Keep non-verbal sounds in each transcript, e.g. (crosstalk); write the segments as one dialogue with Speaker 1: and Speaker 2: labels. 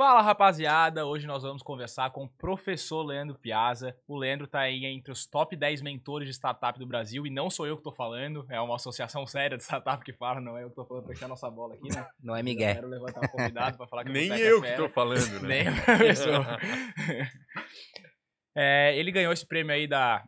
Speaker 1: Fala rapaziada, hoje nós vamos conversar com o professor Leandro Piazza. O Leandro tá aí entre os top 10 mentores de startup do Brasil e não sou eu que tô falando, é uma associação séria de startup que fala, não é eu que tô falando pra nossa bola aqui, né?
Speaker 2: Não é
Speaker 1: Eu
Speaker 2: Miguel.
Speaker 1: quero levantar um convidado pra falar que o
Speaker 3: Nem
Speaker 1: é
Speaker 3: eu que tô falando, (laughs) né?
Speaker 1: Nem pessoa. (laughs) É, ele ganhou esse prêmio aí da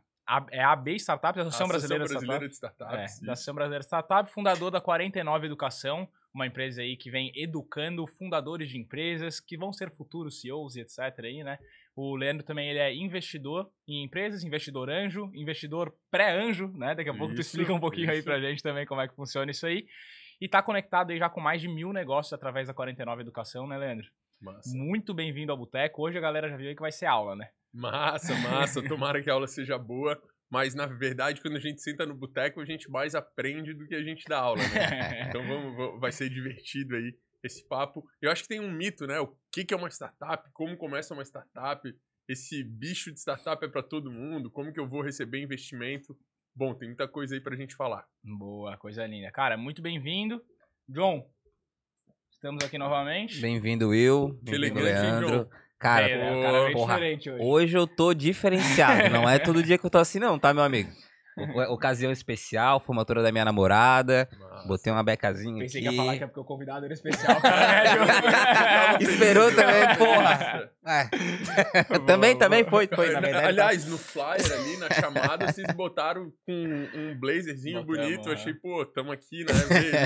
Speaker 1: é a AB Startup, a Associação Brasileira,
Speaker 3: Brasileira
Speaker 1: de Startup.
Speaker 3: de Startups.
Speaker 1: É, da Associação Brasileira de Startup, fundador da 49 Educação, uma empresa aí que vem educando fundadores de empresas que vão ser futuros CEOs e etc aí, né? O Leandro também ele é investidor em empresas, investidor anjo, investidor pré-anjo, né? Daqui a pouco tu
Speaker 3: Isso,
Speaker 1: explica um pouquinho aí
Speaker 3: isso.
Speaker 1: pra gente também como é que funciona isso aí. E tá conectado aí já com mais de mil negócios através da 49 Educação, né, Leandro?
Speaker 3: Massa.
Speaker 1: Muito bem-vindo ao Boteco. Hoje a galera já viu aí que vai ser aula, né?
Speaker 3: Massa, massa. Tomara que a aula seja boa. Mas, na verdade, quando a gente senta no boteco, a gente mais aprende do que a gente dá aula, né? (laughs) Então vamos, vamos- vai ser divertido aí esse papo. Eu acho que tem um mito, né? O que que é uma startup? Como começa uma startup? Esse bicho de startup é para todo mundo? Como que eu vou receber investimento? Bom, tem muita coisa aí pra gente falar.
Speaker 1: Boa, coisa linda. Cara, muito bem-vindo. John, estamos aqui novamente.
Speaker 2: Bem-vindo, Will.
Speaker 3: Que
Speaker 2: Bem-vindo, Leandro.
Speaker 3: João?
Speaker 2: Cara,
Speaker 1: É, né? o cara diferente hoje.
Speaker 2: hoje eu tô diferenciado. Não é todo (laughs) dia que eu tô assim, não, tá, meu amigo? O- Ocasião especial, formatura da minha namorada.
Speaker 3: Massa.
Speaker 2: Botei uma becazinha
Speaker 1: Pensei
Speaker 2: aqui.
Speaker 1: que ia falar que é porque o convidado era especial, cara. (laughs)
Speaker 2: Esperou também, porra. É. também, também foi, foi, na verdade.
Speaker 3: Aliás, no flyer ali, na chamada, vocês botaram com um blazerzinho
Speaker 1: Botamos,
Speaker 3: bonito. Eu achei, pô, tamo aqui, né? Beijo.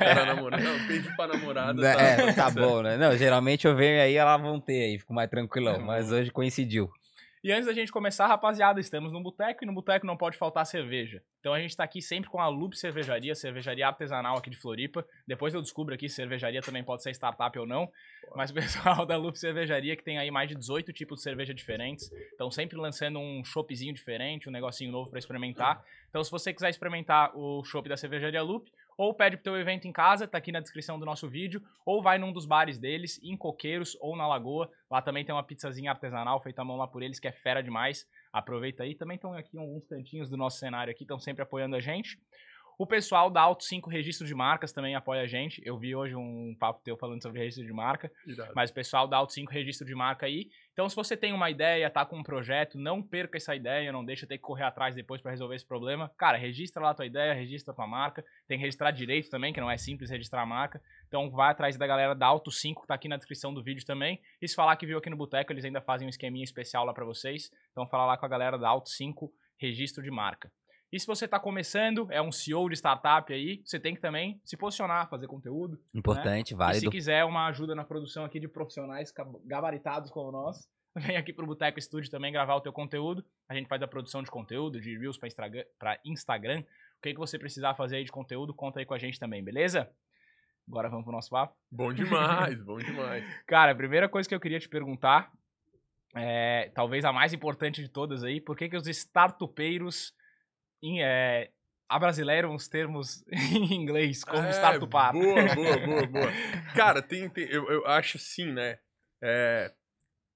Speaker 3: Era (laughs) namorado. Não, beijo pra namorada.
Speaker 2: Né,
Speaker 3: tá,
Speaker 2: é, tá bom, né? Não, geralmente eu venho aí, ela vão ter aí, fico mais tranquilão.
Speaker 1: Tá
Speaker 2: Mas
Speaker 1: bom.
Speaker 2: hoje coincidiu.
Speaker 1: E antes da gente começar, rapaziada, estamos no boteco e no boteco não pode faltar cerveja. Então a gente tá aqui sempre com a Loop Cervejaria, cervejaria artesanal aqui de Floripa. Depois eu descubro aqui se cervejaria também pode ser startup ou não. Mas o (laughs) pessoal da Loop Cervejaria que tem aí mais de 18 tipos de cerveja diferentes. Então sempre lançando um choppzinho diferente, um negocinho novo pra experimentar. Então se você quiser experimentar o chopp da Cervejaria Loop, ou pede pro teu evento em casa, tá aqui na descrição do nosso vídeo, ou vai num dos bares deles, em Coqueiros ou na Lagoa. Lá também tem uma pizzazinha artesanal feita à mão lá por eles, que é fera demais. Aproveita aí. Também estão aqui alguns cantinhos do nosso cenário aqui, estão sempre apoiando a gente. O pessoal da Auto 5 Registro de Marcas também apoia a gente. Eu vi hoje um papo teu falando sobre registro de marca.
Speaker 3: Irado.
Speaker 1: Mas o pessoal da Auto 5 registro de marca aí. Então, se você tem uma ideia, tá com um projeto, não perca essa ideia, não deixa ter que correr atrás depois para resolver esse problema. Cara, registra lá a tua ideia, registra a tua marca. Tem que registrar direito também, que não é simples registrar a marca. Então, vai atrás da galera da Auto 5, que tá aqui na descrição do vídeo também. E se falar que viu aqui no Boteco, eles ainda fazem um esqueminha especial lá para vocês. Então, fala lá com a galera da Auto 5 registro de marca. E se você tá começando, é um CEO de startup aí, você tem que também se posicionar, fazer conteúdo.
Speaker 2: Importante,
Speaker 1: E se
Speaker 2: válido.
Speaker 1: quiser uma ajuda na produção aqui de profissionais gabaritados como nós, (laughs) vem aqui pro Boteco Studio também gravar o teu conteúdo. A gente faz a produção de conteúdo, de Reels pra Instagram. O que, que você precisar fazer aí de conteúdo, conta aí com a gente também, beleza? Agora vamos pro nosso papo.
Speaker 3: Bom demais, bom demais. (laughs)
Speaker 1: Cara, a primeira coisa que eu queria te perguntar, é, talvez a mais importante de todas aí, por que, que os startupeiros em, é, abrasileiram os termos (laughs) em inglês como
Speaker 3: É,
Speaker 1: startupar?
Speaker 3: Boa, boa, boa, boa. (laughs) Cara, tem, tem- eu, eu acho assim, né? É,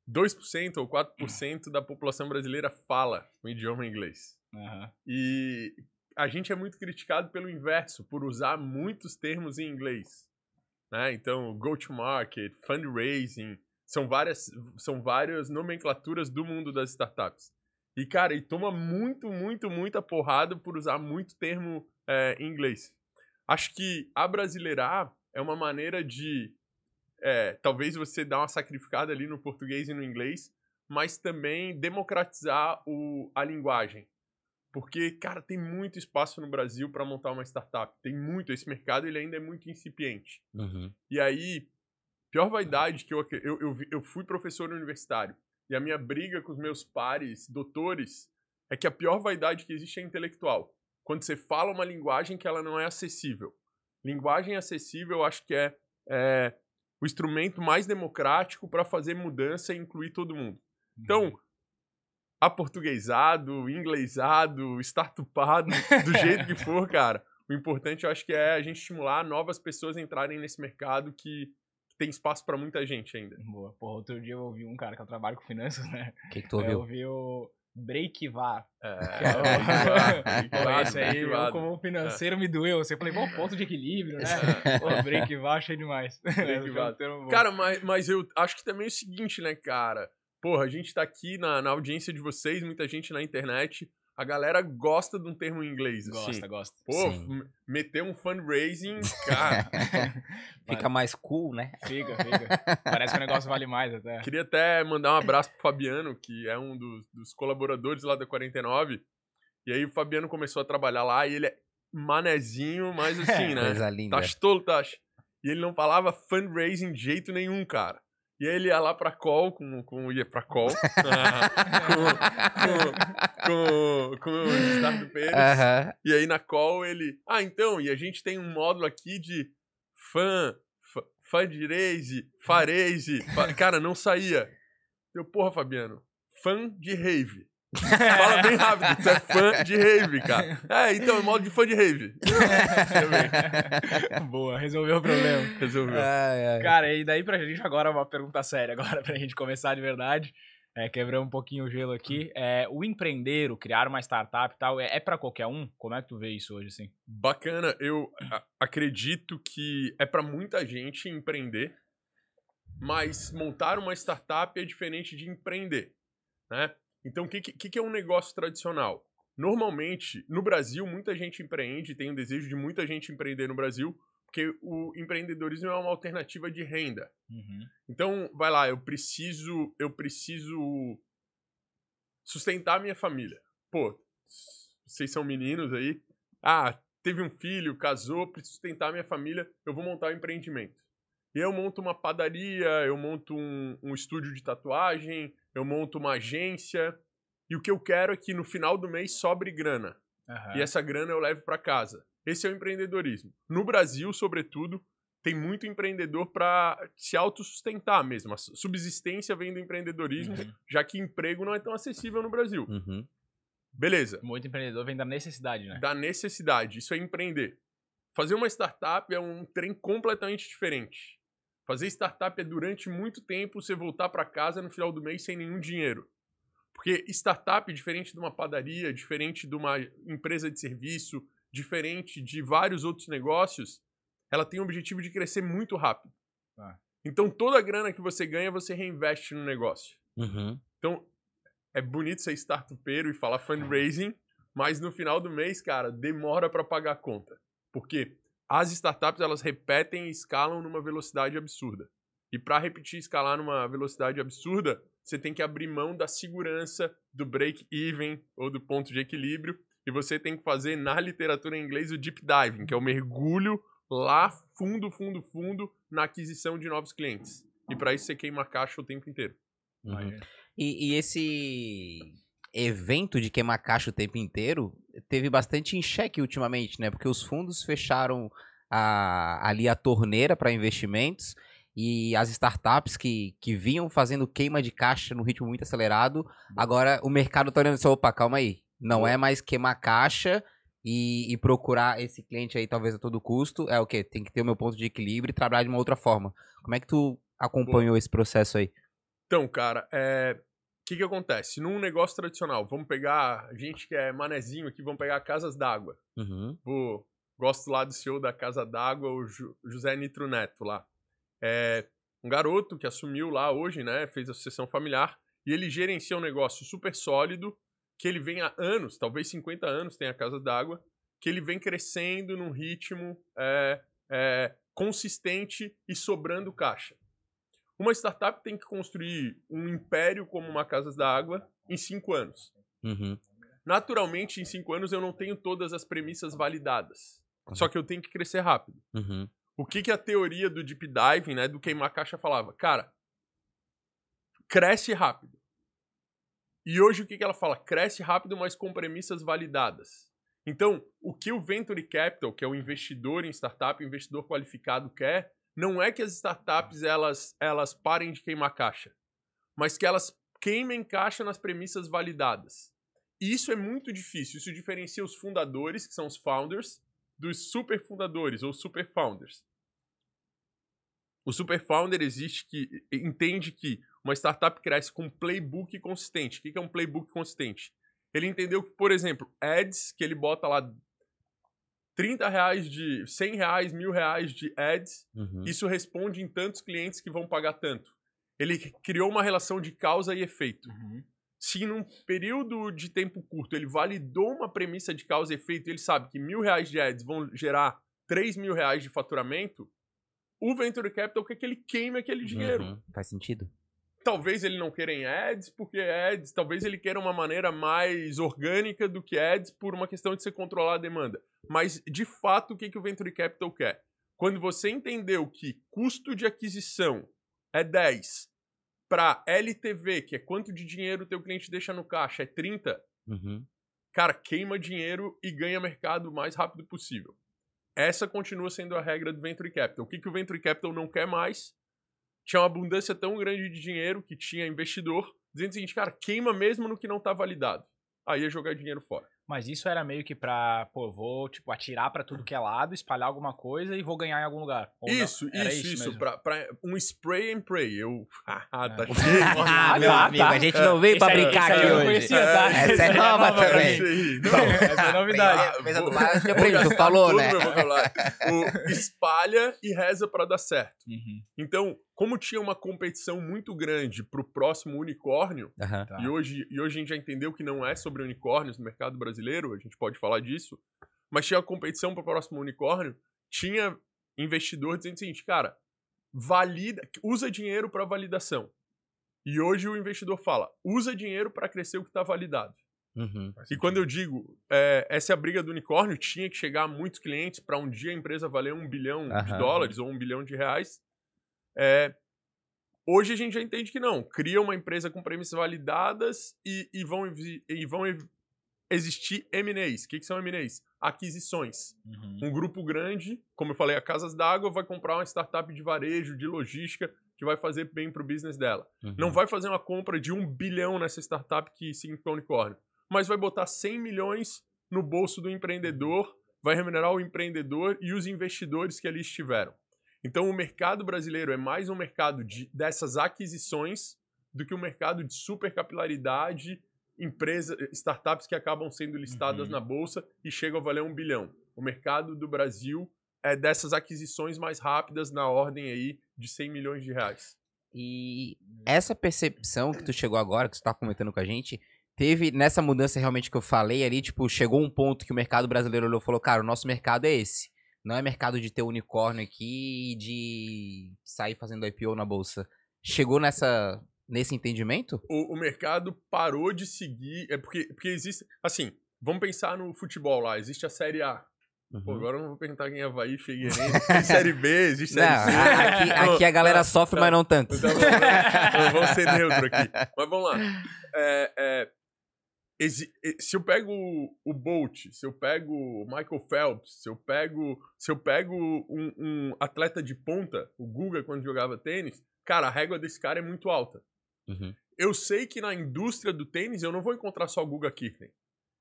Speaker 3: 2% ou 4% da população brasileira fala o idioma inglês.
Speaker 1: Aham.
Speaker 3: E a gente é muito criticado pelo inverso, por usar muitos termos em inglês. Né? Então, go-to-market, fundraising, são várias, são várias nomenclaturas do mundo das startups. E, cara, e toma muito, muito, muita porrada por usar muito termo é, em inglês. Acho que abrasileirar é uma maneira de. é, talvez você dar uma sacrificada ali no português e no inglês, mas também democratizar o, a linguagem. Porque, cara, tem muito espaço no Brasil para montar uma startup. Tem muito. Esse mercado ele ainda é muito incipiente.
Speaker 2: Uhum.
Speaker 3: E aí, pior vaidade que eu, eu, eu, eu fui professor universitário. E a minha briga com os meus pares, doutores, é que a pior vaidade que existe é intelectual. Quando você fala uma linguagem que ela não é acessível. Linguagem acessível, eu acho que é, é o instrumento mais democrático para fazer mudança e incluir todo mundo. Então, aportuguesado, inglesado, startupado, (laughs) do jeito que for, cara. O importante, eu acho que é a gente estimular novas pessoas a entrarem nesse mercado que, que tem espaço para muita gente ainda.
Speaker 1: Boa. Porra, outro dia eu ouvi um cara que eu trabalho com finanças, né?
Speaker 2: O que, que tu
Speaker 1: Eu
Speaker 2: ouviu?
Speaker 1: ouvi o. Breakvar.
Speaker 3: É,
Speaker 1: Que é o- (laughs) Pô,
Speaker 3: breakvado,
Speaker 1: esse aí, eu como o financeiro me doeu. Você falei, bom, ponto de equilíbrio, né? (laughs) Pô, breakvar achei demais. (laughs)
Speaker 3: Breakvar.
Speaker 1: É um termo bom.
Speaker 3: Cara, mas, mas eu acho que também é o seguinte, né, cara? Porra, a gente tá aqui na, na audiência de vocês, muita gente na internet. A galera gosta de um termo em inglês, assim.
Speaker 1: Gosta, gosta.
Speaker 3: Pô, meter um fundraising, (laughs) cara. (laughs)
Speaker 2: Fica mais cool, né?
Speaker 1: Fica, fica. Parece que o negócio vale mais até.
Speaker 3: Queria até mandar um abraço pro Fabiano, que é um dos, dos colaboradores lá da 49. E aí o Fabiano começou a trabalhar lá e ele é manezinho, mas assim, (laughs) né?
Speaker 2: Coisa linda.
Speaker 3: Tacho tolo, Tacho. E ele não falava fundraising de jeito nenhum, cara. E aí ele ia lá pra call, com, com ia pra call, (laughs) com, com, com o Ricardo Pérez.
Speaker 2: Aham.
Speaker 3: E aí na call ele, ah, então, e a gente tem um módulo aqui de fã, fa- fundraise, farese. fa- Cara, não saía. Eu, porra, Fabiano, fã de rave. (laughs) Fala bem rápido, tu é fã de rave, cara. É, então, é módulo de fã de rave. (laughs)
Speaker 1: Boa, resolveu o problema.
Speaker 3: Resolveu.
Speaker 2: Ai, ai.
Speaker 1: Cara, e daí pra gente agora uma pergunta séria, agora (laughs) pra gente começar de verdade. É, quebrando um pouquinho o gelo aqui. É, o empreender, o criar uma startup e tal, é, é para qualquer um? Como é que tu vê isso hoje, assim?
Speaker 3: Bacana, eu acredito que é para muita gente empreender, mas montar uma startup é diferente de empreender, né? Então, o que, que, que é um negócio tradicional? Normalmente, no Brasil, muita gente empreende, tem o desejo de muita gente empreender no Brasil, porque o empreendedorismo é uma alternativa de renda.
Speaker 1: Uhum.
Speaker 3: Então, vai lá, eu preciso, eu preciso sustentar minha família. Pô, vocês são meninos aí. Ah, teve um filho, casou, preciso sustentar minha família, eu vou montar um empreendimento. E eu monto uma padaria, eu monto um, um estúdio de tatuagem, eu monto uma agência. E o que eu quero é que no final do mês sobre grana
Speaker 1: Aham.
Speaker 3: e essa grana eu levo para casa. Esse é o empreendedorismo. No Brasil, sobretudo, tem muito empreendedor para se autossustentar mesmo. A su- subsistência vem do empreendedorismo,
Speaker 1: Uhum.
Speaker 3: já que emprego não é tão acessível no Brasil.
Speaker 2: Uhum.
Speaker 3: Beleza.
Speaker 1: Muito empreendedor vem da necessidade, né?
Speaker 3: Da necessidade. Isso é empreender. Fazer uma startup é um trem completamente diferente. Fazer startup é durante muito tempo você voltar para casa no final do mês sem nenhum dinheiro. Porque startup, diferente de uma padaria, diferente de uma empresa de serviço, diferente de vários outros negócios, ela tem o objetivo de crescer muito rápido.
Speaker 1: Ah.
Speaker 3: Então toda a grana que você ganha, você reinveste no negócio.
Speaker 2: Uhum.
Speaker 3: Então, é bonito ser startupeiro e falar fundraising, mas no final do mês, cara, demora para pagar a conta. Porque as startups, elas repetem e escalam numa velocidade absurda. E para repetir e escalar numa velocidade absurda, você tem que abrir mão da segurança do break-even ou do ponto de equilíbrio. E você tem que fazer, na literatura em inglês, o deep diving, que é o mergulho lá fundo, fundo, fundo na aquisição de novos clientes. E para isso você queima a caixa o tempo inteiro.
Speaker 2: Uhum. E, e esse evento de queimar caixa o tempo inteiro teve bastante em xeque ultimamente, né? Porque os fundos fecharam a- ali a torneira para investimentos e as startups que, que vinham fazendo queima de caixa no ritmo muito acelerado, agora o mercado tá olhando assim, opa, calma aí, não é mais queimar caixa e, e procurar esse cliente aí talvez a todo custo, é o quê? Tem que ter o meu ponto de equilíbrio e trabalhar de uma outra forma. Como é que tu acompanhou esse processo aí?
Speaker 3: Então, cara, é... o que que acontece? Num negócio tradicional, vamos pegar, a gente que é manezinho aqui, vamos pegar casas d'água.
Speaker 2: Uhum.
Speaker 3: Vou... Gosto lá do CEO da Casa d'Água, o Ju- José Nitro Neto lá. É um garoto que assumiu lá hoje, né? Fez a sucessão familiar e ele gerencia um negócio super sólido que ele vem há anos, talvez 50 anos tem a Casa d'Água, que ele vem crescendo num ritmo é, é, consistente e sobrando caixa. Uma startup tem que construir um império como uma Casas d'Água em cinco anos.
Speaker 2: Uhum.
Speaker 3: Naturalmente, em cinco anos eu não tenho todas as premissas validadas. Só que eu tenho que crescer rápido.
Speaker 2: Uhum.
Speaker 3: O que, que a teoria do deep diving, né, do queimar caixa falava? Cara, cresce rápido. E hoje o que, que ela fala? Cresce rápido, mas com premissas validadas. Então, o que o Venture Capital, que é o investidor em startup, o investidor qualificado quer, não é que as startups elas, elas parem de queimar caixa, mas que elas queimem caixa nas premissas validadas. E isso é muito difícil. Isso diferencia os fundadores, que são os founders, dos super fundadores ou super founders. O Super Founder existe que entende que uma startup cresce com um playbook consistente. O que é um playbook consistente? Ele entendeu que, por exemplo, ads, que ele bota lá 30 reais de 100 reais, mil reais de ads,
Speaker 2: Uhum.
Speaker 3: isso responde em tantos clientes que vão pagar tanto. Ele criou uma relação de causa e efeito.
Speaker 1: Uhum.
Speaker 3: Se num período de tempo curto ele validou uma premissa de causa e efeito e ele sabe que mil reais de ads vão gerar 3 mil reais de faturamento, o Venture Capital quer que ele queime aquele dinheiro.
Speaker 2: Uhum. Faz sentido.
Speaker 3: Talvez ele não queira em ads, porque ads, talvez ele queira uma maneira mais orgânica do que ads por uma questão de você controlar a demanda. Mas, de fato, o que, que o Venture Capital quer? Quando você entendeu que custo de aquisição é 10, para LTV, que é quanto de dinheiro o teu cliente deixa no caixa, é 30,
Speaker 2: Uhum.
Speaker 3: cara, queima dinheiro e ganha mercado o mais rápido possível. Essa continua sendo a regra do Venture Capital. O que, que o Venture Capital não quer mais? Tinha uma abundância tão grande de dinheiro que tinha investidor, dizendo o seguinte, cara, queima mesmo no que não tá validado. Aí é jogar dinheiro fora.
Speaker 1: Mas isso era meio que pra, pô, vou, tipo, atirar pra tudo que é lado, espalhar alguma coisa e vou ganhar em algum lugar.
Speaker 3: Isso,
Speaker 1: Era
Speaker 3: isso, isso.
Speaker 1: mesmo?
Speaker 3: Pra, pra um spray and pray. Eu. (laughs) Ah, tá
Speaker 1: É.
Speaker 3: cheio.
Speaker 2: Ah, (laughs) meu
Speaker 1: tá,
Speaker 2: amigo,
Speaker 1: tá.
Speaker 2: a gente não veio pra
Speaker 1: Esse aí-
Speaker 2: brincar aqui hoje.
Speaker 1: conhecia, tá?
Speaker 2: Essa
Speaker 1: Esse
Speaker 2: é nova
Speaker 1: pra
Speaker 2: também.
Speaker 1: Não, essa é novidade.
Speaker 2: Mesa do bar, eu aprendi, tu falou, né?
Speaker 3: meu. O espalha e reza pra dar certo.
Speaker 1: Uhum.
Speaker 3: Então, como tinha uma competição muito grande pro próximo unicórnio.
Speaker 1: Tá.
Speaker 3: e, hoje, e hoje a gente já entendeu que não é sobre unicórnios no mercado brasileiro, a gente pode falar disso, mas tinha a competição pro próximo unicórnio, tinha investidor dizendo o seguinte, cara, valida, usa dinheiro para validação. E hoje o investidor fala, usa dinheiro para crescer o que está validado.
Speaker 2: Uhum.
Speaker 3: E quando eu digo, é, essa é a briga do unicórnio, tinha que chegar a muitos clientes para um dia a empresa valer um bilhão de
Speaker 2: Aham.
Speaker 3: dólares ou um bilhão de reais. É, hoje a gente já entende que não. Cria uma empresa com premissas validadas e, e vão, e vão existir M&As. O que, que são M&As? Aquisições.
Speaker 1: Uhum.
Speaker 3: Um grupo grande, como eu falei, a Casas d'Água vai comprar uma startup de varejo, de logística, que vai fazer bem para o business dela.
Speaker 2: Uhum.
Speaker 3: Não vai fazer uma compra de um bilhão nessa startup que significa unicórnio, mas vai botar 100 milhões no bolso do empreendedor, vai remunerar o empreendedor e os investidores que ali estiveram. Então, o mercado brasileiro é mais um mercado de, dessas aquisições do que um mercado de super capilaridade, empresa, startups que acabam sendo listadas
Speaker 1: Uhum.
Speaker 3: na bolsa e chegam a valer um bilhão. O mercado do Brasil é dessas aquisições mais rápidas na ordem aí de 100 milhões de reais.
Speaker 2: E essa percepção que tu chegou agora, que tu tá comentando com a gente, teve nessa mudança realmente que eu falei ali, tipo, chegou um ponto que o mercado brasileiro olhou e falou, cara, o nosso mercado é esse. Não é mercado de ter unicórnio aqui e de sair fazendo IPO na bolsa. Chegou nessa, nesse entendimento?
Speaker 3: o, o mercado parou de seguir. É porque, porque existe. Assim, vamos pensar no futebol lá. Existe a Série A. Pô,
Speaker 2: Uhum.
Speaker 3: agora eu não vou perguntar quem é Havaí, Figueirense. (laughs) Tem Série B, existe
Speaker 2: Não,
Speaker 3: Série C.
Speaker 2: a- aqui, aqui a galera sofre,
Speaker 3: tá.
Speaker 2: mas não tanto.
Speaker 3: Então, vamos, (laughs) vamos ser neutro aqui. Mas vamos lá. É, é, se eu pego o, Bolt, se eu pego o Michael Phelps, se eu pego, se eu pego um, um atleta de ponta, o Guga, quando jogava tênis, cara, a régua desse cara é muito alta.
Speaker 2: Uhum.
Speaker 3: Eu sei que na indústria do tênis eu não vou encontrar só o Guga Kirten.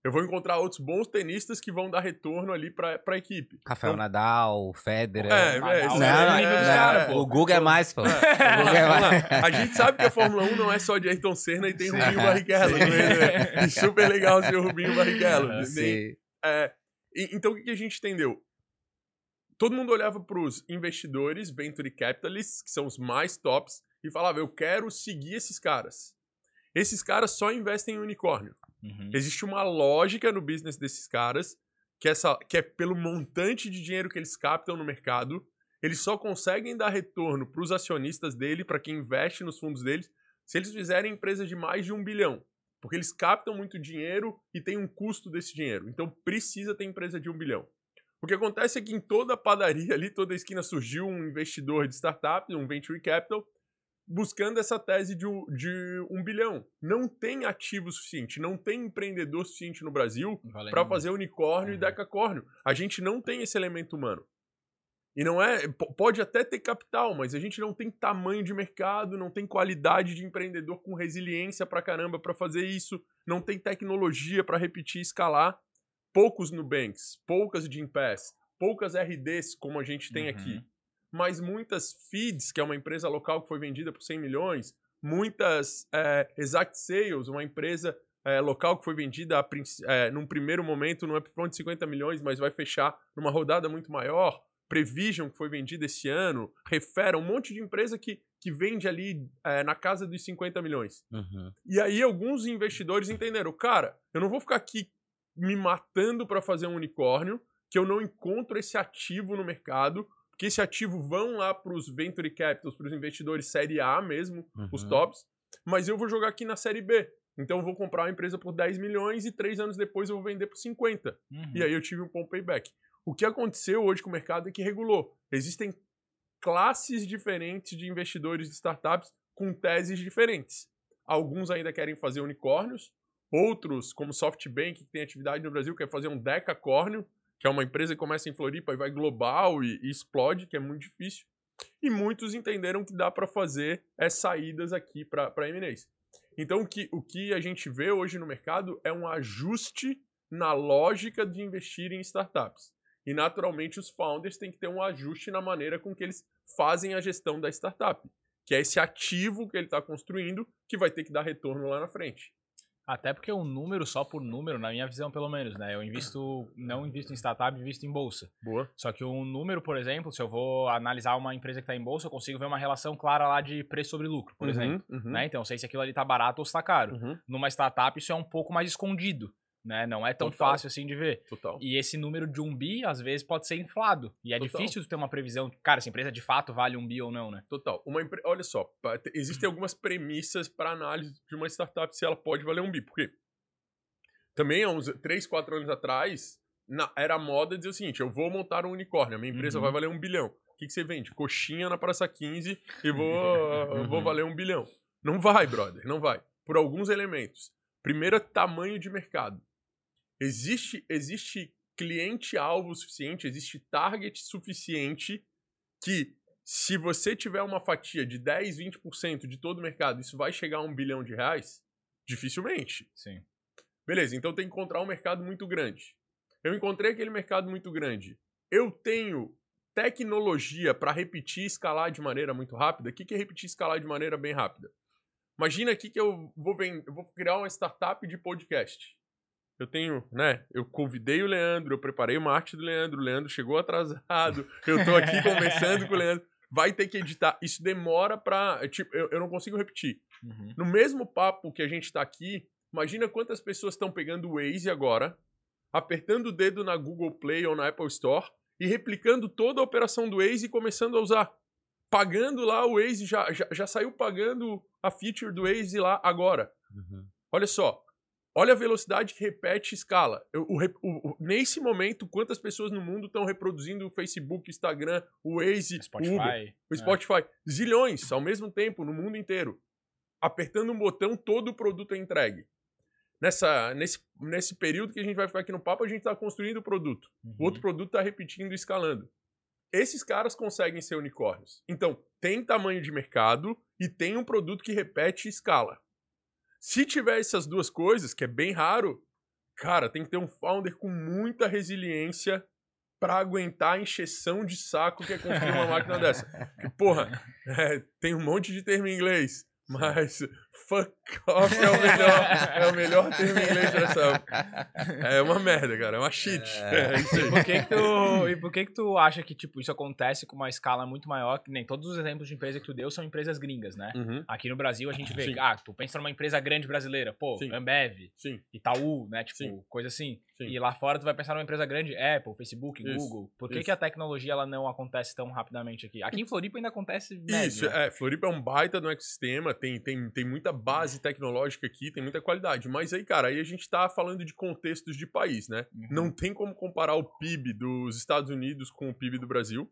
Speaker 3: Eu vou encontrar outros bons tenistas que vão dar retorno ali pra, pra equipe.
Speaker 2: Rafael
Speaker 3: Então,
Speaker 2: Nadal, Federer.
Speaker 3: É,
Speaker 1: Nadal,
Speaker 3: é,
Speaker 1: não,
Speaker 3: isso
Speaker 1: não,
Speaker 3: aí,
Speaker 1: é
Speaker 3: é, é, é.
Speaker 1: pô.
Speaker 2: O Google é mais, pô. É mais.
Speaker 3: A gente sabe que a Fórmula 1 não é só de Ayrton Senna e tem
Speaker 1: Sim.
Speaker 3: Rubinho Barrichello. Né? E super legal ser o Rubinho Barrichello.
Speaker 2: Sim.
Speaker 3: é, e- então o que que a gente entendeu? Todo mundo olhava para os investidores, venture capitalists, que são os mais tops, e falava: eu quero seguir esses caras. Esses caras só investem em unicórnio.
Speaker 1: Uhum.
Speaker 3: Existe uma lógica no business desses caras, que, essa, que é pelo montante de dinheiro que eles captam no mercado, eles só conseguem dar retorno para os acionistas dele, para quem investe nos fundos deles, se eles fizerem empresa de mais de um bilhão. Porque eles captam muito dinheiro e tem um custo desse dinheiro. Então precisa ter empresa de um bilhão. O que acontece é que em toda padaria ali, toda esquina surgiu um investidor de startup, um venture capital, buscando essa tese de um, de um bilhão. Não tem ativo suficiente, não tem empreendedor suficiente no Brasil para fazer unicórnio e
Speaker 1: Uhum.
Speaker 3: decacórnio. A gente não tem esse elemento humano. E não é. Pode até ter capital, mas a gente não tem tamanho de mercado, não tem qualidade de empreendedor com resiliência pra caramba pra fazer isso, não tem tecnologia pra repetir e escalar. Poucos Nubanks, poucas Gimpass, poucas RDs como a gente tem
Speaker 1: Uhum.
Speaker 3: aqui. Mas muitas Feeds, que é uma empresa local que foi vendida por 100 milhões, muitas é, Exact Sales, uma empresa é, local que foi vendida a, é, num primeiro momento num upfront de 50 milhões, mas vai fechar numa rodada muito maior. Prevision, que foi vendida esse ano, Refera, um monte de empresa que, que vende ali é, na casa dos 50 milhões.
Speaker 2: Uhum.
Speaker 3: E aí alguns investidores entenderam, cara, eu não vou ficar aqui me matando para fazer um unicórnio, que eu não encontro esse ativo no mercado, porque esse ativo vão lá para os venture capitals, para os investidores série A mesmo,
Speaker 2: Uhum.
Speaker 3: os tops, mas eu vou jogar aqui na série B. Então eu vou comprar uma empresa por 10 milhões e três anos depois eu vou vender por 50.
Speaker 1: Uhum.
Speaker 3: E aí eu tive um bom payback. O que aconteceu hoje com o mercado é que regulou. Existem classes diferentes de investidores de startups com teses diferentes. Alguns ainda querem fazer unicórnios, outros, como SoftBank, que tem atividade no Brasil, quer fazer um decacórnio, que é uma empresa que começa em Floripa e vai global e, e explode, que é muito difícil. E muitos entenderam que dá para fazer é, saídas aqui para M&As. Então, o que, o que a gente vê hoje no mercado é um ajuste na lógica de investir em startups. E, naturalmente, os founders têm que ter um ajuste na maneira com que eles fazem a gestão da startup, que é esse ativo que ele está construindo que vai ter que dar retorno lá na frente.
Speaker 1: Até porque um número só por número, na minha visão pelo menos, né? Eu invisto, não invisto em startup, invisto em bolsa.
Speaker 3: Boa.
Speaker 1: Só que um número, por exemplo, se eu vou analisar uma empresa que está em bolsa, eu consigo ver uma relação clara lá de preço sobre lucro, por exemplo.
Speaker 3: Uhum,
Speaker 1: Né? Então, eu sei se aquilo ali tá barato ou se tá caro.
Speaker 3: uhum,
Speaker 1: Numa startup, isso é um pouco mais escondido, né? Não é tão
Speaker 3: Total.
Speaker 1: fácil assim de ver.
Speaker 3: total.
Speaker 1: E esse número de um bi, às vezes, pode ser inflado. E é
Speaker 3: Total.
Speaker 1: difícil ter uma previsão. Cara, essa empresa de fato vale um bi ou não, né?
Speaker 3: Total. Uma empre... Olha só, existem (clears throat) algumas premissas para análise de uma startup se ela pode valer um bi. Porque também há uns 3, 4 anos atrás, na... era moda dizer o seguinte: eu vou montar um unicórnio, a minha empresa
Speaker 1: Uhum.
Speaker 3: vai valer um bilhão. O que, que você vende? Coxinha na Praça 15 e vou, (laughs) vou
Speaker 2: Uhum.
Speaker 3: valer um bilhão. Não vai, brother, não vai. Por alguns elementos. Primeiro tamanho de mercado. Existe, existe cliente-alvo suficiente, existe target suficiente que se você tiver uma fatia de 10, 20% de todo o mercado, isso vai chegar a um bilhão de reais? Dificilmente.
Speaker 1: Sim.
Speaker 3: Beleza, então tem que encontrar um mercado muito grande. Eu encontrei aquele mercado muito grande. Eu tenho tecnologia para repetir e escalar de maneira muito rápida. O que é repetir e escalar de maneira bem rápida? Imagina aqui que eu vou, eu vou criar uma startup de podcast. Eu tenho, né? Eu convidei o Leandro, eu preparei uma arte do Leandro, o Leandro chegou atrasado, eu tô aqui (laughs) conversando com o Leandro. Vai ter que editar. Isso demora pra. Tipo, eu, eu não consigo repetir.
Speaker 1: Uhum.
Speaker 3: No mesmo papo que a gente tá aqui, imagina quantas pessoas estão pegando o Waze agora, apertando o dedo na Google Play ou na Apple Store e replicando toda a operação do Waze e começando a usar. Pagando lá o Waze, já, já, já saiu pagando a feature do Waze lá agora.
Speaker 2: Uhum.
Speaker 3: Olha só. Olha a velocidade que repete escala. Eu- o o- nesse momento, quantas pessoas no mundo estão reproduzindo o Facebook, Instagram, o Waze, o Uber?
Speaker 1: Spotify.
Speaker 3: O
Speaker 1: é.
Speaker 3: Spotify. Zilhões ao mesmo tempo, no mundo inteiro. Apertando um botão, todo o produto é entregue. Nessa, nesse, nesse período que a gente vai ficar aqui no papo, a gente está construindo o produto.
Speaker 1: Uhum.
Speaker 3: O outro produto está repetindo e escalando. Esses caras conseguem ser unicórnios. Então, tem tamanho de mercado e tem um produto que repete e escala. Se tiver essas duas coisas, que é bem raro, cara, tem que ter um founder com muita resiliência para aguentar a encheção de saco que é construir uma máquina dessa. Porque, porra, (laughs) é, tem um monte de termo em inglês, mas fuck off é o melhor, é o melhor termo em inglês dessa. É uma merda, cara, é uma shit. É.
Speaker 1: E por que que tu, e por que que tu acha que, tipo, isso acontece com uma escala muito maior, que nem todos os exemplos de empresa que tu deu são empresas gringas, né?
Speaker 3: Uhum,
Speaker 1: Aqui no Brasil a gente vê,
Speaker 3: Sim.
Speaker 1: ah, tu pensa numa empresa grande brasileira, pô,
Speaker 3: Sim.
Speaker 1: Ambev,
Speaker 3: sim,
Speaker 1: Itaú, né, tipo,
Speaker 3: Sim.
Speaker 1: coisa assim.
Speaker 3: Sim.
Speaker 1: E lá fora tu vai pensar numa empresa grande, Apple, Facebook,
Speaker 3: Isso,
Speaker 1: Google. Por que
Speaker 3: isso.
Speaker 1: que a tecnologia ela não acontece tão rapidamente aqui? Aqui em Floripa ainda acontece médio,
Speaker 3: Isso,
Speaker 1: né?
Speaker 3: é, Floripa é um baita no ecossistema, tem, tem, tem muita base tecnológica aqui, tem muita qualidade. Mas aí, cara, aí a gente tá falando de contextos de país, né?
Speaker 1: Uhum.
Speaker 3: Não tem como comparar o PIB dos Estados Unidos com o PIB do Brasil.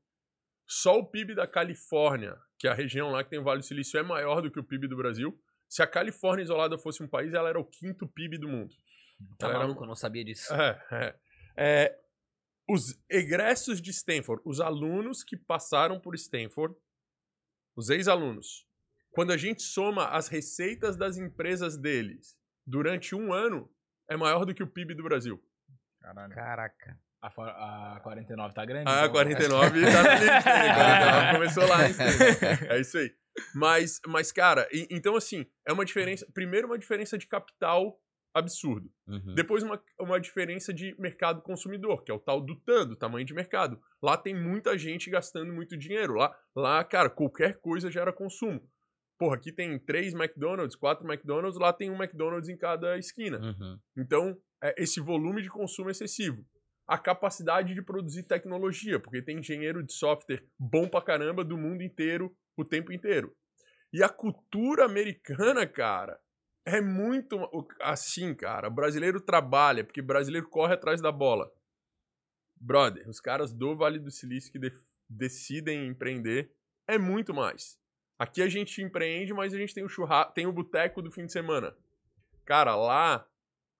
Speaker 3: Só o PIB da Califórnia, que é a região lá que tem o Vale do Silício, é maior do que o PIB do Brasil. Se a Califórnia isolada fosse um país, ela era o quinto PIB do mundo.
Speaker 2: Tá
Speaker 3: Ela era
Speaker 2: maluco, eu não sabia disso.
Speaker 3: É, é. É, os egressos de Stanford, os alunos que passaram por Stanford, os ex-alunos, quando a gente soma as receitas das empresas deles durante um ano, é maior do que o PIB do Brasil.
Speaker 1: Caralho.
Speaker 2: Caraca.
Speaker 1: A, for- a 49 tá grande?
Speaker 3: Ah,
Speaker 1: então.
Speaker 3: 49 tá limite, né? (laughs) 49 começou lá. É isso aí. Mas, mas cara, e- então assim, é uma diferença. Primeiro, uma diferença de capital absurdo.
Speaker 2: Uhum.
Speaker 3: Depois, uma, uma diferença de mercado consumidor, que é o tal do TAN, do tamanho de mercado. Lá tem muita gente gastando muito dinheiro. Lá, lá cara, qualquer coisa gera consumo. Porra, aqui tem três McDonald's, quatro McDonald's, lá tem um McDonald's em cada esquina.
Speaker 2: Uhum.
Speaker 3: Então, é esse volume de consumo excessivo. A capacidade de produzir tecnologia, porque tem engenheiro de software bom pra caramba do mundo inteiro, o tempo inteiro. E a cultura americana, cara, é muito assim, cara. O brasileiro trabalha, porque o brasileiro corre atrás da bola. Brother, os caras do Vale do Silício que de- decidem empreender é muito mais. Aqui a gente empreende, mas a gente tem o churrasco, tem o boteco do fim de semana. Cara, lá,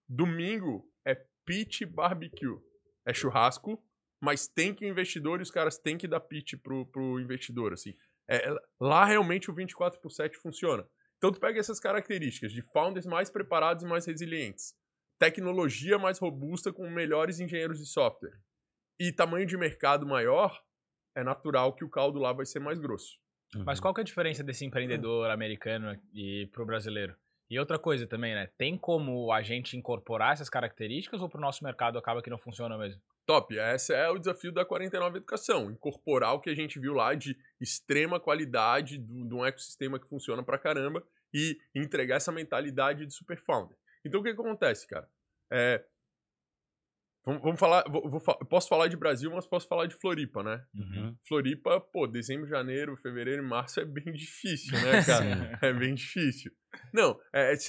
Speaker 3: domingo é pitch barbecue. É churrasco, mas tem que o investidor e os caras têm que dar pitch pro, pro investidor, assim. É, é- lá realmente o 24 por 7 funciona. Então tu pega essas características de founders mais preparados e mais resilientes, tecnologia mais robusta com melhores engenheiros de software e tamanho de mercado maior, é natural que o caldo lá vai ser mais grosso.
Speaker 1: Mas qual que é a diferença desse empreendedor americano e pro brasileiro? E outra coisa também, né? Tem como a gente incorporar essas características ou pro nosso mercado acaba que não funciona mesmo?
Speaker 3: Top, esse é o desafio da 49 Educação, incorporar o que a gente viu lá de extrema qualidade, de um ecossistema que funciona pra caramba e entregar essa mentalidade de super founder. Então o que, que acontece, cara? É, vamos, vamos falar, vou- vou posso falar de Brasil, mas posso falar de Floripa, né?
Speaker 2: Uhum.
Speaker 3: Floripa, pô, dezembro, janeiro, fevereiro e março é bem difícil, né, (laughs) cara? é bem difícil. Não,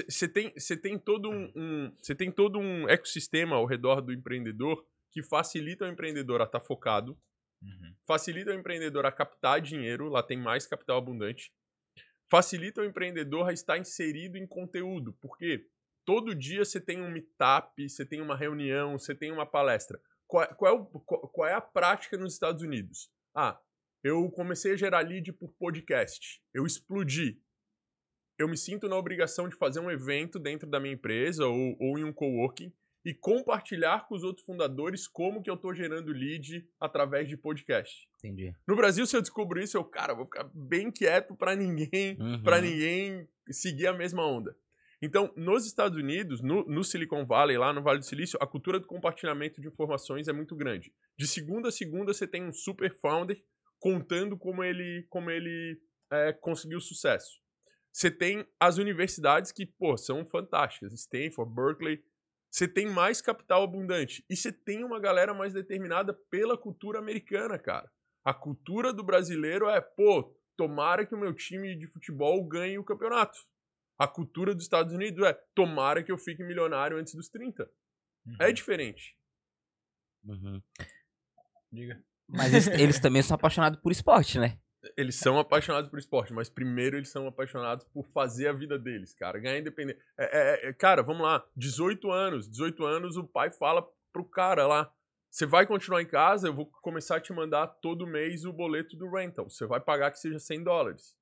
Speaker 3: você tem, cê tem todo um, você tem todo um ecossistema ao redor do empreendedor que facilita o empreendedor a estar focado,
Speaker 1: Uhum.
Speaker 3: facilita o empreendedor a captar dinheiro, lá tem mais capital abundante, facilita o empreendedor a estar inserido em conteúdo, porque todo dia você tem um meetup, você tem uma reunião, você tem uma palestra. Qual, é- qual é o- qual- qual é a prática nos Estados Unidos? Ah, eu comecei a gerar lead por podcast, eu explodi. Eu me sinto na obrigação de fazer um evento dentro da minha empresa ou, ou em um coworking e compartilhar com os outros fundadores como que eu tô gerando lead através de podcast.
Speaker 2: Entendi.
Speaker 3: No Brasil, se eu descubro isso, eu, cara, vou ficar bem quieto pra ninguém,
Speaker 2: Uhum.
Speaker 3: para ninguém seguir a mesma onda. Então, nos Estados Unidos, no, no Silicon Valley, lá no Vale do Silício, a cultura do compartilhamento de informações é muito grande. De segunda a segunda, você tem um super founder contando como ele, como ele é, conseguiu sucesso. Você tem as universidades que, pô, são fantásticas. Stanford, Berkeley. Você tem mais capital abundante. E você tem uma galera mais determinada pela cultura americana, cara. A cultura do brasileiro é, pô, tomara que o meu time de futebol ganhe o campeonato. A cultura dos Estados Unidos é, tomara que eu fique milionário antes dos 30. É diferente.
Speaker 2: Uhum.
Speaker 1: Diga.
Speaker 2: Mas eles, (laughs) eles também são apaixonados por esporte, né?
Speaker 3: Eles são apaixonados por esporte, mas primeiro eles são apaixonados por fazer a vida deles, cara. Ganhar independente. É, é, é, cara, vamos lá. 18 anos. 18 anos, o pai fala pro cara lá. Você vai continuar em casa, eu vou começar a te mandar todo mês o boleto do rental. Você vai pagar que seja 100 dólares.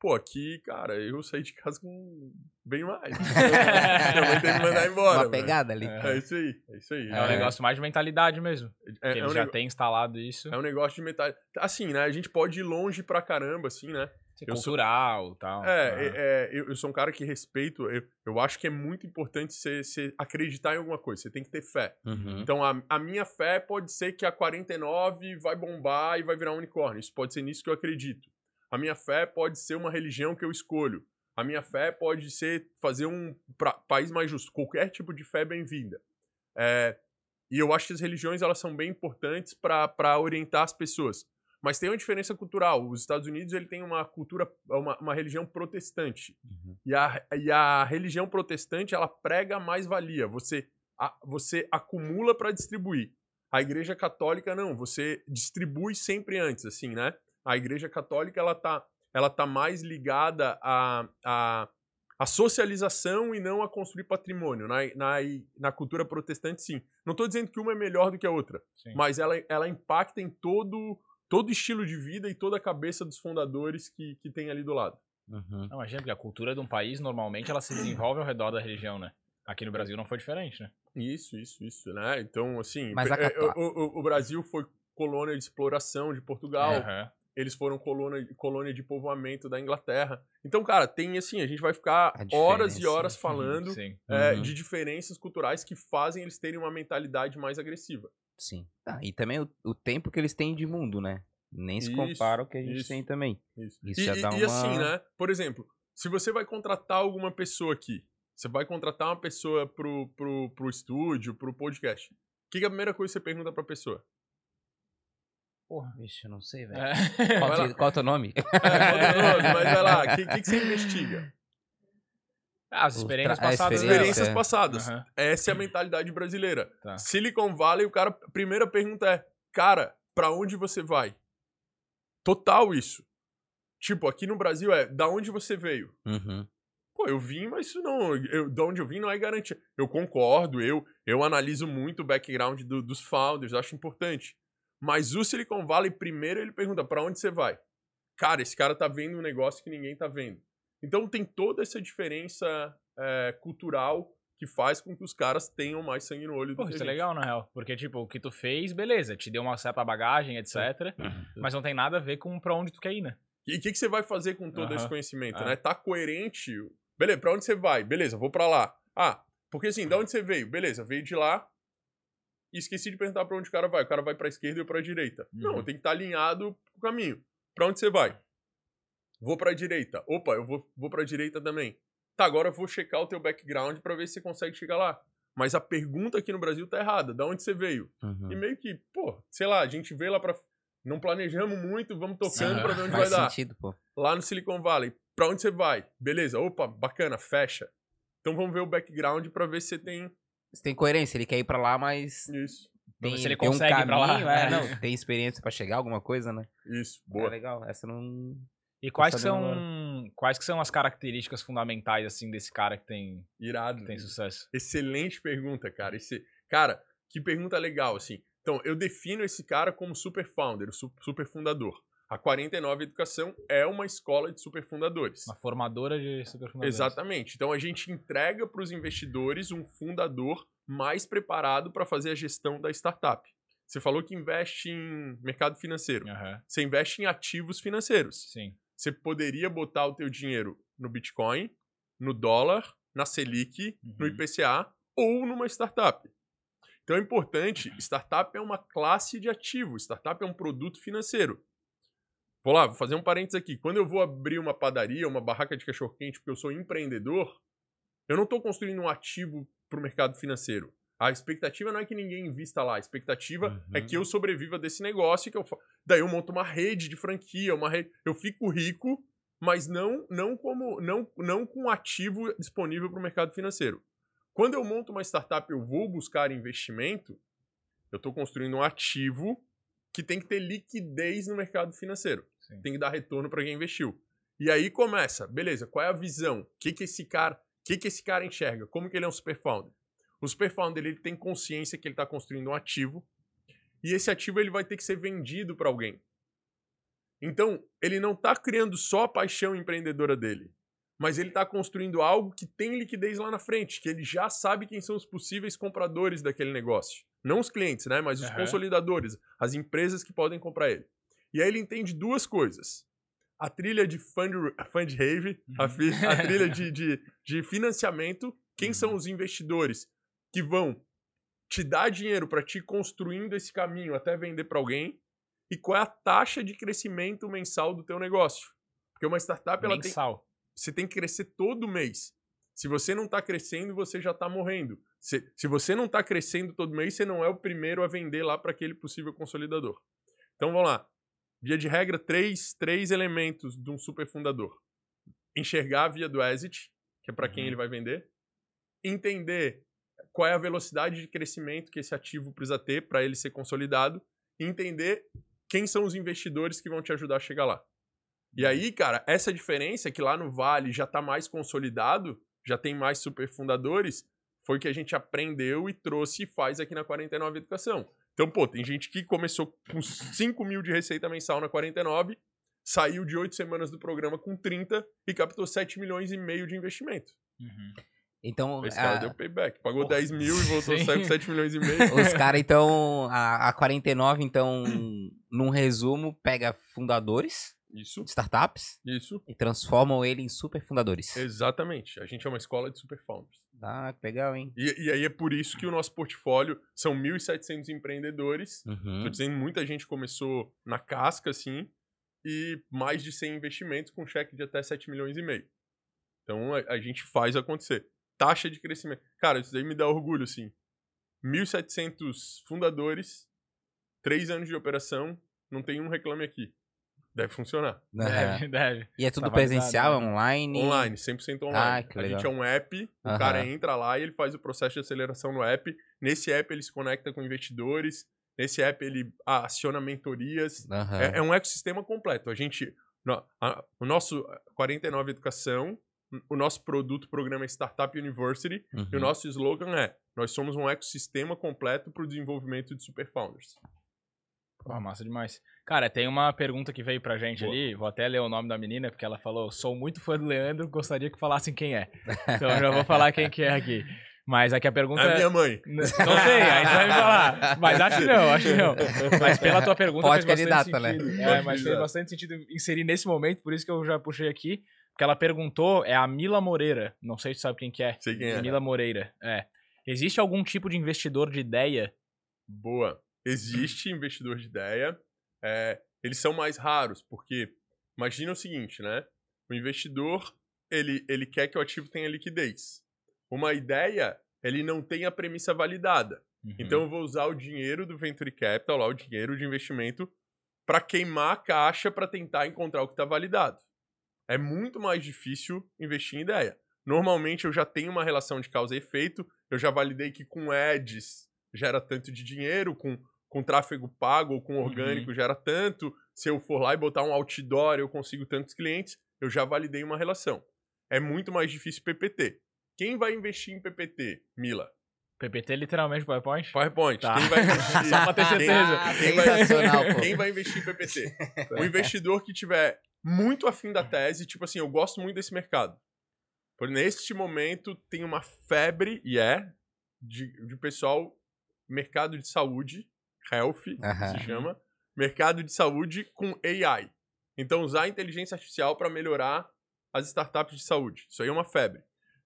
Speaker 3: Pô, aqui, cara, eu saí de casa com bem mais. (laughs) Minha mãe teve que mandar embora.
Speaker 2: Uma pegada ali.
Speaker 1: É.
Speaker 3: É isso aí, é isso aí.
Speaker 1: É um negócio mais de mentalidade mesmo.
Speaker 3: É, é
Speaker 1: eles
Speaker 3: um
Speaker 1: já
Speaker 3: nego-
Speaker 1: têm instalado isso.
Speaker 3: é um negócio de metade. Assim, né? A gente pode ir longe pra caramba, assim, né?
Speaker 1: Ser
Speaker 3: eu sou-
Speaker 1: cultural e tal.
Speaker 3: É,
Speaker 1: Ah.
Speaker 3: é, é, eu, eu sou um cara que respeito. Eu, eu acho que é muito importante você, você acreditar em alguma coisa. Você tem que ter fé.
Speaker 2: Uhum.
Speaker 3: Então, a, a minha fé pode ser que a 49 vai bombar e vai virar um unicórnio. Isso pode ser nisso que eu acredito. A minha fé pode ser uma religião que eu escolho. A minha fé pode ser fazer um pra- país mais justo. Qualquer tipo de fé é bem-vinda. É, e eu acho que as religiões elas são bem importantes para orientar as pessoas. Mas tem uma diferença cultural. Os Estados Unidos ele tem uma cultura, uma, uma religião protestante.
Speaker 2: Uhum.
Speaker 3: E a, e a religião protestante, ela prega mais valia. Você, a- você acumula para distribuir. A igreja católica, não. Você distribui sempre antes, assim, né? A igreja católica, ela tá, ela tá mais ligada à, à, à socialização e não a construir patrimônio. Na, na, na cultura protestante, sim. Não estou dizendo que uma é melhor do que a outra,
Speaker 1: Sim.
Speaker 3: mas ela, ela impacta em todo todo estilo de vida e toda a cabeça dos fundadores que, que tem ali do lado.
Speaker 2: Uhum.
Speaker 1: Não, imagina, porque a cultura de um país, normalmente, ela se desenvolve ao redor da religião, né? Aqui no Brasil não foi diferente, né?
Speaker 3: Isso, isso, isso, né? Então, assim,
Speaker 2: Mas a
Speaker 3: é, o, o- o Brasil foi colônia de exploração de Portugal,
Speaker 1: Aham.
Speaker 3: Eles foram colônia, colônia de povoamento da Inglaterra. Então, cara, tem assim, a gente vai ficar horas e horas falando
Speaker 1: Sim.
Speaker 3: é,
Speaker 2: Uhum.
Speaker 3: de diferenças culturais que fazem eles terem uma mentalidade mais agressiva.
Speaker 2: Sim. Ah, e também o, o tempo que eles têm de mundo, né? Nem se
Speaker 3: Isso,
Speaker 2: compara ao que a gente
Speaker 3: isso.
Speaker 2: tem também.
Speaker 3: Isso,
Speaker 2: Isso
Speaker 3: e,
Speaker 2: já
Speaker 3: e-
Speaker 2: dá
Speaker 3: e assim,
Speaker 2: uma-
Speaker 3: né? Por exemplo, se você vai contratar alguma pessoa aqui, você vai contratar uma pessoa pro, pro, pro estúdio, pro podcast. O que, que é a primeira coisa que você pergunta pra pessoa?
Speaker 2: Porra, vixe, eu não sei, velho.
Speaker 1: É. (laughs)
Speaker 2: Qual, qual é o teu nome?
Speaker 3: É, qual é o nome? Mas vai lá, o (laughs) que, que, que você investiga?
Speaker 1: As
Speaker 2: Os
Speaker 1: experiências
Speaker 2: tra-
Speaker 1: passadas.
Speaker 2: experiência.
Speaker 1: dela.
Speaker 3: Experiências
Speaker 2: é.
Speaker 3: passadas.
Speaker 1: Aham.
Speaker 3: Essa é a mentalidade brasileira.
Speaker 1: Tá.
Speaker 3: Silicon Valley, o cara, a primeira pergunta é: cara, pra onde você vai? Total isso. Tipo, aqui no Brasil é: da onde você veio?
Speaker 2: Uhum.
Speaker 3: Pô, eu vim, mas isso não. Eu, de onde eu vim não é garantia. Eu concordo, eu, eu analiso muito o background do- dos founders, acho importante. Mas o Silicon Valley, primeiro, ele pergunta: pra onde você vai? Cara, esse cara tá vendo um negócio que ninguém tá vendo. Então tem toda essa diferença é, cultural que faz com que os caras tenham mais sangue no olho do
Speaker 1: Pô,
Speaker 3: que
Speaker 1: isso é legal, na real. Porque, tipo, o que tu fez, beleza, te deu uma certa bagagem, etc. Mas não tem nada a ver com pra onde tu quer ir, né?
Speaker 3: E o que, que você vai fazer com todo
Speaker 1: Aham.
Speaker 3: esse conhecimento,
Speaker 1: Ah.
Speaker 3: né? Tá coerente? Beleza, pra onde você vai? Beleza, vou pra lá. Ah, porque assim, de onde você veio? Beleza, veio de lá e esqueci de perguntar pra onde o cara vai. O cara vai pra esquerda e eu pra direita. Não,
Speaker 1: Uhum.
Speaker 3: eu tenho que estar alinhado com o caminho. Pra onde você vai? Vou pra direita. Opa, eu vou, vou pra direita também. Tá, agora eu vou checar o teu background pra ver se você consegue chegar lá. Mas a pergunta aqui no Brasil tá errada. Da onde você veio?
Speaker 2: Uhum.
Speaker 3: E meio que, pô, sei lá, a gente veio lá pra. Não planejamos muito, vamos tocando pra ver onde
Speaker 2: Faz
Speaker 3: vai dar
Speaker 2: sentido, pô.
Speaker 3: lá no Silicon Valley. Pra onde você vai? Beleza, opa, bacana, fecha. Então vamos ver o background pra ver se você tem
Speaker 2: Você tem coerência, ele quer ir pra lá, mas
Speaker 3: isso.
Speaker 2: Tem,
Speaker 1: se ele
Speaker 2: tem um
Speaker 1: consegue ir pra lá.
Speaker 2: caminho, é,
Speaker 1: É. (laughs)
Speaker 2: não, tem experiência pra chegar, alguma coisa, né?
Speaker 3: Isso,
Speaker 2: É
Speaker 3: boa.
Speaker 2: legal, essa não...
Speaker 1: E quais são. Quais que são as características fundamentais, assim, desse cara que tem,
Speaker 3: Irado.
Speaker 1: que tem sucesso?
Speaker 3: Excelente pergunta, cara. Esse, cara, que pergunta legal, assim. Então, eu defino esse cara como super founder, su- super fundador. A 49 Educação é uma escola de super fundadores.
Speaker 1: Uma formadora de superfundadores.
Speaker 3: Exatamente. Então a gente entrega para os investidores um fundador mais preparado para fazer a gestão da startup. Você falou que investe em mercado financeiro.
Speaker 1: Aham,
Speaker 3: Você investe em ativos financeiros.
Speaker 1: Sim.
Speaker 3: Você poderia botar o teu dinheiro no Bitcoin, no dólar, na Selic, no
Speaker 1: Uhum.
Speaker 3: IPCA ou numa startup. Então é importante, startup é uma classe de ativo, startup é um produto financeiro. Vou lá, vou fazer um parênteses aqui. Quando eu vou abrir uma padaria, uma barraca de cachorro-quente, porque eu sou empreendedor, eu não estou construindo um ativo para o mercado financeiro. A expectativa não é que ninguém invista lá, a expectativa é
Speaker 2: Uhum.
Speaker 3: que eu sobreviva desse negócio, que eu fa- daí eu monto uma rede de franquia, uma rede, eu fico rico, mas não não como não não com ativo disponível para o mercado financeiro. Quando eu monto uma startup, eu vou buscar investimento, eu estou construindo um ativo que tem que ter liquidez no mercado financeiro.
Speaker 1: Sim.
Speaker 3: Tem que dar retorno para quem investiu. E aí começa, beleza, qual é a visão? O que, que esse cara, que, que esse cara enxerga? Como que ele é um super founder? O super founder ele tem consciência que ele está construindo um ativo e esse ativo ele vai ter que ser vendido para alguém. Então, ele não está criando só a paixão empreendedora dele, mas ele está construindo algo que tem liquidez lá na frente, que ele já sabe quem são os possíveis compradores daquele negócio. Não os clientes, né? Mas os
Speaker 1: Aham.
Speaker 3: consolidadores, as empresas que podem comprar ele. E aí ele entende duas coisas. A trilha de fund, fund rave, a,
Speaker 1: Uhum.
Speaker 3: fi- a trilha de, (laughs) de, de financiamento, quem
Speaker 1: Uhum.
Speaker 3: são os investidores que vão te dar dinheiro para te ir construindo esse caminho até vender para alguém e qual é a taxa de crescimento mensal do teu negócio. Porque uma startup ela tem,
Speaker 1: Mensal.
Speaker 3: você tem que crescer todo mês. Se você não está crescendo, você já está morrendo. Se, se você não está crescendo todo mês, você não é o primeiro a vender lá para aquele possível consolidador. Então vamos lá. Via de regra, três, três elementos de um super fundador. Enxergar a via do exit, que é para quem
Speaker 1: Uhum.
Speaker 3: ele vai vender. Entender qual é a velocidade de crescimento que esse ativo precisa ter para ele ser consolidado. E entender quem são os investidores que vão te ajudar a chegar lá. E aí, cara, essa diferença que lá no Vale já tá mais consolidado, já tem mais superfundadores, foi que a gente aprendeu e trouxe e faz aqui na 49 Educação. Então, pô, tem gente que começou com 5 mil de receita mensal na 49, saiu de 8 semanas do programa com 30 e captou 7 milhões e meio de investimento.
Speaker 1: Uhum.
Speaker 2: Então,
Speaker 3: Esse cara
Speaker 2: a-
Speaker 3: deu payback. Pagou
Speaker 1: Pô,
Speaker 3: 10 mil e voltou
Speaker 1: sim.
Speaker 3: com 7 milhões e meio. (laughs)
Speaker 2: os caras, então, a, a 49, então, num resumo, pega fundadores
Speaker 3: Isso,
Speaker 2: startups
Speaker 3: isso.
Speaker 2: e transformam ele em super fundadores.
Speaker 3: Exatamente. A gente é uma escola de super founders.
Speaker 2: Ah, que legal, hein?
Speaker 3: E, e aí é por isso que o nosso portfólio são 1.700 empreendedores.
Speaker 2: Uhum.
Speaker 3: Tô dizendo, muita gente começou na casca, assim, e mais de 100 investimentos com cheque de até 7 milhões e meio. Então, a, a gente faz acontecer. Taxa de crescimento. Cara, isso daí me dá orgulho, assim. 1.700 fundadores, 3 anos de operação, não tem um reclame aqui. Deve funcionar.
Speaker 1: Deve, (laughs) deve.
Speaker 2: E é tudo
Speaker 1: Tá
Speaker 2: presencial,
Speaker 1: né?
Speaker 2: é online?
Speaker 3: Online, 100% online.
Speaker 2: Ah, que
Speaker 3: a
Speaker 2: legal.
Speaker 3: gente é um app, o
Speaker 2: Aham.
Speaker 3: cara entra lá e ele faz o processo de aceleração no app. Nesse app ele se conecta com investidores. Nesse app ele ah, aciona mentorias.
Speaker 2: Aham.
Speaker 3: É, é um ecossistema completo. A gente, no- a- o nosso 49 Educação, o nosso produto, programa é Startup University, e o
Speaker 2: Uhum.
Speaker 3: nosso slogan é: nós somos um ecossistema completo para o desenvolvimento de super founders.
Speaker 1: Pô, massa demais. Cara, tem uma pergunta que veio pra gente
Speaker 3: Boa.
Speaker 1: ali. Vou até ler o nome da menina, porque ela falou: sou muito fã do Leandro, gostaria que falassem quem é. Então eu já vou falar quem que é aqui. Mas aqui a pergunta
Speaker 3: É a
Speaker 1: é.
Speaker 3: minha mãe.
Speaker 1: Não sei, aí tu vai me falar. Mas acho que não, acho que não. Mas pela tua pergunta
Speaker 2: Pode
Speaker 1: fez bastante
Speaker 2: candidata, né?
Speaker 1: sentido. É,
Speaker 3: Pode
Speaker 1: mas fez bastante sentido inserir nesse momento, por isso que eu já puxei aqui. Porque ela perguntou, é a Mila Moreira. Não sei se tu sabe quem que é.
Speaker 3: Sei quem é.
Speaker 1: Mila Moreira, é. Existe algum tipo de investidor de ideia?
Speaker 3: Boa. Existe investidor de ideia. é, eles são mais raros, porque imagina o seguinte, né? O investidor, ele, ele quer que o ativo tenha liquidez. Uma ideia, ele não tem a premissa validada.
Speaker 1: Uhum.
Speaker 3: Então eu vou usar o dinheiro do Venture Capital, lá, o dinheiro de investimento, para queimar a caixa para tentar encontrar o que está validado. É muito mais difícil investir em ideia. Normalmente eu já tenho uma relação de causa e efeito, eu já validei que com ads gera tanto de dinheiro, com, com tráfego pago ou com orgânico gera tanto, se eu for lá e botar um outdoor eu consigo tantos clientes, eu já validei uma relação. É muito mais difícil PPT. Quem vai investir em PPT, Mila?
Speaker 1: PPT literalmente PowerPoint?
Speaker 3: PowerPoint.
Speaker 1: Tá.
Speaker 3: Quem vai (laughs) investir?
Speaker 1: Só pra ter
Speaker 3: Quem-
Speaker 1: certeza.
Speaker 2: Ah,
Speaker 3: Quem vai-. Quem vai investir em PPT? (laughs) O investidor que tiver muito afim da tese, tipo assim, eu gosto muito desse mercado. Por neste momento tem uma febre, e é, de, de pessoal, mercado de saúde, health,
Speaker 2: Aham.
Speaker 3: se chama, mercado de saúde com AI. Então, usar a inteligência artificial para melhorar as startups de saúde. Isso aí é uma febre.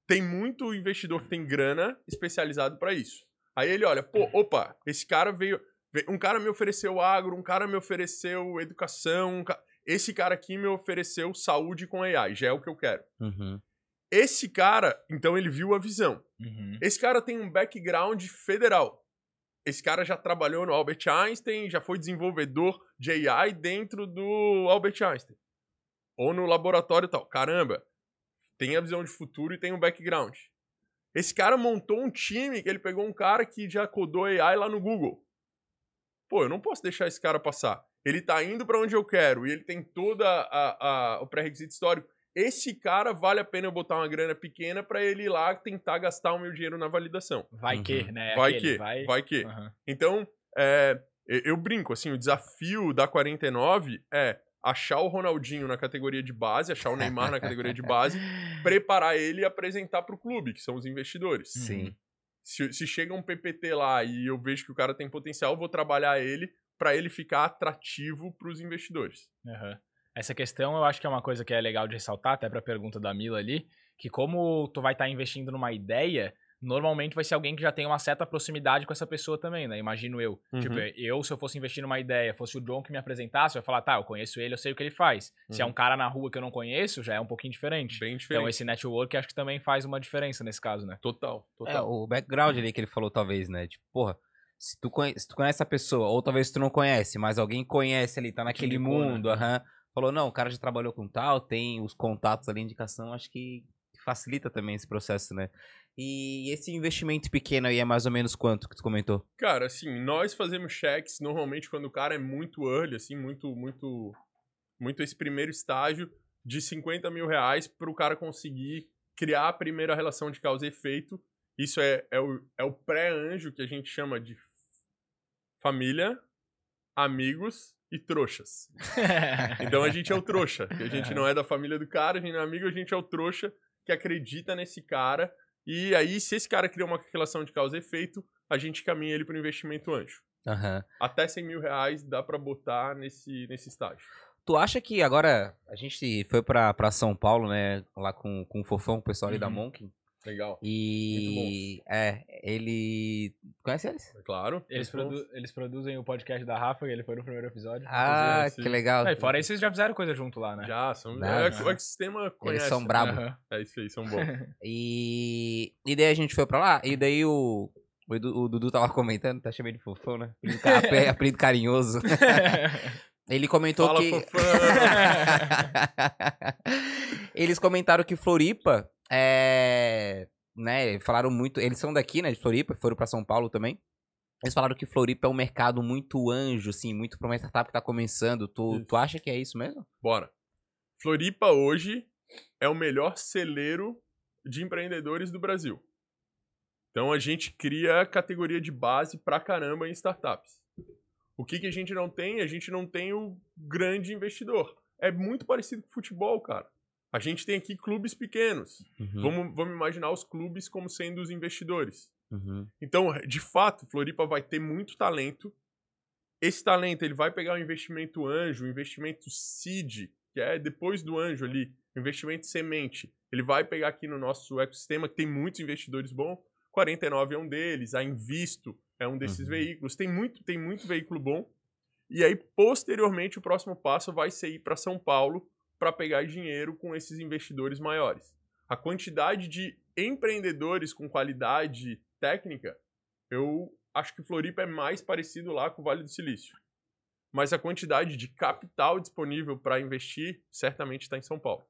Speaker 3: Tem muito investidor que tem grana especializado para isso. Aí ele olha, pô, opa, esse cara veio. ve- Um cara me ofereceu agro, um cara me ofereceu educação, um ca- esse cara aqui me ofereceu saúde com AI, já é o que eu quero.
Speaker 2: Uhum.
Speaker 3: Esse cara, então ele viu a visão.
Speaker 1: Uhum.
Speaker 3: Esse cara tem um background federal. Esse cara já trabalhou no Albert Einstein, já foi desenvolvedor de AI dentro do Albert Einstein. Ou no laboratório e tal. Caramba, tem a visão de futuro e tem um background. Esse cara montou um time que ele pegou um cara que já codou AI lá no Google. Pô, eu não posso deixar esse cara passar. Ele tá indo para onde eu quero e ele tem toda a, a- o pré-requisito histórico. Esse cara vale a pena eu botar uma grana pequena para ele ir lá tentar gastar o meu dinheiro na validação.
Speaker 1: Vai
Speaker 2: Uhum.
Speaker 1: que, né?
Speaker 3: vai
Speaker 1: Aquele,
Speaker 3: que,
Speaker 1: vai...
Speaker 3: vai que.
Speaker 1: Aham.
Speaker 3: Então, é, eu brinco, assim, o desafio da 49 é achar o Ronaldinho na categoria de base, achar o Neymar na categoria de base, (laughs) preparar ele e apresentar para o clube, que são os investidores.
Speaker 2: Sim.
Speaker 3: Se, se chega um PPT lá e eu vejo que o cara tem potencial, eu vou trabalhar ele para ele ficar atrativo para os investidores.
Speaker 1: Aham. Essa questão eu acho que é uma coisa que é legal de ressaltar, até pra pergunta da Mila ali, que como tu vai estar investindo numa ideia, normalmente vai ser alguém que já tem uma certa proximidade com essa pessoa também, né? Imagino eu.
Speaker 3: Uhum.
Speaker 1: Tipo, eu, se eu fosse investir numa ideia, fosse o John que me apresentasse, eu ia falar, tá, eu conheço ele, eu sei o que ele faz. Se é
Speaker 3: Uhum.
Speaker 1: um cara na rua que eu não conheço, já é um pouquinho diferente.
Speaker 3: Bem diferente.
Speaker 1: Então esse network acho que também faz uma diferença nesse caso, né?
Speaker 3: Total,
Speaker 2: É,
Speaker 3: total.
Speaker 2: o background ali que ele falou, talvez, né? Tipo, porra, se tu, conhe- se tu conhece a pessoa, ou talvez tu não conhece, mas alguém conhece ali, tá naquele
Speaker 1: né?
Speaker 2: mundo, aham. Falou, não, o cara já trabalhou com tal, tem os contatos ali, indicação, acho que facilita também esse processo, né? E esse investimento pequeno aí é mais ou menos quanto que tu comentou?
Speaker 3: Cara, assim, nós fazemos cheques normalmente quando o cara é muito early, assim, muito, muito, muito esse primeiro estágio de 50 mil reais para o cara conseguir criar a primeira relação de causa e efeito. Isso é, é o, é o pré-anjo que a gente chama de família, amigos e trouxas. (laughs) Então a gente é o trouxa, que a gente não é da família do cara, a gente não é amigo, a gente é o trouxa que acredita nesse cara E aí, se esse cara cria uma relação de causa e efeito, a gente caminha ele para o investimento anjo.
Speaker 2: Aham.
Speaker 3: Até 100 mil reais dá para botar nesse, nesse estágio.
Speaker 2: Tu acha que agora a gente foi pra São Paulo, né? Lá com, com o Fofão, o pessoal ali da
Speaker 3: Uhum.
Speaker 2: Monk.
Speaker 3: Legal.
Speaker 2: E. É, ele. Conhece eles?
Speaker 3: Claro.
Speaker 1: Eles, produ- eles produzem o podcast da Rafa, ele foi no primeiro episódio.
Speaker 2: Ah, que legal.
Speaker 1: É, fora isso, vocês já fizeram coisa junto lá, né?
Speaker 3: Já, são.
Speaker 2: Não,
Speaker 3: é,
Speaker 2: não.
Speaker 3: O ecossistema conhece.
Speaker 2: Eles são bravos.
Speaker 1: Aham.
Speaker 3: É isso aí, são bons. (laughs)
Speaker 2: E. E daí a gente foi pra lá, e daí o. O, Edu- o Dudu tava comentando, tá chamando de fofão, né? Apelido ca- ape- (laughs) Apelido carinhoso. (laughs) Ele comentou
Speaker 3: Fala,
Speaker 2: que.
Speaker 3: fofão.
Speaker 2: Eles comentaram que Floripa é. Né, falaram muito. Eles são daqui, né? De Floripa, foram pra São Paulo também. Eles falaram que Floripa é um mercado muito anjo, assim, muito pra uma startup que tá começando. Tu,
Speaker 3: Isso.
Speaker 2: tu acha que é isso mesmo?
Speaker 3: Bora. Floripa hoje é o melhor celeiro de empreendedores do Brasil. Então a gente cria categoria de base pra caramba em startups. O que, que a gente não tem? A gente não tem o grande investidor. É muito parecido com futebol, cara. A gente tem aqui clubes pequenos.
Speaker 2: Uhum,
Speaker 3: Vamos, vamos imaginar os clubes como sendo os investidores.
Speaker 2: uhum,
Speaker 3: Então, de fato, Floripa vai ter muito talento. Esse talento ele vai pegar o investimento anjo, o investimento seed, que é depois do anjo ali, investimento semente. Ele vai pegar aqui no nosso ecossistema, que tem muitos investidores bons. 49 é um deles, a Invisto é um desses
Speaker 2: Uhum.
Speaker 3: veículos. Tem muito, tem muito veículo bom. E aí, posteriormente, o próximo passo vai ser ir para São Paulo para pegar dinheiro com esses investidores maiores. A quantidade de empreendedores com qualidade técnica, eu acho que Floripa é mais parecido lá com o Vale do Silício. Mas a quantidade de capital disponível para investir certamente está em São Paulo.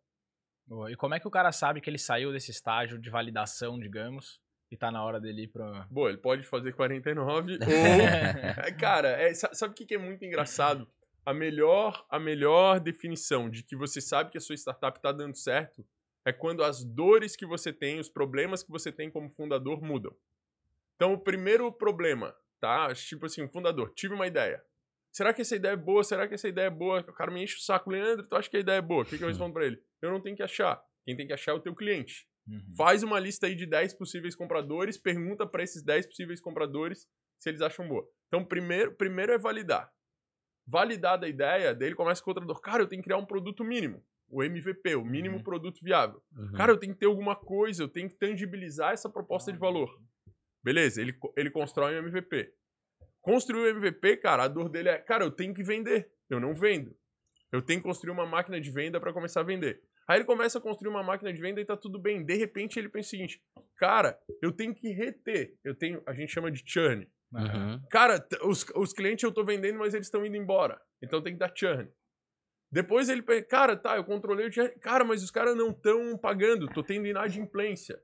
Speaker 1: Boa. E como é que o cara sabe que ele saiu desse estágio de validação, digamos, e tá na hora dele ir pra.
Speaker 3: Boa, ele pode fazer 49 (laughs) ou (laughs) É, Cara, é, sa- sabe o que que é muito engraçado? A melhor, a melhor definição de que você sabe que a sua startup está dando certo é quando as dores que você tem, os problemas que você tem como fundador mudam. Então, o primeiro problema, tá? Tipo assim, fundador, tive uma ideia. Será que essa ideia é boa? Será que essa ideia é boa? O cara me enche o saco, Leandro, tu acha que a ideia é boa? O que, que eu respondo pra ele? Eu não tenho que achar. Quem tem que achar é o teu cliente.
Speaker 1: Uhum.
Speaker 3: Faz uma lista aí de 10 possíveis compradores, pergunta para esses 10 possíveis compradores se eles acham boa. Então, primeiro, primeiro é validar. Validada a ideia, daí ele começa com outra dor. Cara, eu tenho que criar um produto mínimo. O MVP, o mínimo
Speaker 1: Uhum.
Speaker 3: produto viável.
Speaker 2: uhum.
Speaker 3: Cara, eu tenho que ter alguma coisa, eu tenho que tangibilizar essa proposta de valor. Beleza, ele, ele constrói um MVP. Construir o MVP, cara, a dor dele é, cara, eu tenho que vender. Eu não vendo. Eu tenho que construir uma máquina de venda para começar a vender. Aí ele começa a construir uma máquina de venda e tá tudo bem. De repente ele pensa o seguinte: cara, eu tenho que reter. Eu tenho, a gente chama de churn.
Speaker 2: Uhum.
Speaker 3: Cara, os, os clientes eu tô vendendo, mas eles estão indo embora. Então tem que dar churn. Depois ele pensa, cara, tá, eu controlei o churn. Cara, mas os caras não estão pagando, tô tendo inadimplência.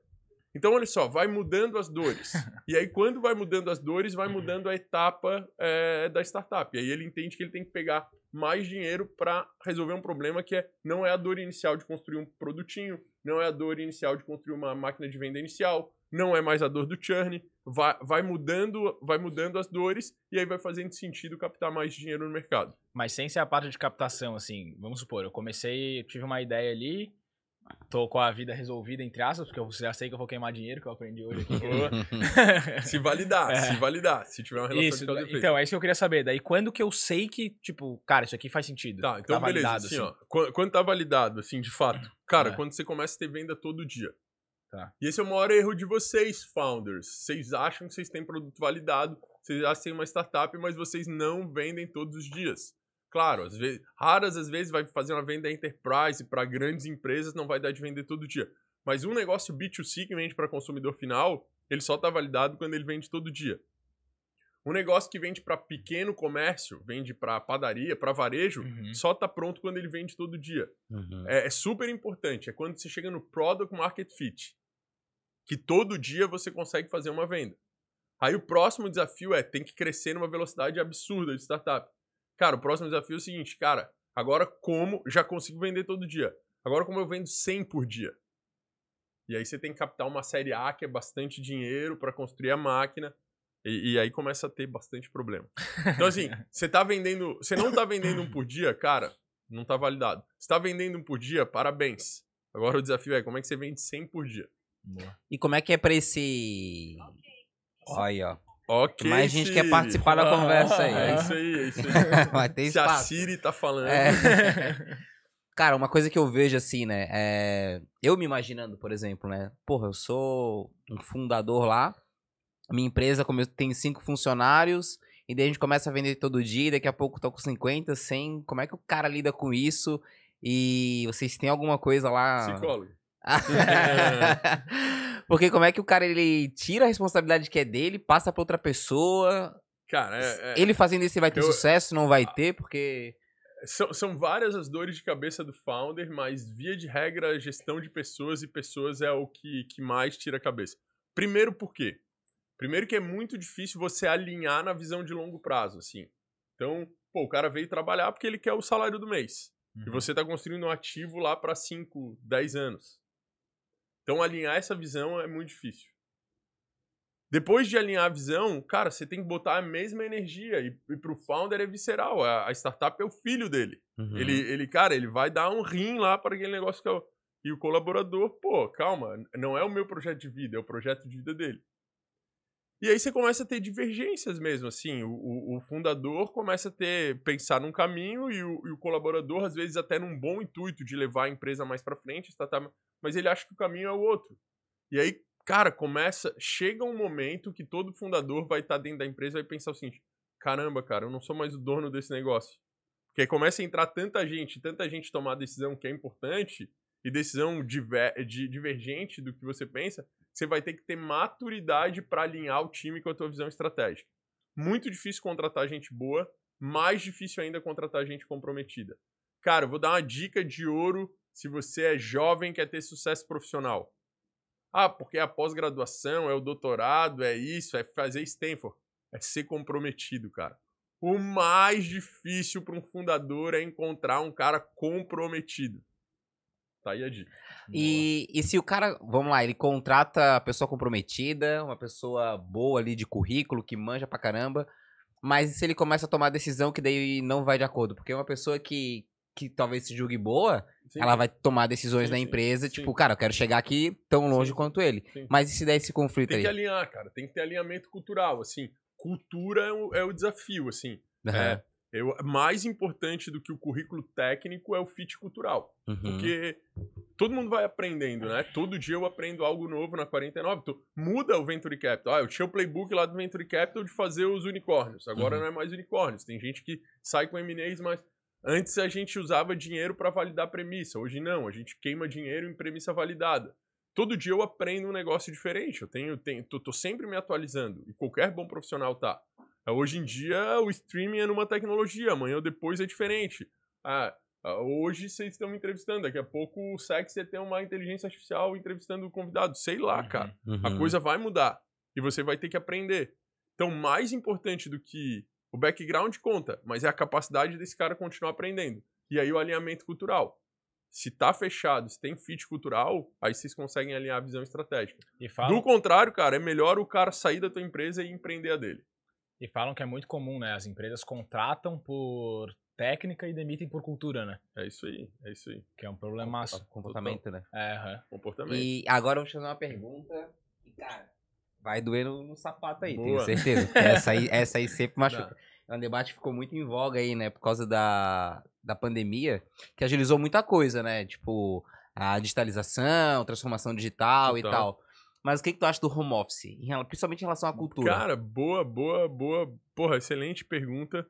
Speaker 3: Então, olha só, vai mudando as dores. (laughs) E aí, quando vai mudando as dores, vai mudando a etapa é, da startup. E aí ele entende que ele tem que pegar mais dinheiro para resolver um problema que é, não é a dor inicial de construir um produtinho, não é a dor inicial de construir uma máquina de venda inicial, não é mais a dor do churn, vai, vai mudando vai mudando as dores e aí vai fazendo sentido captar mais dinheiro no mercado.
Speaker 1: Mas sem ser a parte de captação, assim, vamos supor, eu comecei, tive uma ideia ali, tô com a vida resolvida, entre aspas, porque eu já sei que eu vou queimar dinheiro, que eu aprendi hoje aqui. (laughs)
Speaker 3: Se validar,
Speaker 1: É.
Speaker 3: se validar, se tiver uma relação
Speaker 1: Isso,
Speaker 3: de causa efeito.
Speaker 1: então, é isso que eu queria saber. Daí, quando que eu sei que, tipo, cara, isso aqui faz sentido?
Speaker 3: Tá, então beleza,
Speaker 1: validado,
Speaker 3: assim, ó. Quando, quando tá validado, assim, de fato. Cara,
Speaker 1: É.
Speaker 3: quando você começa a ter venda todo dia.
Speaker 1: Tá.
Speaker 3: E esse é o maior erro de vocês, founders. Vocês acham que vocês têm produto validado, vocês acham que têm uma startup, mas vocês não vendem todos os dias. Claro, às vezes, raras às vezes vai fazer uma venda enterprise para grandes empresas, não vai dar de vender todo dia. Mas um negócio B2C que vende para consumidor final, ele só tá validado quando ele vende todo dia. Um negócio que vende para pequeno comércio, vende para padaria, para varejo,
Speaker 1: Uhum.
Speaker 3: só tá pronto quando ele vende todo dia.
Speaker 2: Uhum.
Speaker 3: É, é super importante. É quando você chega no Product Market Fit. Que todo dia você consegue fazer uma venda. Aí o próximo desafio é, tem que crescer numa velocidade absurda de startup. Cara, o próximo desafio é o seguinte, cara, agora como, já consigo vender todo dia. Agora como eu vendo 100 por dia. E aí você tem que captar uma série A, que é bastante dinheiro para construir a máquina. E, e aí começa a ter bastante problema. Então assim, (laughs) você tá vendendo, você não tá vendendo um por dia, cara, não tá validado. Você tá vendendo um por dia, parabéns. Agora o desafio é como é que você vende 100 por dia.
Speaker 1: Boa.
Speaker 2: E como é que é pra esse. Olha aí, ó.
Speaker 3: Ok,
Speaker 2: Mais gente quer participar da conversa aí. (laughs)
Speaker 3: É isso aí, é isso aí. (laughs)
Speaker 2: Vai ter
Speaker 3: Se a. Siri tá falando.
Speaker 2: É. (laughs) Cara, uma coisa que eu vejo assim, né? É... Eu me imaginando, por exemplo, né? Porra, eu sou um fundador lá. Minha empresa tem cinco funcionários. E daí a gente começa a vender todo dia. E daqui a pouco tô com 50, 100. Como é que o cara lida com isso? E vocês têm alguma coisa lá?
Speaker 3: Psicólogo. (laughs)
Speaker 2: Porque como é que o cara ele tira a responsabilidade que é dele, passa pra outra pessoa?
Speaker 3: Cara, é- é-
Speaker 2: Ele fazendo isso, ele vai ter
Speaker 3: Eu-
Speaker 2: sucesso? Não vai ter? Porque.
Speaker 3: São, são várias as dores de cabeça do founder, mas via de regra, a gestão de pessoas e pessoas é o que, que mais tira a cabeça. Primeiro, por quê? Primeiro que é muito difícil você alinhar na visão de longo prazo, assim. Então, pô, o cara veio trabalhar porque ele quer o salário do mês. E você está construindo um ativo lá para 5, 10 anos. Então, alinhar essa visão é muito difícil. Depois de alinhar a visão, cara, você tem que botar a mesma energia. E, e pro founder é visceral. A, a startup é o filho dele.
Speaker 2: Uhum.
Speaker 3: Ele, ele, cara, ele vai dar um rim lá para aquele negócio que é o... E o colaborador, pô, calma, não é o meu projeto de vida, é o projeto de vida dele. E aí você começa a ter divergências mesmo, assim, o, o, o fundador começa a ter, pensar num caminho e o, e o colaborador, às vezes, até num bom intuito de levar a empresa mais para frente, tá, tá, mas ele acha que o caminho é o outro. E aí, cara, começa, chega um momento que todo fundador vai estar dentro da empresa e vai pensar o seguinte, caramba, cara, eu não sou mais o dono desse negócio. Porque começa a entrar tanta gente, tanta gente tomar decisão que é importante, e decisão diver, de, divergente do que você pensa, você vai ter que ter maturidade para alinhar o time com a tua visão estratégica. Muito difícil contratar gente boa, mais difícil ainda contratar gente comprometida. Cara, vou dar uma dica de ouro se você é jovem e quer ter sucesso profissional. Ah, porque é a pós-graduação, é o doutorado, é isso, é fazer Stanford. É ser comprometido, cara. O mais difícil para um fundador é encontrar um cara comprometido. Tá aí a dica.
Speaker 2: E, e se o cara, vamos lá, ele contrata a pessoa comprometida, uma pessoa boa ali de currículo, que manja pra caramba, mas se ele começa a tomar decisão que daí não vai de acordo? Porque uma pessoa que, que talvez se julgue boa,
Speaker 3: Sim,
Speaker 2: ela vai tomar decisões
Speaker 3: Sim,
Speaker 2: na empresa,
Speaker 3: sim.
Speaker 2: tipo, cara, eu quero chegar aqui tão longe quanto ele. Mas e se der esse conflito
Speaker 3: Tem
Speaker 2: aí?
Speaker 3: que alinhar, cara. Tem que ter alinhamento cultural, assim. Cultura é o, é o desafio, assim.
Speaker 2: Aham,
Speaker 3: É, eu, mais importante do que o currículo técnico é o fit cultural.
Speaker 2: uhum.
Speaker 3: Porque todo mundo vai aprendendo, né? Todo dia eu aprendo algo novo na 49. Então, muda o Venture Capital. Ah, eu tinha o playbook lá do Venture Capital de fazer os unicórnios. Agora
Speaker 2: Uhum.
Speaker 3: não é mais unicórnios. Tem gente que sai com M&As, mas antes a gente usava dinheiro para validar premissa. Hoje não, a gente queima dinheiro em premissa validada. Todo dia eu aprendo um negócio diferente. Eu tenho, tenho tô, tô sempre me atualizando. E qualquer bom profissional tá. Ah, Hoje em dia, o streaming é numa tecnologia. Amanhã ou depois é diferente. Ah, ah, hoje vocês estão me entrevistando. Daqui a pouco o Sex ia ter uma inteligência artificial entrevistando o convidado. Sei lá,
Speaker 1: Uhum.
Speaker 3: cara.
Speaker 2: Uhum.
Speaker 3: A coisa vai mudar. E você vai ter que aprender. Então, mais importante do que o background conta, mas é a capacidade desse cara continuar aprendendo. E aí o alinhamento cultural. Se tá fechado, se tem fit cultural, aí vocês conseguem alinhar a visão estratégica.
Speaker 1: E
Speaker 3: Do contrário, cara, é melhor o cara sair da tua empresa e empreender a dele.
Speaker 1: e falam que é muito comum, né? As empresas contratam por técnica e demitem por cultura, né?
Speaker 3: É isso aí, é isso aí.
Speaker 1: Que é um problemaço.
Speaker 2: Comportamento, né?
Speaker 1: É, aham.
Speaker 3: Comportamento.
Speaker 2: E agora eu vou te fazer uma pergunta que, cara, vai doer no, no sapato aí, tenho
Speaker 3: Boa.
Speaker 2: certeza. porque essa aí, (laughs) essa aí sempre machuca. É um debate que ficou muito em voga aí, né? Por causa da, da pandemia, que agilizou muita coisa, né? Tipo, a digitalização, transformação digital e tal. Mas o que, que tu acha do home office? Principalmente em relação à cultura.
Speaker 3: Cara, boa, boa, boa. Porra, excelente pergunta.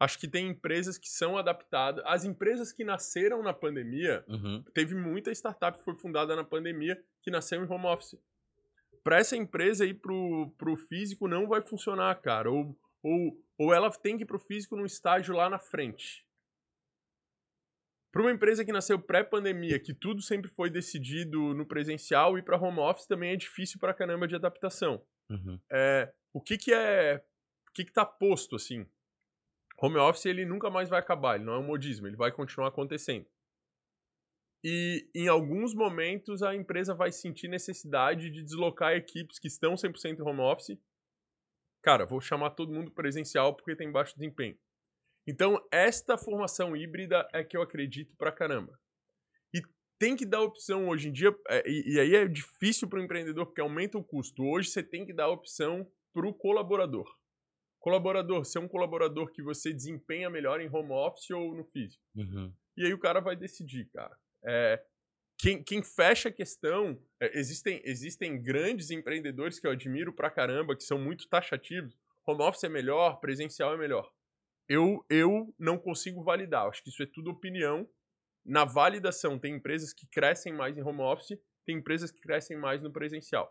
Speaker 3: Acho que tem empresas que são adaptadas. As empresas que nasceram na pandemia,
Speaker 2: Uhum.
Speaker 3: teve muita startup que foi fundada na pandemia que nasceu em home office. Para essa empresa ir pro, pro físico não vai funcionar, cara. Ou, ou, ou ela tem que ir pro físico num estágio lá na frente. Para uma empresa que nasceu pré-pandemia, que tudo sempre foi decidido no presencial e para home office também é difícil pra caramba de adaptação
Speaker 2: Uhum.
Speaker 3: é, o que que é, o que que tá posto assim? Home office ele nunca mais vai acabar, ele não é um modismo, ele vai continuar acontecendo. E em alguns momentos a empresa vai sentir necessidade de deslocar equipes que estão 100% home office. Cara, vou chamar todo mundo presencial porque tem baixo desempenho. Então, esta formação híbrida é que eu acredito pra caramba. E tem que dar opção hoje em dia, é, e, e aí é difícil para o empreendedor porque aumenta o custo. Hoje você tem que dar opção para o colaborador. Colaborador, se é um colaborador que você desempenha melhor em home office ou no físico.
Speaker 2: Uhum.
Speaker 3: E aí o cara vai decidir, cara. É, quem, quem fecha a questão, é, existem, existem grandes empreendedores que eu admiro pra caramba, que são muito taxativos. Home office é melhor, presencial é melhor. Eu, eu não consigo validar. Acho que isso é tudo opinião. Na validação, tem empresas que crescem mais em home office, tem empresas que crescem mais no presencial.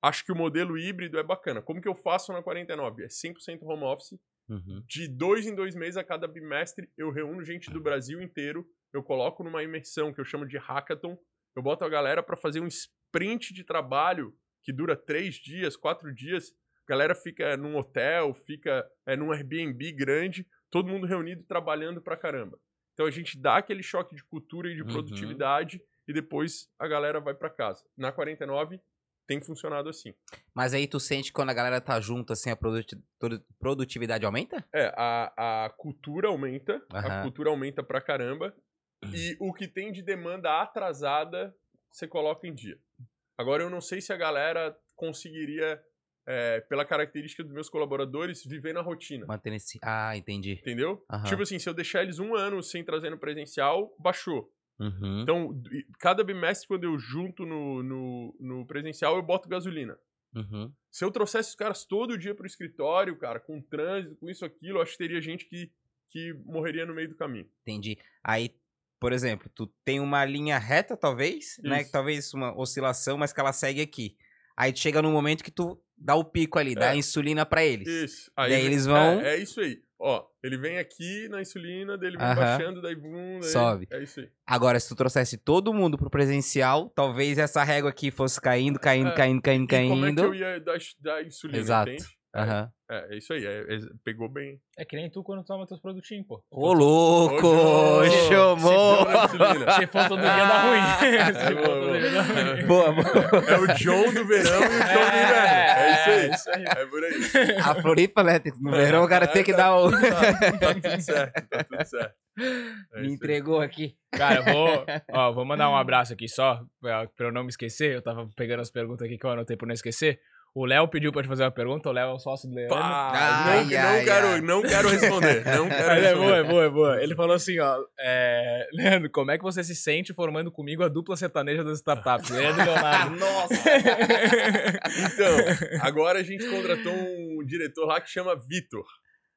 Speaker 3: Acho que o modelo híbrido é bacana. Como que eu faço na 49? É 100% home office.
Speaker 2: Uhum.
Speaker 3: De dois em dois meses, a cada bimestre, eu reúno gente do Brasil inteiro. Eu coloco numa imersão que eu chamo de hackathon. Eu boto a galera para fazer um sprint de trabalho que dura três dias, quatro dias. A galera fica num hotel, fica é, num Airbnb grande, todo mundo reunido trabalhando pra caramba. Então a gente dá aquele choque de cultura e de
Speaker 2: Uhum.
Speaker 3: produtividade e depois a galera vai para casa. Na 49 tem funcionado assim.
Speaker 2: Mas aí tu sente que quando a galera tá junto, assim, a produti- produ- produtividade aumenta?
Speaker 3: É, a, a cultura aumenta, a
Speaker 2: Aham.
Speaker 3: cultura aumenta pra caramba, e o que tem de demanda atrasada, você coloca em dia. Agora, eu não sei se a galera conseguiria, é, pela característica dos meus colaboradores, viver na rotina.
Speaker 2: Mantendo esse. Ah, entendi.
Speaker 3: Entendeu?
Speaker 2: Aham.
Speaker 3: Tipo assim, se eu deixar eles um ano sem trazer no presencial, baixou.
Speaker 2: Uhum.
Speaker 3: Então, cada bimestre, quando eu junto no, no, no presencial, eu boto gasolina.
Speaker 2: Uhum.
Speaker 3: Se eu trouxesse os caras todo dia pro escritório, cara, com trânsito, com isso, aquilo, acho que teria gente que, que morreria no meio do caminho.
Speaker 2: Entendi. Aí, por exemplo, tu tem uma linha reta, talvez, né?
Speaker 3: Isso.
Speaker 2: Que talvez uma oscilação, mas que ela segue aqui. Aí tu chega num momento que tu dá o pico ali, dá
Speaker 3: É.
Speaker 2: a insulina pra eles.
Speaker 3: Isso.
Speaker 2: Daí
Speaker 3: vem-
Speaker 2: eles vão-
Speaker 3: É, é isso aí. Ó, ele vem aqui na insulina, daí ele vem
Speaker 2: Aham.
Speaker 3: baixando, daí bum, daí-
Speaker 2: Sobe.
Speaker 3: É isso aí.
Speaker 2: Agora, se tu trouxesse todo mundo pro presencial, talvez essa régua aqui fosse caindo, caindo,
Speaker 3: É.
Speaker 2: caindo, caindo,
Speaker 3: E como é que
Speaker 2: caindo.
Speaker 3: eu ia dar, dar insulina,
Speaker 2: Exato.
Speaker 3: entende?
Speaker 2: Aham.
Speaker 3: É, é isso aí. é- é- pegou bem.
Speaker 1: É que nem tu quando toma teus produtinhos, pô.
Speaker 2: Ô, louco!
Speaker 3: Ô,
Speaker 2: Chamou!
Speaker 3: se deu na insulina.
Speaker 1: Se for todo dia dá ruim. (laughs) Se for todo
Speaker 3: boa.
Speaker 1: dia dá ruim.
Speaker 2: Boa, boa.
Speaker 3: É o John do verão e o John do inverno. É isso aí.
Speaker 1: isso aí.
Speaker 3: É por aí.
Speaker 2: A Floripa, né? No verão o cara tem que dar o.
Speaker 3: Tá, tá tudo certo, tá tudo certo. É
Speaker 2: Me
Speaker 3: isso aí.
Speaker 2: entregou aqui.
Speaker 1: Cara, eu vou, ó, vou mandar um (laughs) abraço aqui só, pra, pra eu não me esquecer. Eu tava pegando as perguntas aqui que eu anotei pra não esquecer. O Léo pediu pra te fazer uma pergunta, o Léo é o sócio do Leandro.
Speaker 3: Pá,
Speaker 2: Ai,
Speaker 3: não,
Speaker 2: ai,
Speaker 3: não, quero,
Speaker 2: ai.
Speaker 3: não quero responder. Não (laughs) quero
Speaker 1: Mas é boa, é
Speaker 3: responder.
Speaker 1: boa, é boa. Ele falou assim, ó, é, Leandro, como é que você se sente formando comigo a dupla sertaneja das startups? Leandro e Leonardo. (laughs)
Speaker 2: Nossa!
Speaker 3: Então, agora a gente contratou um diretor lá que chama Vitor.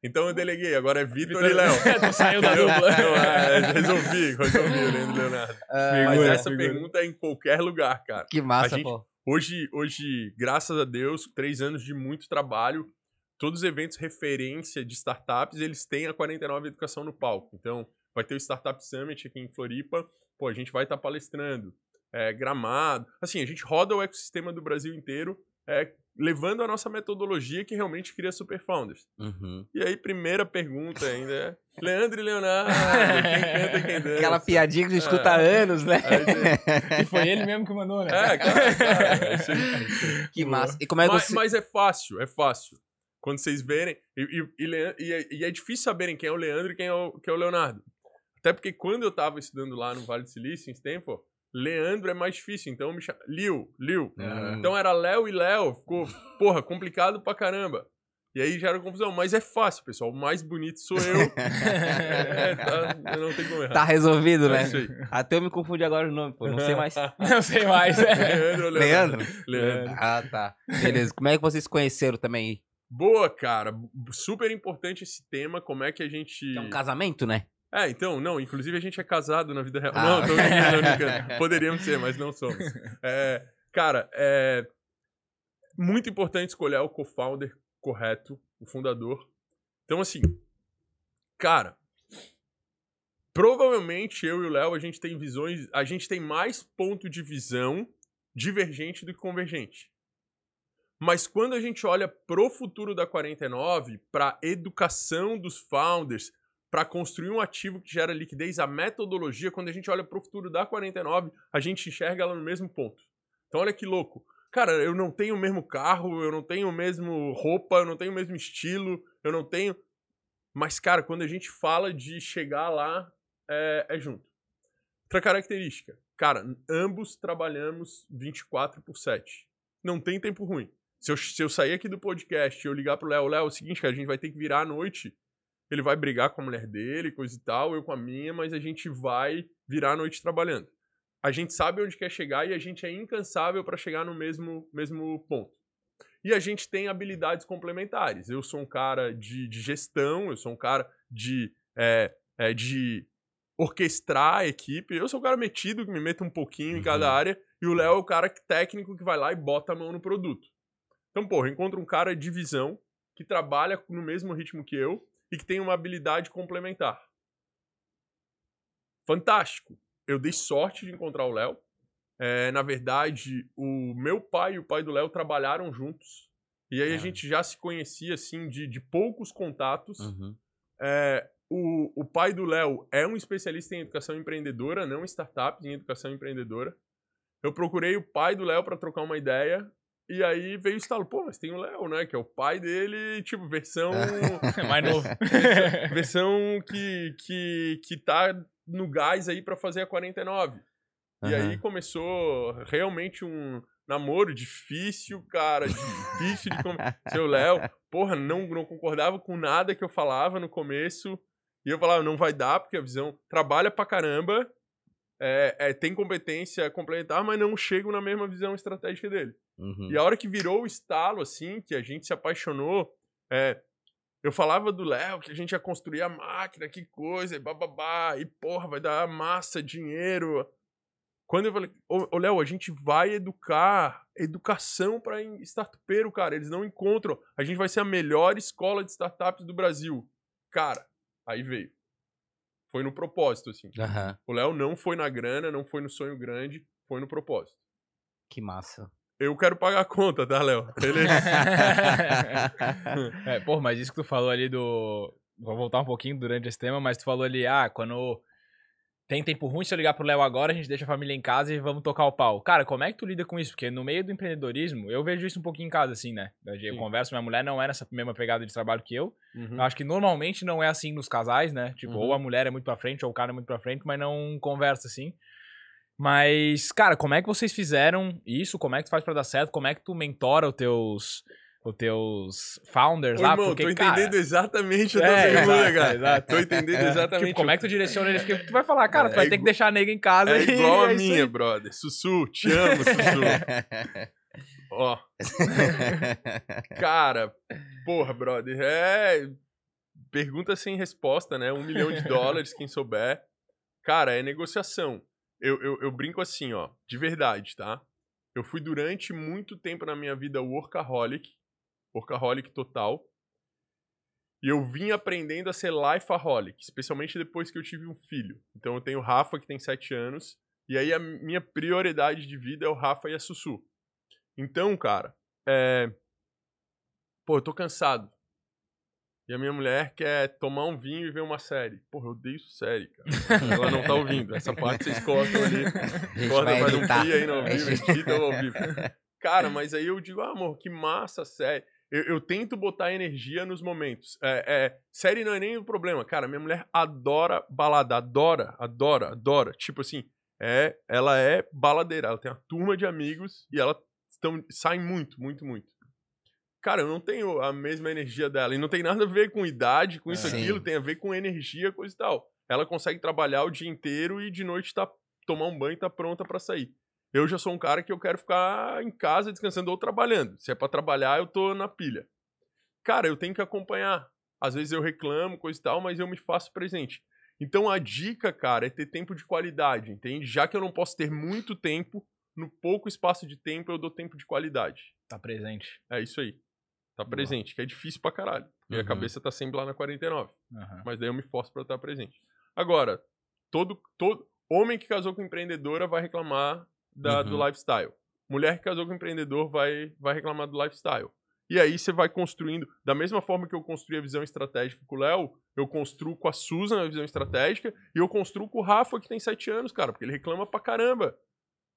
Speaker 3: Então eu deleguei, agora é Vitor e Léo. (laughs)
Speaker 1: tu saiu da dupla.
Speaker 3: Não, é, resolvi, resolvi o Leandro e Leonardo. Mas
Speaker 1: Figura,
Speaker 3: essa
Speaker 1: figura.
Speaker 3: pergunta é em qualquer lugar, cara.
Speaker 2: Que massa,
Speaker 3: gente-
Speaker 2: pô.
Speaker 3: Hoje, hoje, graças a Deus, três anos de muito trabalho, todos os eventos referência de startups, eles têm a 49 Educação no palco. Então, vai ter o Startup Summit aqui em Floripa, pô, a gente vai estar palestrando, é, gramado. Assim, a gente roda o ecossistema do Brasil inteiro, é, levando a nossa metodologia que realmente cria super founders.
Speaker 2: Uhum.
Speaker 3: E aí, primeira pergunta ainda é, Leandro e Leonardo, (laughs) quem canta e quem dança?
Speaker 2: Aquela piadinha que tu escuta há
Speaker 3: É.
Speaker 2: anos, né?
Speaker 3: Aí, (laughs)
Speaker 1: E foi ele mesmo que mandou, né?
Speaker 3: é, cara, cara, é isso. (laughs)
Speaker 2: Que massa. E como é que
Speaker 3: mas,
Speaker 2: você.
Speaker 3: mas é fácil, é fácil. Quando vocês verem. E, e- e e é, e é difícil saberem quem é o Leandro e quem é o, quem é o Leonardo. Até porque quando eu tava estudando lá no Vale do Silício, em Stanford, Leandro é mais difícil. Então eu me chamo. Liu, Liu.
Speaker 2: Hum.
Speaker 3: Então era Léo e Léo. Ficou, porra, complicado pra caramba. E aí gera confusão. Mas é fácil, pessoal. O mais bonito sou eu. (laughs) É, tá, eu não tenho como errar.
Speaker 2: Tá resolvido,
Speaker 3: É
Speaker 2: né?
Speaker 3: isso aí.
Speaker 2: Até eu me confundi agora o nome, pô. Não sei mais. (laughs)
Speaker 1: Não sei mais. (laughs)
Speaker 3: Leandro, ou
Speaker 2: Leandro?
Speaker 3: Leandro.
Speaker 2: Ah, tá. Beleza. Como é que vocês se conheceram também?
Speaker 3: Boa, cara. Super importante esse tema. Como é que a gente.
Speaker 2: É um casamento, né?
Speaker 3: É, então, não, inclusive a gente é casado na vida real.
Speaker 2: Ah.
Speaker 3: Não, tô brincando, (laughs) brincando. Poderíamos ser, mas não somos. É, cara, é muito importante escolher o co-founder correto, o fundador. Então, assim, cara, provavelmente eu e o Léo, a gente tem visões, a gente tem mais ponto de visão divergente do que convergente. Mas quando a gente olha pro futuro da 49, pra educação dos founders, para construir um ativo que gera liquidez, a metodologia, quando a gente olha para o futuro da 49, a gente enxerga ela no mesmo ponto. Então olha que louco. Cara, eu não tenho o mesmo carro, eu não tenho o mesmo roupa, eu não tenho o mesmo estilo, eu não tenho. Mas, cara, quando a gente fala de chegar lá, é, é junto. Outra característica. Cara, ambos trabalhamos 24 por 7. Não tem tempo ruim. Se eu, se eu sair aqui do podcast e eu ligar pro Léo, Léo, é o seguinte, cara, a gente vai ter que virar à noite. Ele vai brigar com a mulher dele, coisa e tal, eu com a minha, mas a gente vai virar à noite trabalhando. A gente sabe onde quer chegar e a gente é incansável para chegar no mesmo, mesmo ponto. E a gente tem habilidades complementares. Eu sou um cara de, de gestão, eu sou um cara de, é, é, de orquestrar a equipe. Eu sou um cara metido, que me meto um pouquinho em cada
Speaker 2: Uhum.
Speaker 3: área. E o Léo é o cara técnico que vai lá e bota a mão no produto. Então, porra, eu encontro um cara de visão que trabalha no mesmo ritmo que eu e que tem uma habilidade complementar. Fantástico. Eu dei sorte de encontrar o Léo. É, na verdade, o meu pai e o pai do Léo trabalharam juntos. E aí a
Speaker 2: Ah.
Speaker 3: gente já se conhecia, assim, de, de poucos contatos.
Speaker 2: Uhum.
Speaker 3: É, o, o pai do Léo é um especialista em educação empreendedora, não em startups, em educação empreendedora. Eu procurei o pai do Léo para trocar uma ideia. E aí veio o estalo, pô, mas tem o Léo, né? Que é o pai dele, tipo, versão. (laughs)
Speaker 1: Mais novo. (laughs)
Speaker 3: versão que, que, que tá no gás aí para fazer a 49. E aí começou realmente um namoro difícil, cara, difícil de conversar. (laughs) Seu Léo, porra, não, não concordava com nada que eu falava no começo. E eu falava, não vai dar, porque a visão trabalha pra caramba, é, é, tem competência complementar, mas não chego na mesma visão estratégica dele.
Speaker 2: Uhum.
Speaker 3: E a hora que virou o estalo, assim, que a gente se apaixonou, é, eu falava do Léo que a gente ia construir a máquina, que coisa, e bababá, e porra, vai dar massa, dinheiro. Quando eu falei, ô ô, Léo, a gente vai educar, educação para startupeiro, cara, eles não encontram. A gente vai ser a melhor escola de startups do Brasil. Cara, aí veio. Foi no propósito, assim.
Speaker 2: Aham.
Speaker 3: O Léo não foi na grana, não foi no sonho grande, foi no propósito.
Speaker 2: Que massa.
Speaker 3: Eu quero pagar a conta, tá, Léo? Beleza? (laughs)
Speaker 1: é, pô, mas isso que tu falou ali do. Vou voltar um pouquinho durante esse tema, mas tu falou ali, ah, quando tem tempo ruim, se eu ligar pro Léo agora, a gente deixa a família em casa e vamos tocar o pau. Cara, como é que tu lida com isso? Porque no meio do empreendedorismo, eu vejo isso um pouquinho em casa, assim, né? Eu
Speaker 3: Sim.
Speaker 1: converso, minha mulher não é nessa mesma pegada de trabalho que eu.
Speaker 3: Uhum.
Speaker 1: Eu acho que normalmente não é assim nos casais, né? Tipo,
Speaker 3: Uhum.
Speaker 1: ou a mulher é muito pra frente, ou o cara é muito pra frente, mas não conversa assim. Mas, cara, como é que vocês fizeram isso? Como é que tu faz pra dar certo? Como é que tu mentora os teus, os teus founders
Speaker 3: Ô,
Speaker 1: lá?
Speaker 3: irmão,
Speaker 1: Porque,
Speaker 3: tô
Speaker 1: cara,
Speaker 3: entendendo exatamente a tua
Speaker 1: É,
Speaker 3: pergunta,
Speaker 1: exato,
Speaker 3: cara.
Speaker 1: exato.
Speaker 3: Tô entendendo
Speaker 1: É,
Speaker 3: exatamente.
Speaker 1: Tipo, como é que tu direciona eles? Porque tu vai falar, cara, tu
Speaker 3: É
Speaker 1: vai ter que
Speaker 3: igual-
Speaker 1: deixar a nega em casa.
Speaker 3: É
Speaker 1: e
Speaker 3: igual a
Speaker 1: é
Speaker 3: minha,
Speaker 1: aí.
Speaker 3: brother. Sussu, te amo, Sussu. (laughs) Ó, cara, porra, brother, é pergunta sem resposta, né? Um milhão de dólares, quem souber. Cara, é negociação. Eu, eu, eu brinco assim, ó, de verdade, tá? Eu fui durante muito tempo na minha vida workaholic, workaholic total. E eu vim aprendendo a ser lifeaholic, especialmente depois que eu tive um filho. Então eu tenho o Rafa, que tem sete anos, e aí a minha prioridade de vida é o Rafa e a Sussu. Então, cara, é... Pô, eu tô cansado. E a minha mulher quer tomar um vinho e ver uma série. Porra, eu odeio série, cara. Ela não tá ouvindo. Essa parte vocês cortam ali. (laughs) Corta, faz um pi aí no vivo, edita ao (laughs) vivo. Cara, mas aí eu digo, ah, amor, que massa a série. Eu, eu tento botar energia nos momentos. É, é, série não é nem o problema. Cara, minha mulher adora balada. Adora, adora, adora. Tipo assim, é, ela é baladeira. Ela tem uma turma de amigos e ela estão, sai muito, muito, muito. Cara, eu não tenho a mesma energia dela. E não tem nada a ver com idade, com isso,
Speaker 2: Sim.
Speaker 3: aquilo. Tem a ver com energia, coisa e tal. Ela consegue trabalhar o dia inteiro e de noite tá, tomar um banho e tá pronta pra sair. Eu já sou um cara que eu quero ficar em casa descansando ou trabalhando. Se é pra trabalhar, eu tô na pilha. Cara, eu tenho que acompanhar. Às vezes eu reclamo, coisa e tal, mas eu me faço presente. Então a dica, cara, é ter tempo de qualidade, entende? Já que eu não posso ter muito tempo, no pouco espaço de tempo eu dou tempo de qualidade.
Speaker 1: Tá presente.
Speaker 3: É isso aí. Tá presente, que é difícil pra caralho.
Speaker 2: Uhum.
Speaker 3: a cabeça tá sempre lá na 49.
Speaker 1: Aham.
Speaker 3: Mas daí eu me forço pra estar presente. Agora, todo, todo homem que casou com empreendedora vai reclamar da, do
Speaker 2: Uhum.
Speaker 3: lifestyle. Mulher que casou com empreendedor vai, vai reclamar do lifestyle. E aí você vai construindo, da mesma forma que eu construí a visão estratégica com o Léo, eu construo com a Susan a visão estratégica e eu construo com o Rafa, que tem sete anos, cara, porque ele reclama pra caramba.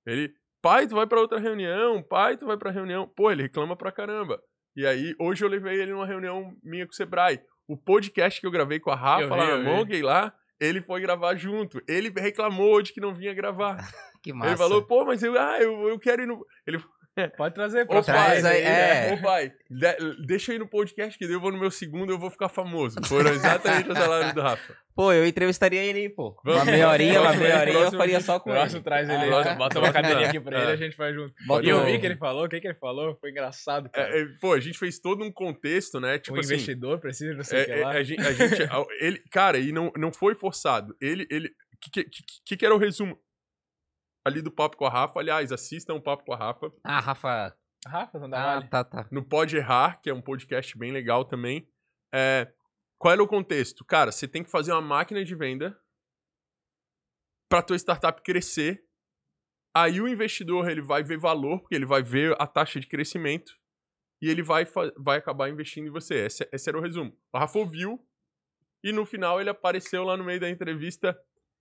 Speaker 3: Ele, pai, tu vai pra outra reunião, pai, tu vai pra reunião. Pô, ele reclama pra caramba. E aí, hoje eu levei ele numa reunião minha com o Sebrae. O podcast que eu gravei com a Rafa lá
Speaker 1: eu
Speaker 3: na
Speaker 1: vi.
Speaker 3: Monkey lá, ele foi gravar junto. Ele reclamou de que não vinha gravar. (laughs)
Speaker 2: Que massa.
Speaker 3: Ele falou, pô, mas eu, ah, eu, eu quero ir no. Ele (laughs)
Speaker 1: Pode trazer,
Speaker 3: Ô
Speaker 1: pô.
Speaker 2: Traz
Speaker 3: pai,
Speaker 2: aí, é.
Speaker 3: ô pai, de- deixa eu ir no podcast que daí eu vou no meu segundo eu vou ficar famoso. Foram exatamente as palavras do Rafa.
Speaker 2: Pô, eu entrevistaria ele aí, pô.
Speaker 3: Vamos.
Speaker 2: Uma meia horinha, uma meia horinha eu faria só com
Speaker 1: Próximo
Speaker 2: ele.
Speaker 1: traz ele
Speaker 2: Ah,
Speaker 1: aí, bota uma cadeirinha aqui pra ele,
Speaker 3: É.
Speaker 1: a gente vai junto.
Speaker 2: Bota
Speaker 1: E eu
Speaker 2: o-
Speaker 1: vi que ele falou, o que que ele falou? Foi engraçado, cara.
Speaker 3: É, é, pô, a gente fez todo um contexto, né? Tipo
Speaker 1: o
Speaker 3: assim.
Speaker 1: investidor precisa de não sei o
Speaker 3: É,
Speaker 1: que
Speaker 3: é,
Speaker 1: lá.
Speaker 3: a gente, a gente- (laughs) ele, cara, e não, não foi forçado. Ele, ele, que, que, que, que era o resumo ali do papo com a Rafa? Aliás, assistam o papo com a Rafa
Speaker 2: Ah, Rafa.
Speaker 1: Rafa, não dá
Speaker 2: Ah,
Speaker 1: vale.
Speaker 2: tá, tá.
Speaker 3: no Pode Errar, que é um podcast bem legal também. É, qual era o contexto? Cara, você tem que fazer uma máquina de venda para tua startup crescer. Aí o investidor ele vai ver valor, porque ele vai ver a taxa de crescimento e ele vai, vai acabar investindo em você. Esse, esse era o resumo. O Rafa ouviu e no final ele apareceu lá no meio da entrevista: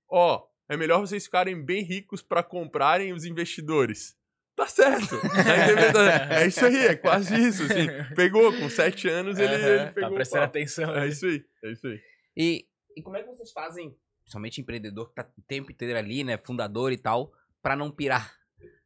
Speaker 3: Ó, é melhor vocês ficarem bem ricos para comprarem os investidores. Tá certo. Tá é isso aí, é quase isso. Assim. Pegou, com sete anos ele,
Speaker 1: Aham,
Speaker 3: ele
Speaker 1: tá
Speaker 3: pegou. o
Speaker 1: prestando atenção.
Speaker 3: É
Speaker 1: aí.
Speaker 3: isso aí, é isso aí.
Speaker 2: E, e como é que vocês fazem, principalmente empreendedor que tá o tempo inteiro ali, né, fundador e tal, pra não pirar?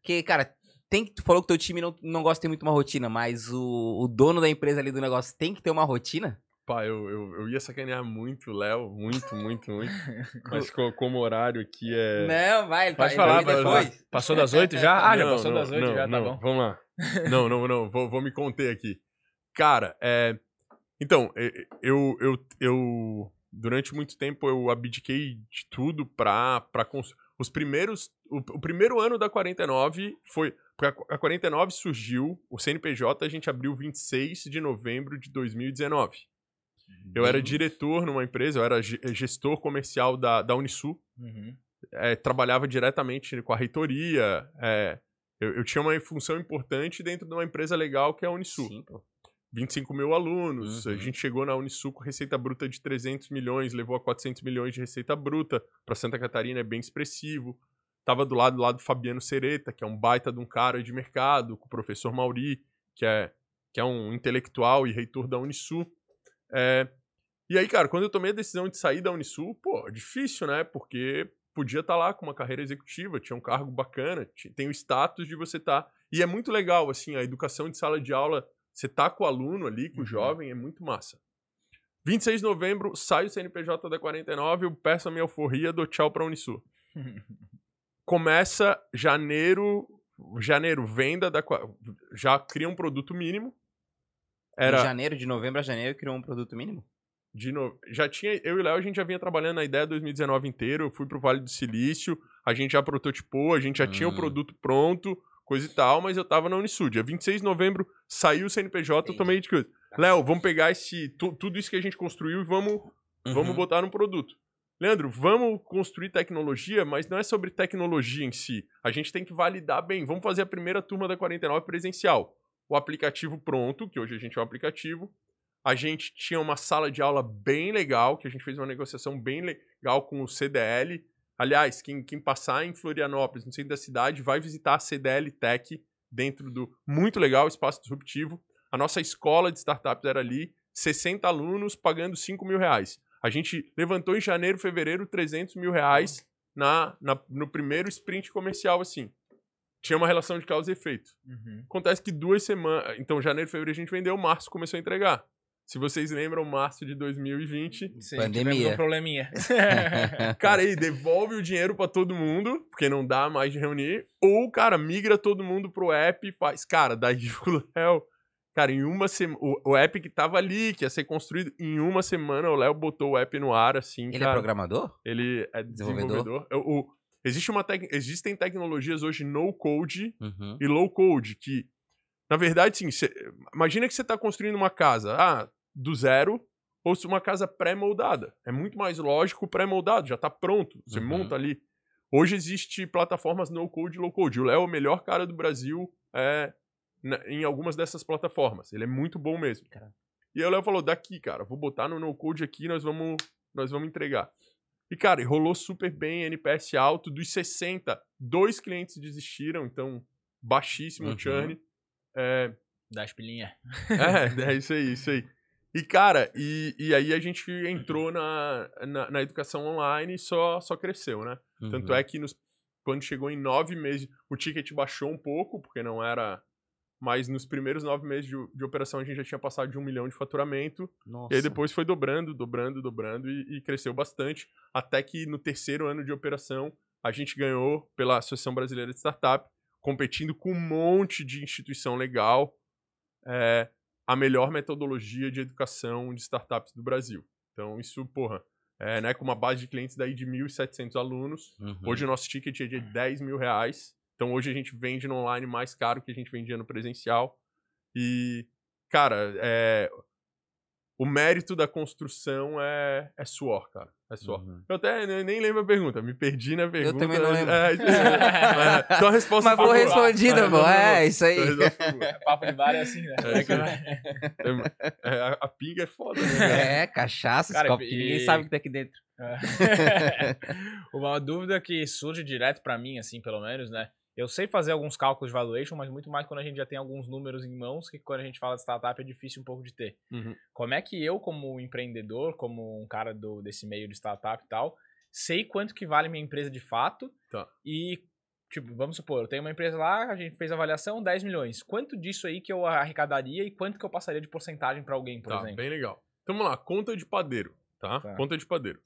Speaker 2: Porque, cara, tem que, tu falou que teu time não, não gosta de ter muito uma rotina, mas o, o dono da empresa ali do negócio tem que ter uma rotina?
Speaker 3: Pá, eu, eu, eu ia sacanear muito o Léo, muito, muito, muito. (laughs) Mas co- como o horário aqui é.
Speaker 2: Não, vai,
Speaker 1: Pode
Speaker 2: tá-
Speaker 1: falar,
Speaker 2: depois.
Speaker 1: Passou das oito já? (laughs) Ah, já
Speaker 3: Não,
Speaker 1: passou
Speaker 3: não,
Speaker 1: das oito
Speaker 3: não,
Speaker 1: já, tá
Speaker 3: não,
Speaker 1: bom.
Speaker 3: Vamos lá. (laughs) Não, não, não, vou, vou me conter aqui. Cara, é. Então, eu, eu, eu. Durante muito tempo eu abdiquei de tudo pra. pra os primeiros. O, o primeiro ano da 49 foi. porque a 49 surgiu, o CNPJ a gente abriu 26 de novembro de 2019. Eu era
Speaker 2: Bem-
Speaker 3: diretor numa empresa, eu era ge- gestor comercial da, da Unisul
Speaker 1: Uhum.
Speaker 3: é, trabalhava diretamente com a reitoria. é, eu, eu tinha uma função importante dentro de uma empresa legal que é a Unisul.
Speaker 2: Sim, pô.
Speaker 3: 25 mil alunos. A
Speaker 2: Uhum.
Speaker 3: gente chegou na Unisul com receita bruta de 300 milhões, levou a 400 milhões de receita bruta. Para Santa Catarina é bem expressivo. Tava do lado lá do Fabiano Sereta, que é um baita de um cara de mercado, com o professor Mauri, que é, que é um intelectual e reitor da Unisul. É, e aí, cara, quando eu tomei a decisão de sair da Unisul, pô, difícil, né? Porque podia estar lá com uma carreira executiva, tinha um cargo bacana, tem o status de você estar. E é muito legal, assim, a educação de sala de aula, você tá com o aluno ali, com o
Speaker 1: Uhum.
Speaker 3: jovem, é muito massa. 26 de novembro, sai o CNPJ da 49, eu peço a minha alforria, dou tchau pra Unisul. (laughs) Começa janeiro, janeiro, venda da. Já cria um produto mínimo.
Speaker 2: De
Speaker 3: Era
Speaker 2: janeiro, de novembro a janeiro, criou um produto mínimo?
Speaker 3: de novo. Já tinha. Eu e o Léo, a gente já vinha trabalhando na ideia 2019 inteiro. Eu fui pro Vale do Silício, a gente já prototipou, a gente já tinha o
Speaker 2: Hum.
Speaker 3: produto pronto, coisa e tal, mas eu tava na Unisul. Dia 26 de novembro saiu o CNPJ, eu tomei de coisa. Léo, vamos pegar esse, tu- tudo isso que a gente construiu e vamos, vamos
Speaker 2: Uhum.
Speaker 3: botar no produto. Leandro, vamos construir tecnologia, mas não é sobre tecnologia em si. A gente tem que validar bem. Vamos fazer a primeira turma da 49 presencial. O aplicativo pronto, que hoje a gente é um aplicativo. A gente tinha uma sala de aula bem legal, que a gente fez uma negociação bem legal com o CDL. Aliás, quem, quem passar em Florianópolis, no centro da cidade, vai visitar a CDL Tech dentro do. Muito legal, espaço disruptivo. A nossa escola de startups era ali, 60 alunos pagando 5 mil reais. A gente levantou em janeiro, fevereiro, 300 mil reais na, na- no primeiro sprint comercial, assim. Tinha uma relação de causa e efeito.
Speaker 1: Uhum.
Speaker 3: Acontece que duas semanas. Então, janeiro, fevereiro a gente vendeu, março começou a entregar. Se vocês lembram, março de 2020.
Speaker 1: Sim,
Speaker 2: Pandemia.
Speaker 1: um probleminha. (laughs) (laughs)
Speaker 3: Cara, aí devolve o dinheiro pra todo mundo, porque não dá mais de reunir. Ou, cara, migra todo mundo pro app e faz. Cara, daí (laughs) o Léo. Cara, em uma semana. O, o app que tava ali, que ia ser construído, em uma semana o Léo botou o app no ar, assim.
Speaker 2: Ele
Speaker 3: cara.
Speaker 2: é programador?
Speaker 3: Ele é
Speaker 2: Desenvolvedor?
Speaker 3: desenvolvedor. O- existe uma tec- Existem tecnologias hoje no code
Speaker 2: Uhum.
Speaker 3: e low code, que, na verdade, sim, cê- imagina que você está construindo uma casa, ah, do zero, ou se uma casa pré-moldada. É muito mais lógico pré-moldado, já está pronto, você
Speaker 2: Uhum.
Speaker 3: monta ali. Hoje existe plataformas no code e low code. O Léo é o melhor cara do Brasil é, na- em algumas dessas plataformas. Ele é muito bom mesmo.
Speaker 2: Caramba.
Speaker 3: E aí o Léo falou, daqui, cara, vou botar no no code aqui, nós vamos, nós vamos entregar. E, cara, rolou super bem, NPS alto. Dos 60, dois clientes desistiram, então baixíssimo
Speaker 2: Uhum.
Speaker 3: churn. É,
Speaker 1: Dá as pilinhas.
Speaker 3: é, (laughs) é isso aí, isso aí. E, cara, e, e aí a gente entrou na, na, na educação online e só, só cresceu, né? Tanto
Speaker 2: Uhum.
Speaker 3: é que nos, quando chegou em nove meses, o ticket baixou um pouco, porque não era. Mas nos primeiros nove meses de, de operação a gente já tinha passado de um milhão de faturamento.
Speaker 2: Nossa.
Speaker 3: E aí depois foi dobrando, dobrando, dobrando e, e cresceu bastante. Até que no terceiro ano de operação a gente ganhou pela Associação Brasileira de Startup, competindo com um monte de instituição legal, é, a melhor metodologia de educação de startups do Brasil. Então isso, porra, é, né, com uma base de clientes daí de 1.700 alunos.
Speaker 2: Uhum.
Speaker 3: Hoje o nosso ticket é de 10 mil reais. Então hoje a gente vende no online mais caro que a gente vendia no presencial. E, cara, é, o mérito da construção é, é suor, cara. É suor.
Speaker 2: Uhum.
Speaker 3: Eu até ne- nem lembro a pergunta, me perdi na pergunta.
Speaker 2: também não lembro.
Speaker 3: É. Mas, (laughs) então a resposta
Speaker 2: Mas
Speaker 3: foi
Speaker 2: boa
Speaker 3: boa.
Speaker 2: respondida,
Speaker 3: Mas
Speaker 2: pô. É, isso aí.
Speaker 3: Foi boa.
Speaker 1: Papo de bar é assim, né?
Speaker 3: É, aí. É, a, a pinga é foda, né?
Speaker 2: É, cachaça,
Speaker 1: Cara,
Speaker 2: copo
Speaker 1: e-
Speaker 2: ninguém sabe o que tem aqui dentro.
Speaker 1: É. (laughs) Uma dúvida que surge direto pra mim, assim, pelo menos, né? Eu sei fazer alguns cálculos de valuation, mas muito mais quando a gente já tem alguns números em mãos, que quando a gente fala de startup é difícil um pouco de ter.
Speaker 3: Uhum.
Speaker 1: Como é que eu, como empreendedor, como um cara do, desse meio de startup e tal, sei quanto que vale minha empresa de fato
Speaker 3: Tá.
Speaker 1: e, tipo, vamos supor, eu tenho uma empresa lá, a gente fez a avaliação, 10 milhões. Quanto disso aí que eu arrecadaria e quanto que eu passaria de porcentagem pra alguém, por
Speaker 3: Tá,
Speaker 1: exemplo?
Speaker 3: bem legal. Então vamos lá, conta de padeiro, tá?
Speaker 1: Tá.
Speaker 3: Conta de padeiro.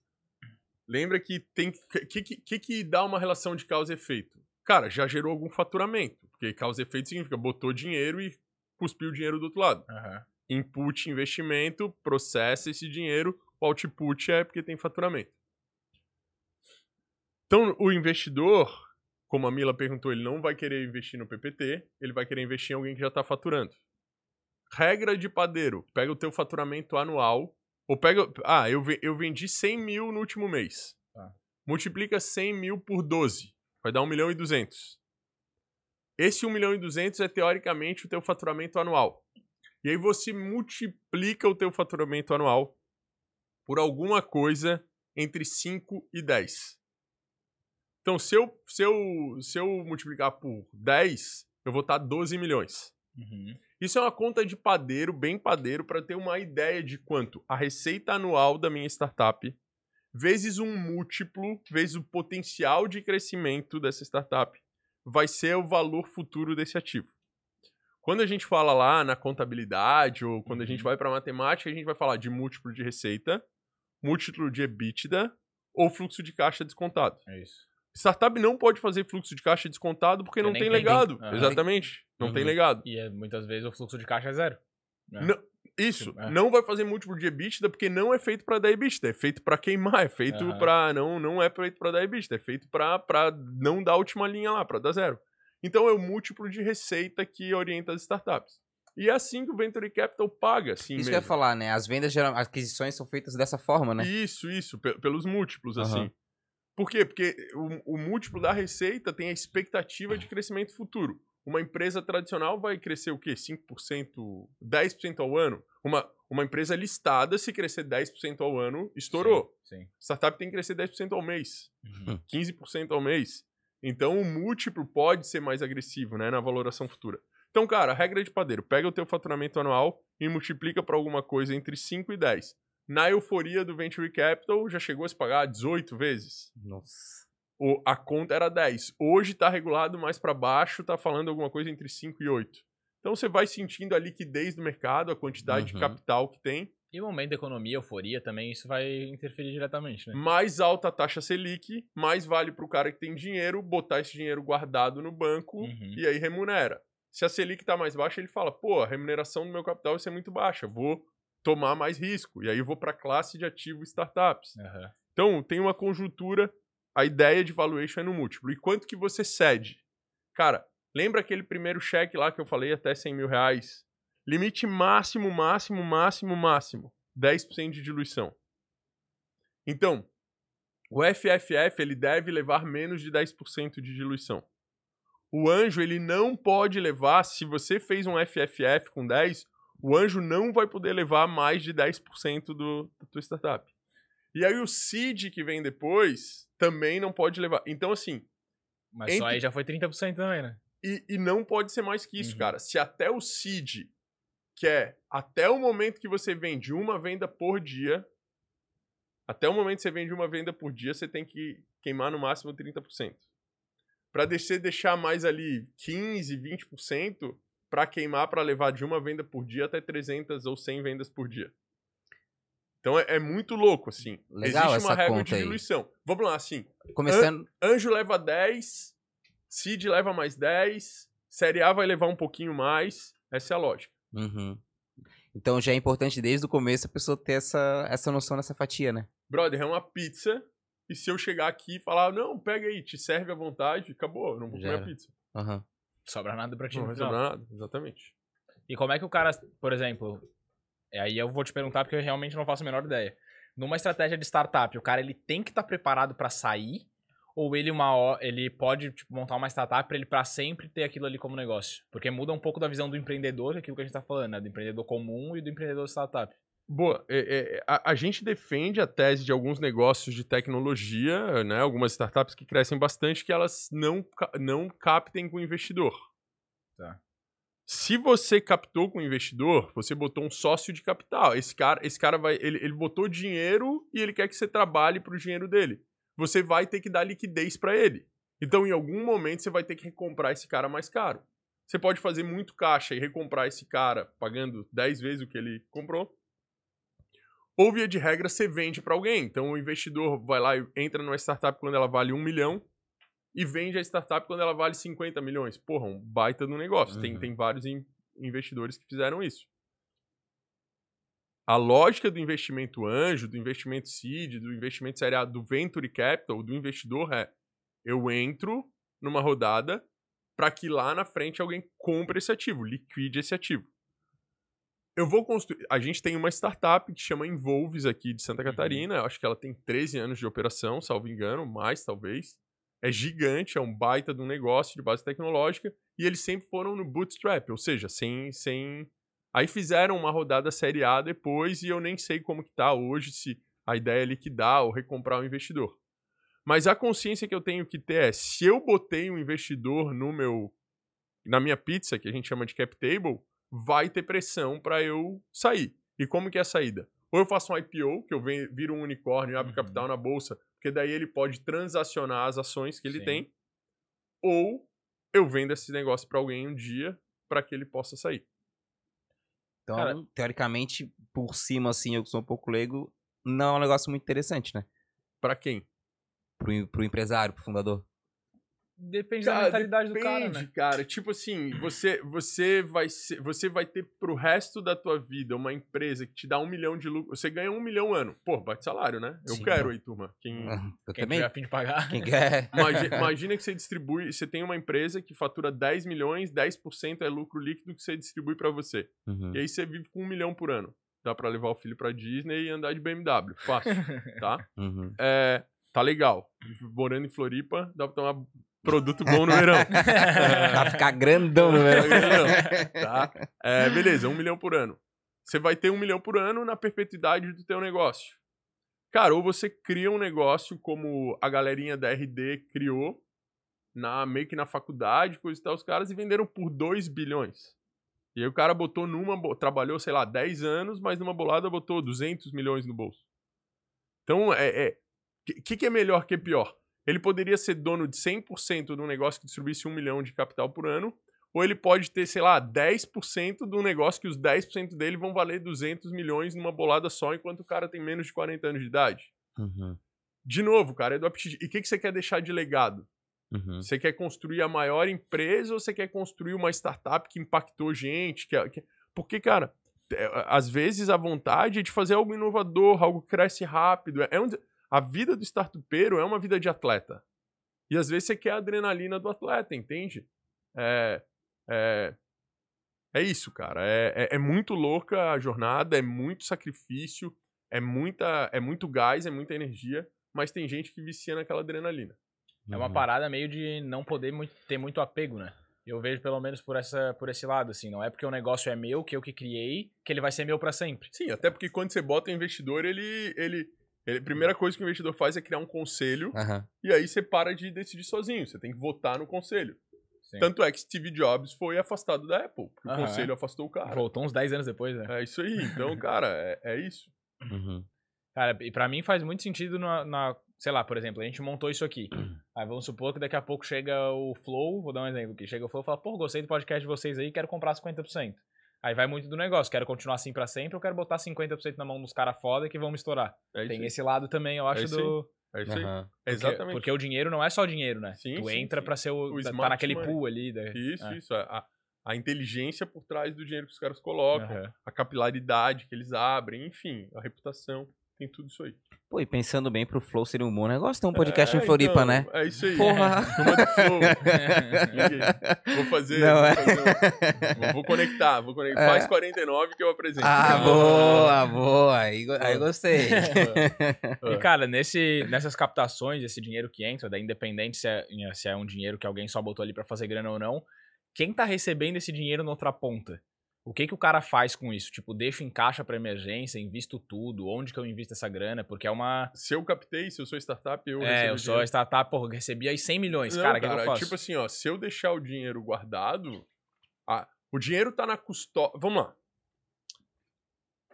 Speaker 3: Lembra que tem que, que, que que dá uma relação de causa e efeito? Cara, já gerou algum faturamento, porque causa efeito significa botou dinheiro e cuspiu o dinheiro do outro lado.
Speaker 1: Aham.
Speaker 3: Input, investimento, processa esse dinheiro, o output é porque tem faturamento. Então, o investidor, como a Mila perguntou, ele não vai querer investir no PPT, ele vai querer investir em alguém que já está faturando. Regra de padeiro, pega o teu faturamento anual, ou pega... Ah, eu, eu vendi 100 mil no último mês.
Speaker 1: Tá.
Speaker 3: Multiplica 100 mil por 12, vai dar 1 milhão e 200. Esse 1 milhão e 200 é teoricamente o teu faturamento anual. E aí você multiplica o teu faturamento anual por alguma coisa entre 5 e 10. Então, se eu, se eu, se eu multiplicar por 10, eu vou estar 12 milhões.
Speaker 1: Uhum.
Speaker 3: Isso é uma conta de padeiro, bem padeiro, para ter uma ideia de quanto a receita anual da minha startup, vezes um múltiplo, vezes o potencial de crescimento dessa startup, vai ser o valor futuro desse ativo. Quando a gente fala lá na contabilidade ou quando a gente
Speaker 1: Uhum.
Speaker 3: vai para matemática, a gente vai falar de múltiplo de receita, múltiplo de EBITDA ou fluxo de caixa descontado.
Speaker 1: É isso.
Speaker 3: Startup não pode fazer fluxo de caixa descontado porque
Speaker 1: Porque
Speaker 3: não
Speaker 1: nem
Speaker 3: tem
Speaker 1: tem.
Speaker 3: legado.
Speaker 1: Aham.
Speaker 3: Exatamente. Não tem
Speaker 2: Uhum.
Speaker 3: legado.
Speaker 1: E é, muitas vezes o fluxo de caixa é zero. né?
Speaker 3: Não, Isso,
Speaker 1: É.
Speaker 3: não vai fazer múltiplo de EBITDA porque não é feito pra dar EBITDA, é feito pra queimar, é feito
Speaker 1: Aham.
Speaker 3: pra não não é feito pra dar EBITDA, é feito pra pra não dar a última linha lá, pra dar zero. Então é o múltiplo de receita que orienta as startups. E é assim que o Venture Capital paga, assim
Speaker 2: Isso que eu ia
Speaker 3: mesmo.
Speaker 2: falar, né? As vendas, geral... as aquisições são feitas dessa forma, né?
Speaker 3: Isso, isso, pe- pelos múltiplos,
Speaker 2: Aham.
Speaker 3: assim. Por quê? Porque o, o múltiplo da receita tem a expectativa de crescimento futuro. Uma empresa tradicional vai crescer o quê? 5%, 10% ao ano? Uma, uma empresa listada, se crescer 10% ao ano, estourou.
Speaker 1: Sim.
Speaker 3: Startup tem que crescer 10% ao mês,
Speaker 1: Uhum.
Speaker 3: 15% ao mês. Então o múltiplo pode ser mais agressivo, né, na valoração futura. Então, cara, regra de padeiro, pega o teu faturamento anual e multiplica para alguma coisa entre 5 e 10. Na euforia do Venture Capital, já chegou a se pagar 18 vezes.
Speaker 2: Nossa.
Speaker 3: O, a conta era 10. Hoje tá regulado mais para baixo, tá falando alguma coisa entre 5 e 8. Então você vai sentindo a liquidez do mercado, a quantidade de
Speaker 2: Uhum.
Speaker 3: capital que tem.
Speaker 1: E o momento da economia, euforia também, isso vai interferir diretamente, né?
Speaker 3: Mais alta a taxa Selic, mais vale pro cara que tem dinheiro botar esse dinheiro guardado no banco
Speaker 1: Uhum.
Speaker 3: e aí remunera. Se a Selic tá mais baixa, ele fala: pô, a remuneração do meu capital vai ser muito baixa, vou tomar mais risco. E aí eu vou para classe de ativo startups.
Speaker 1: Aham.
Speaker 3: Então, tem uma conjuntura, a ideia de valuation é no múltiplo. E quanto que você cede? Cara, lembra aquele primeiro cheque lá que eu falei até 100 mil reais? Limite máximo, máximo, máximo, máximo. 10% de diluição. Então, o FFF ele deve levar menos de 10% de diluição. O anjo ele não pode levar, se você fez um FFF com 10, o anjo não vai poder levar mais de 10% do, da tua startup. E aí o seed que vem depois também não pode levar. Então, assim,
Speaker 1: Mas só
Speaker 3: Entre-
Speaker 1: aí já foi 30% também, né?
Speaker 3: E, e não pode ser mais que isso,
Speaker 1: Uhum.
Speaker 3: cara. Se até o seed que é até o momento que você vende uma venda por dia, até o momento que você vende uma venda por dia, você tem que queimar no máximo 30%. Para você deixar mais ali 15, 20% para queimar para levar de uma venda por dia até 300 ou 100 vendas por dia. Então é, é muito louco, assim.
Speaker 2: Legal
Speaker 3: Existe uma
Speaker 2: essa
Speaker 3: regra de
Speaker 2: aí.
Speaker 3: diluição. Vamos lá, assim.
Speaker 2: Começando.
Speaker 3: Anjo leva 10, Seed leva mais 10, Série A vai levar um pouquinho mais. Essa é a lógica.
Speaker 2: Uhum. Então já é importante desde o começo a pessoa ter essa, essa noção nessa fatia, né?
Speaker 3: Brother, é uma pizza. E se eu chegar aqui e falar, não, pega aí, te serve à vontade, acabou, eu não vou
Speaker 2: Já
Speaker 3: comer a pizza.
Speaker 2: Aham.
Speaker 1: Sobra nada pra ti
Speaker 3: Não
Speaker 1: no
Speaker 3: vai sobrar nada, exatamente.
Speaker 1: E como é que o cara, por exemplo, e aí eu vou te perguntar porque eu realmente não faço a menor ideia. Numa estratégia de startup, o cara ele tem que estar preparado pra sair ou ele uma ele pode tipo, montar uma startup pra ele pra sempre ter aquilo ali como negócio? Porque muda um pouco da visão do empreendedor, aquilo que a gente tá falando, né? do empreendedor comum e do empreendedor startup.
Speaker 3: Boa, é- é, a, a gente defende a tese de alguns negócios de tecnologia, né? Algumas startups que crescem bastante, que elas não, não captem com o investidor.
Speaker 1: Tá.
Speaker 3: Se você captou com o investidor, você botou um sócio de capital. Esse cara, esse cara vai. Ele, ele botou dinheiro e ele quer que você trabalhe pro dinheiro dele. Você vai ter que dar liquidez para ele. Então, em algum momento, você vai ter que recomprar esse cara mais caro. Você pode fazer muito caixa e recomprar esse cara pagando 10 vezes o que ele comprou. Ou, via de regra, você vende para alguém. Então, o investidor vai lá e entra numa startup quando ela vale 1 milhão e vende a startup quando ela vale 50 milhões. Porra, um baita do negócio. Tem,
Speaker 2: Uhum.
Speaker 3: tem vários in- investidores que fizeram isso. A lógica do investimento anjo, do investimento seed, do investimento série A, do venture capital, do investidor é: eu entro numa rodada para que lá na frente alguém compre esse ativo, liquide esse ativo. Eu vou construir. A gente tem uma startup que chama Involves aqui de Santa Catarina. Eu acho que ela tem 13 anos de operação, salvo engano, mais talvez. É gigante, é um baita de um negócio de base tecnológica. E eles sempre foram no bootstrap, ou seja, sem. sem... Aí fizeram uma rodada série A depois e eu nem sei como que tá hoje, se a ideia é liquidar ou recomprar o investidor. Mas a consciência que eu tenho que ter é, se eu botei um investidor no meu na minha pizza, que a gente chama de cap table, vai ter pressão para eu sair. E como que é a saída? Ou eu faço um IPO, que eu viro um unicórnio e abro
Speaker 1: Uhum.
Speaker 3: capital na bolsa, porque daí ele pode transacionar as ações que ele
Speaker 1: Sim.
Speaker 3: tem, ou eu vendo esse negócio para alguém um dia para que ele possa sair.
Speaker 2: Então,
Speaker 1: Cara-
Speaker 2: teoricamente, por cima, assim, eu que sou um pouco leigo, não é um negócio muito interessante, né?
Speaker 3: Para quem?
Speaker 2: Pro, pro empresário, pro fundador.
Speaker 1: Depende da mentalidade do cara,
Speaker 3: depende,
Speaker 1: né?
Speaker 3: cara. Tipo assim, você, você, vai ser, você vai ter pro resto da tua vida uma empresa que te dá um milhão de lucro. Você ganha um milhão ano. Pô, bate salário, né? Eu
Speaker 1: Sim.
Speaker 3: quero aí, turma. Quem,
Speaker 2: Eu
Speaker 1: Quem
Speaker 2: também.
Speaker 1: tiver a fim de pagar.
Speaker 2: Quem quer. (laughs)
Speaker 3: Imagi- Imagina que você distribui, você tem uma empresa que fatura 10 milhões, 10% é lucro líquido que você distribui pra você.
Speaker 2: Uhum.
Speaker 3: E aí você vive com um milhão por ano. Dá pra levar o filho pra Disney e andar de BMW. Fácil, (laughs) tá?
Speaker 2: Uhum.
Speaker 3: É, tá legal. Morando em Floripa, dá pra tomar produto bom (laughs) no verão.
Speaker 2: Vai ficar grandão, né?
Speaker 3: tá? É, beleza, um milhão por ano. Você vai ter um milhão por ano na perpetuidade do teu negócio. Cara, ou você cria um negócio como a galerinha da RD criou, na, meio que na faculdade, coisa e tal, os caras, e venderam por 2 bilhões. E aí o cara botou numa, trabalhou, sei lá, 10 anos, mas numa bolada botou 200 milhões no bolso. Então, é... é que, que que é melhor que pior? Ele poderia ser dono de 100% de um negócio que distribuísse um milhão de capital por ano, ou ele pode ter, sei lá, 10% de um negócio que os 10% dele vão valer 200 milhões numa bolada só, enquanto o cara tem menos de 40 anos de idade.
Speaker 2: Uhum.
Speaker 3: De novo, cara, é do apetite. E o que, que você quer deixar de legado?
Speaker 2: Uhum.
Speaker 3: Você quer construir a maior empresa ou você quer construir uma startup que impactou gente? Que, que... Porque, cara, é, às vezes a vontade é de fazer algo inovador, algo que cresce rápido. É um... A vida do startupeiro é uma vida de atleta. E às vezes você quer a adrenalina do atleta, entende? É, é, é isso, cara. É, é, é muito louca a jornada, é muito sacrifício, é, muita, é muito gás, é muita energia, mas tem gente que vicia naquela adrenalina.
Speaker 1: É uma
Speaker 2: Uhum.
Speaker 1: parada meio de não poder muito- ter muito apego, né? Eu vejo pelo menos por, essa, por esse lado, assim. Não é porque o negócio é meu, que eu que criei, que ele vai ser meu pra sempre.
Speaker 3: Sim, até porque quando você bota o investidor, ele, ele, ele- A primeira coisa que o investidor faz é criar um conselho,
Speaker 2: Aham.
Speaker 3: e aí você para de decidir sozinho. Você tem que votar no conselho.
Speaker 1: Sim.
Speaker 3: Tanto é que Steve Jobs foi afastado da Apple. porque O conselho afastou o cara.
Speaker 1: Voltou uns 10 anos depois, né?
Speaker 3: É isso aí. Então, cara, é, é isso.
Speaker 2: Uhum.
Speaker 1: Cara, e pra mim faz muito sentido na, na- Sei lá, por exemplo, a gente montou isso aqui. Aí vamos supor que daqui a pouco chega o Flow, vou dar um exemplo aqui. Chega o Flow e fala, pô, gostei do podcast de vocês aí, quero comprar 50%. Aí vai muito do negócio, quero continuar assim pra sempre, eu quero botar 50% na mão dos caras foda que vão me estourar.
Speaker 3: É isso
Speaker 1: Tem esse lado também, eu acho,
Speaker 3: isso
Speaker 1: do.
Speaker 3: É isso aí. É
Speaker 1: Porque-
Speaker 3: exatamente.
Speaker 1: Porque o dinheiro não é só dinheiro, né?
Speaker 3: Sim,
Speaker 1: tu
Speaker 3: sim,
Speaker 1: entra
Speaker 3: sim.
Speaker 1: pra ser o.
Speaker 3: O
Speaker 1: tá naquele
Speaker 3: money.
Speaker 1: pool ali. Da,
Speaker 3: Isso,
Speaker 1: é.
Speaker 3: isso. A, a inteligência por trás do dinheiro que os caras colocam,
Speaker 1: Aham.
Speaker 3: a capilaridade que eles abrem, enfim, a reputação. Tem tudo isso aí.
Speaker 2: Pô, e pensando bem pro Flow, seria um bom negócio ter um podcast
Speaker 3: É,
Speaker 2: em Floripa,
Speaker 3: então,
Speaker 2: né?
Speaker 3: É isso aí.
Speaker 2: Porra.
Speaker 3: Do Flow. (laughs) Vou fazer.
Speaker 2: Não,
Speaker 3: vou,
Speaker 2: é.
Speaker 3: fazer um- vou- vou conectar, vou conectar.
Speaker 2: É.
Speaker 3: Faz 49 que eu apresento.
Speaker 2: Ah, boa, boa. Aí, aí gostei. (laughs)
Speaker 1: E, cara, nesse, nessas captações, esse dinheiro que entra, da independente se é, se é um dinheiro que alguém só botou ali pra fazer grana ou não, quem tá recebendo esse dinheiro na outra ponta? O que que o cara faz com isso? Tipo, deixo em caixa pra emergência, invisto tudo, onde que eu invisto essa grana? Porque é uma...
Speaker 3: Se eu captei, se eu sou startup, eu
Speaker 1: é, eu sou
Speaker 3: dinheiro.
Speaker 1: startup, porra, recebi aí 100 milhões,
Speaker 3: Não,
Speaker 1: cara, o que, que eu faço?
Speaker 3: Tipo assim, ó, se eu deixar o dinheiro guardado, o dinheiro tá na custódia. Vamos lá.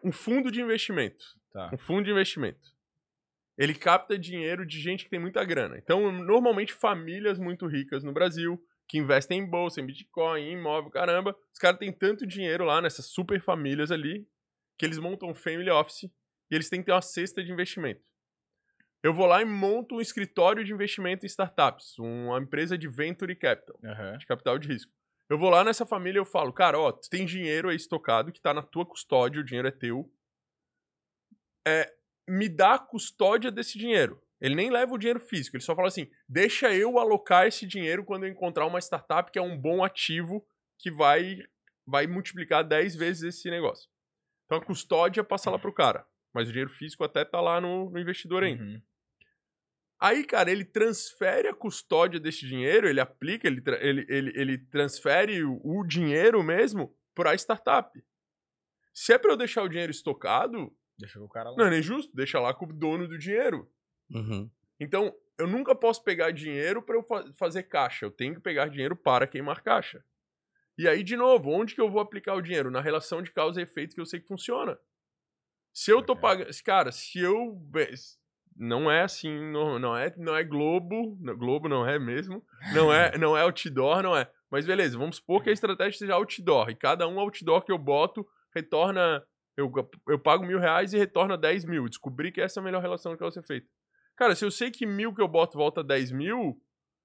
Speaker 3: Um fundo de investimento.
Speaker 1: Tá.
Speaker 3: Um fundo de investimento. Ele capta dinheiro de gente que tem muita grana. Então, normalmente, famílias muito ricas no Brasil, que investem em bolsa, em Bitcoin, em imóvel, caramba. Os caras têm tanto dinheiro lá nessas super famílias ali, que eles montam um family office e eles têm que ter uma cesta de investimento. Eu vou lá e monto um escritório de investimento em startups, uma empresa de venture capital
Speaker 1: Aham.
Speaker 3: de capital de risco. Eu vou lá nessa família e eu falo, cara, ó, tu tem dinheiro aí estocado que tá na tua custódia, o dinheiro é teu. É, me dá a custódia desse dinheiro. Ele nem leva o dinheiro físico, ele só fala assim: deixa eu alocar esse dinheiro quando eu encontrar uma startup que é um bom ativo que vai, vai multiplicar 10 vezes esse negócio. Então a custódia passa lá pro cara. Mas o dinheiro físico até tá lá no, no investidor ainda.
Speaker 1: Uhum.
Speaker 3: Aí, cara, ele transfere a custódia desse dinheiro, ele aplica, ele, ele, ele, ele transfere o, o dinheiro mesmo para a startup. Se é para eu deixar o dinheiro estocado,
Speaker 1: Deixa o cara lá.
Speaker 3: não é nem justo, deixa lá com o dono do dinheiro.
Speaker 2: Uhum.
Speaker 3: Então, eu nunca posso pegar dinheiro para eu fa- fazer caixa, eu tenho que pegar dinheiro para queimar caixa. E aí, de novo, onde que eu vou aplicar o dinheiro? Na relação de causa e efeito que eu sei que funciona. Se eu tô pagando. Cara, se eu. Não é assim, não, não é, não é Globo, não- Globo não é mesmo, não é, (laughs) não é outdoor, não é. Mas beleza, vamos supor que a estratégia seja outdoor, e cada um outdoor que eu boto retorna, eu, eu pago mil reais e retorna 10 mil. Descobri que essa é a melhor relação que vai ser feita. Cara, se eu sei que mil que eu boto volta 10 mil,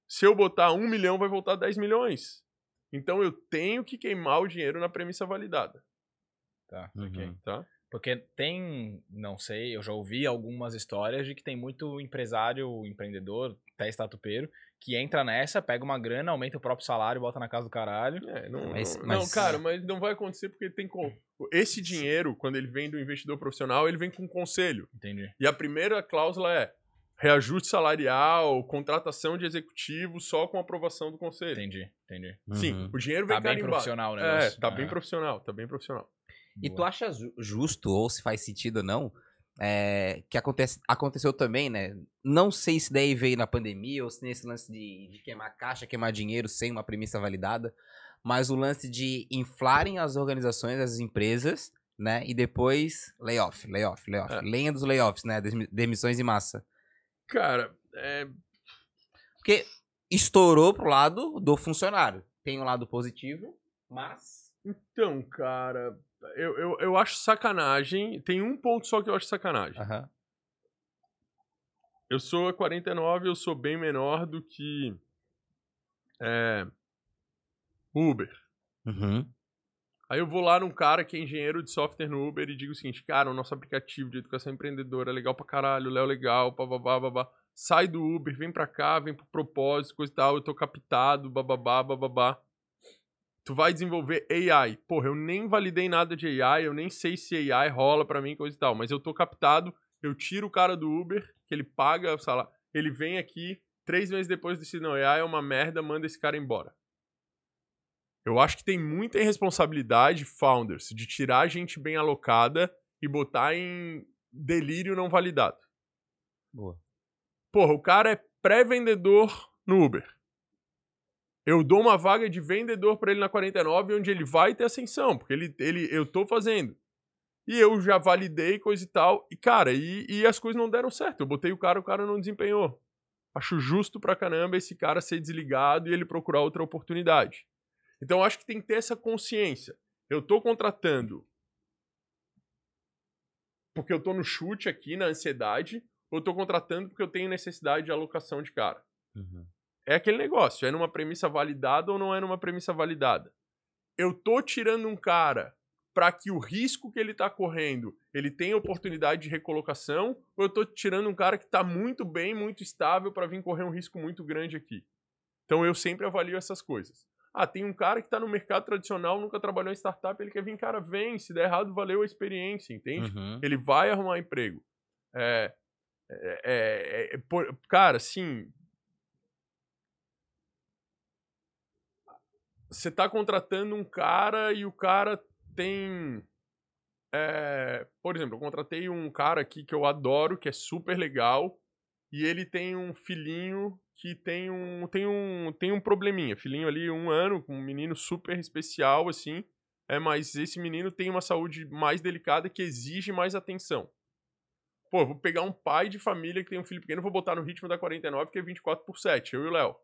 Speaker 3: se eu botar um milhão vai voltar 10 milhões. Então eu tenho que queimar o dinheiro na premissa validada,
Speaker 1: Tá,
Speaker 2: Uhum.
Speaker 1: ok.
Speaker 3: tá?
Speaker 1: Porque tem, não sei, eu já ouvi algumas histórias de que tem muito empresário, empreendedor, até estatupeiro, que entra nessa, pega uma grana, aumenta o próprio salário, bota na casa do caralho.
Speaker 3: É, não,
Speaker 2: Mas-
Speaker 3: não,
Speaker 2: mas-
Speaker 3: não, cara, mas não vai acontecer porque tem com esse dinheiro, quando ele vem do investidor profissional, ele vem com conselho.
Speaker 1: Entendi.
Speaker 3: E a primeira cláusula é reajuste salarial, contratação de executivo só com aprovação do conselho.
Speaker 1: Entendi, entendi.
Speaker 3: Sim,
Speaker 2: Uhum.
Speaker 3: o dinheiro vem
Speaker 1: Tá bem
Speaker 3: carimbado.
Speaker 1: profissional o
Speaker 3: É, tá bem profissional, tá bem profissional.
Speaker 2: E tu
Speaker 1: Boa.
Speaker 2: acha ju- justo, ou se faz sentido ou não, é, que acontece, aconteceu também, né? Não sei se daí veio na pandemia ou se nesse lance de, de queimar caixa, queimar dinheiro sem uma premissa validada, mas o lance de inflarem as organizações, as empresas, né? E depois layoff, layoff, layoff.
Speaker 3: É.
Speaker 2: Lenha dos layoffs, né? Demissões em massa.
Speaker 3: Cara, é,
Speaker 2: Porque estourou pro lado do funcionário. Tem um lado positivo, mas.
Speaker 3: então, cara, eu, eu, eu acho sacanagem. Tem um ponto só que eu acho sacanagem.
Speaker 2: Aham.
Speaker 3: Eu sou a 49, eu sou bem menor do que é, Uber.
Speaker 2: Uhum.
Speaker 3: Aí eu vou lá num cara que é engenheiro de software no Uber e digo o seguinte, cara, o nosso aplicativo de educação empreendedora é legal pra caralho, Léo é legal, bababá, babá. Sai do Uber, vem pra cá, vem pro propósito, coisa e tal, eu tô captado, bababá, bababá. Tu vai desenvolver AI. Porra, eu nem validei nada de AI, eu nem sei se AI rola pra mim, coisa e tal, mas eu tô captado, eu tiro o cara do Uber, que ele paga, sei lá, ele vem aqui, três meses depois decide, não, AI é uma merda, manda esse cara embora. Eu acho que tem muita irresponsabilidade, founders, de tirar gente bem alocada e botar em delírio não validado.
Speaker 2: Boa.
Speaker 3: Porra, o cara é pré-vendedor no Uber. eu dou uma vaga de vendedor pra ele na 49, onde ele vai ter ascensão, porque ele, ele, eu tô fazendo. E eu já validei coisa e tal. E, cara, e, e as coisas não deram certo. Eu botei o cara, o cara não desempenhou. Acho justo pra caramba esse cara ser desligado e ele procurar outra oportunidade. Então, eu acho que tem que ter essa consciência. Eu tô contratando porque eu tô no chute aqui, na ansiedade, ou eu tô contratando porque eu tenho necessidade de alocação de cara.
Speaker 2: Uhum.
Speaker 3: É aquele negócio, é numa premissa validada ou não é numa premissa validada. Eu tô tirando um cara para que o risco que ele tá correndo, ele tenha oportunidade de recolocação, ou eu tô tirando um cara que tá muito bem, muito estável para vir correr um risco muito grande aqui. Então eu sempre avalio essas coisas. Ah, tem um cara que tá no mercado tradicional, nunca trabalhou em startup, ele quer vir, cara, vem, se der errado, valeu a experiência, entende?
Speaker 2: Uhum.
Speaker 3: Ele vai arrumar emprego. É, é, é, é, por- cara, assim. Você tá contratando um cara e o cara tem. é, por exemplo, eu contratei um cara aqui que eu adoro, que é super legal, e ele tem um filhinho que tem um, tem um, tem um probleminha. Filhinho ali, um ano, um menino super especial, assim. É, mas esse menino tem uma saúde mais delicada que exige mais atenção. Pô, vou pegar um pai de família que tem um filho pequeno, vou botar no ritmo da 49, que é 24 por 7, eu e o Léo.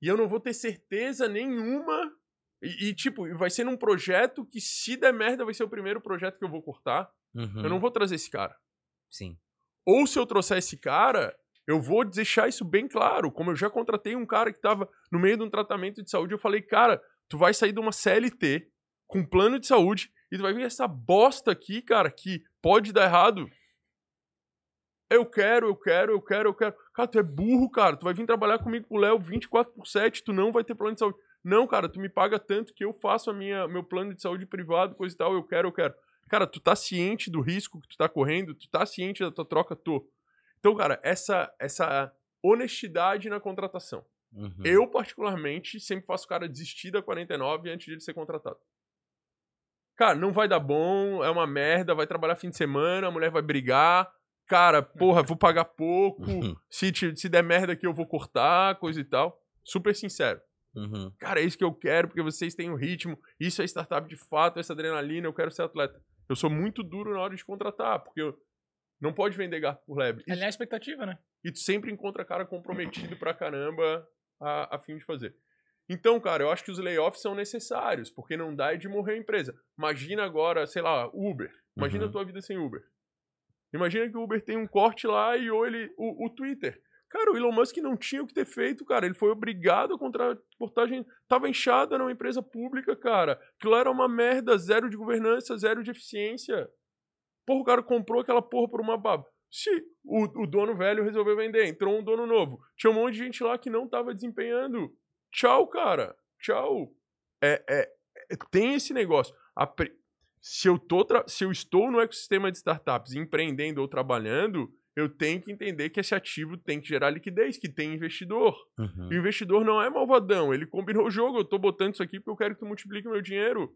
Speaker 3: E eu não vou ter certeza nenhuma. E, e, tipo, vai ser num projeto que, se der merda, vai ser o primeiro projeto que eu vou cortar.
Speaker 2: Uhum.
Speaker 3: Eu não vou trazer esse cara.
Speaker 2: Sim.
Speaker 3: Ou se eu trouxer esse cara, eu vou deixar isso bem claro. Como eu já contratei um cara que tava no meio de um tratamento de saúde, eu falei, cara, tu vai sair de uma CLT com plano de saúde e tu vai vir essa bosta aqui, cara, que pode dar errado. Eu quero, eu quero, eu quero, eu quero. Cara, tu é burro, cara. Tu vai vir trabalhar comigo com o Léo 24 por 7, tu não vai ter plano de saúde. Não, cara, tu me paga tanto que eu faço a minha meu plano de saúde privado, coisa e tal, eu quero, eu quero. Cara, tu tá ciente do risco que tu tá correndo, tu tá ciente da tua troca, tô. Então, cara, essa essa honestidade na contratação.
Speaker 2: Uhum.
Speaker 3: Eu, particularmente, sempre faço o cara desistir da 49 antes de ele ser contratado. Cara, não vai dar bom, é uma merda, vai trabalhar fim de semana, a mulher vai brigar. Cara, porra, vou pagar pouco.
Speaker 2: Uhum.
Speaker 3: Se, te- se der merda aqui, eu vou cortar, coisa e tal. Super sincero.
Speaker 2: Uhum.
Speaker 3: Cara, é isso que eu quero, porque vocês têm o ritmo. Isso é startup de fato, essa adrenalina, eu quero ser atleta. Eu sou muito duro na hora de contratar, porque eu não pode vender gato por lebre.
Speaker 1: Alinhar a expectativa, né?
Speaker 3: E tu sempre encontra cara comprometido pra caramba a, a fim de fazer. Então, cara, eu acho que os layoffs são necessários, porque não dá é de morrer a empresa. Imagina agora, sei lá, Uber. Imagina
Speaker 2: Uhum.
Speaker 3: a tua vida sem Uber. Imagina que o Uber tem um corte lá e ou ele. O, o Twitter. Cara, o Elon Musk não tinha o que ter feito, cara. Ele foi obrigado a contratar portagem. Tava inchado, era uma empresa pública, cara. Aquilo era uma merda, zero de governança, zero de eficiência. Porra, o cara comprou aquela porra por uma baba. Se o, o dono velho resolveu vender, entrou um dono novo. Tinha um monte de gente lá que não tava desempenhando. Tchau, cara. Tchau. É, é, é- tem esse negócio. A pre- se, eu tô tra- se eu estou no ecossistema de startups empreendendo ou trabalhando, eu tenho que entender que esse ativo tem que gerar liquidez, que tem investidor.
Speaker 2: Uhum.
Speaker 3: O investidor não é malvadão, ele combinou o jogo, eu tô botando isso aqui porque eu quero que tu multiplique o meu dinheiro.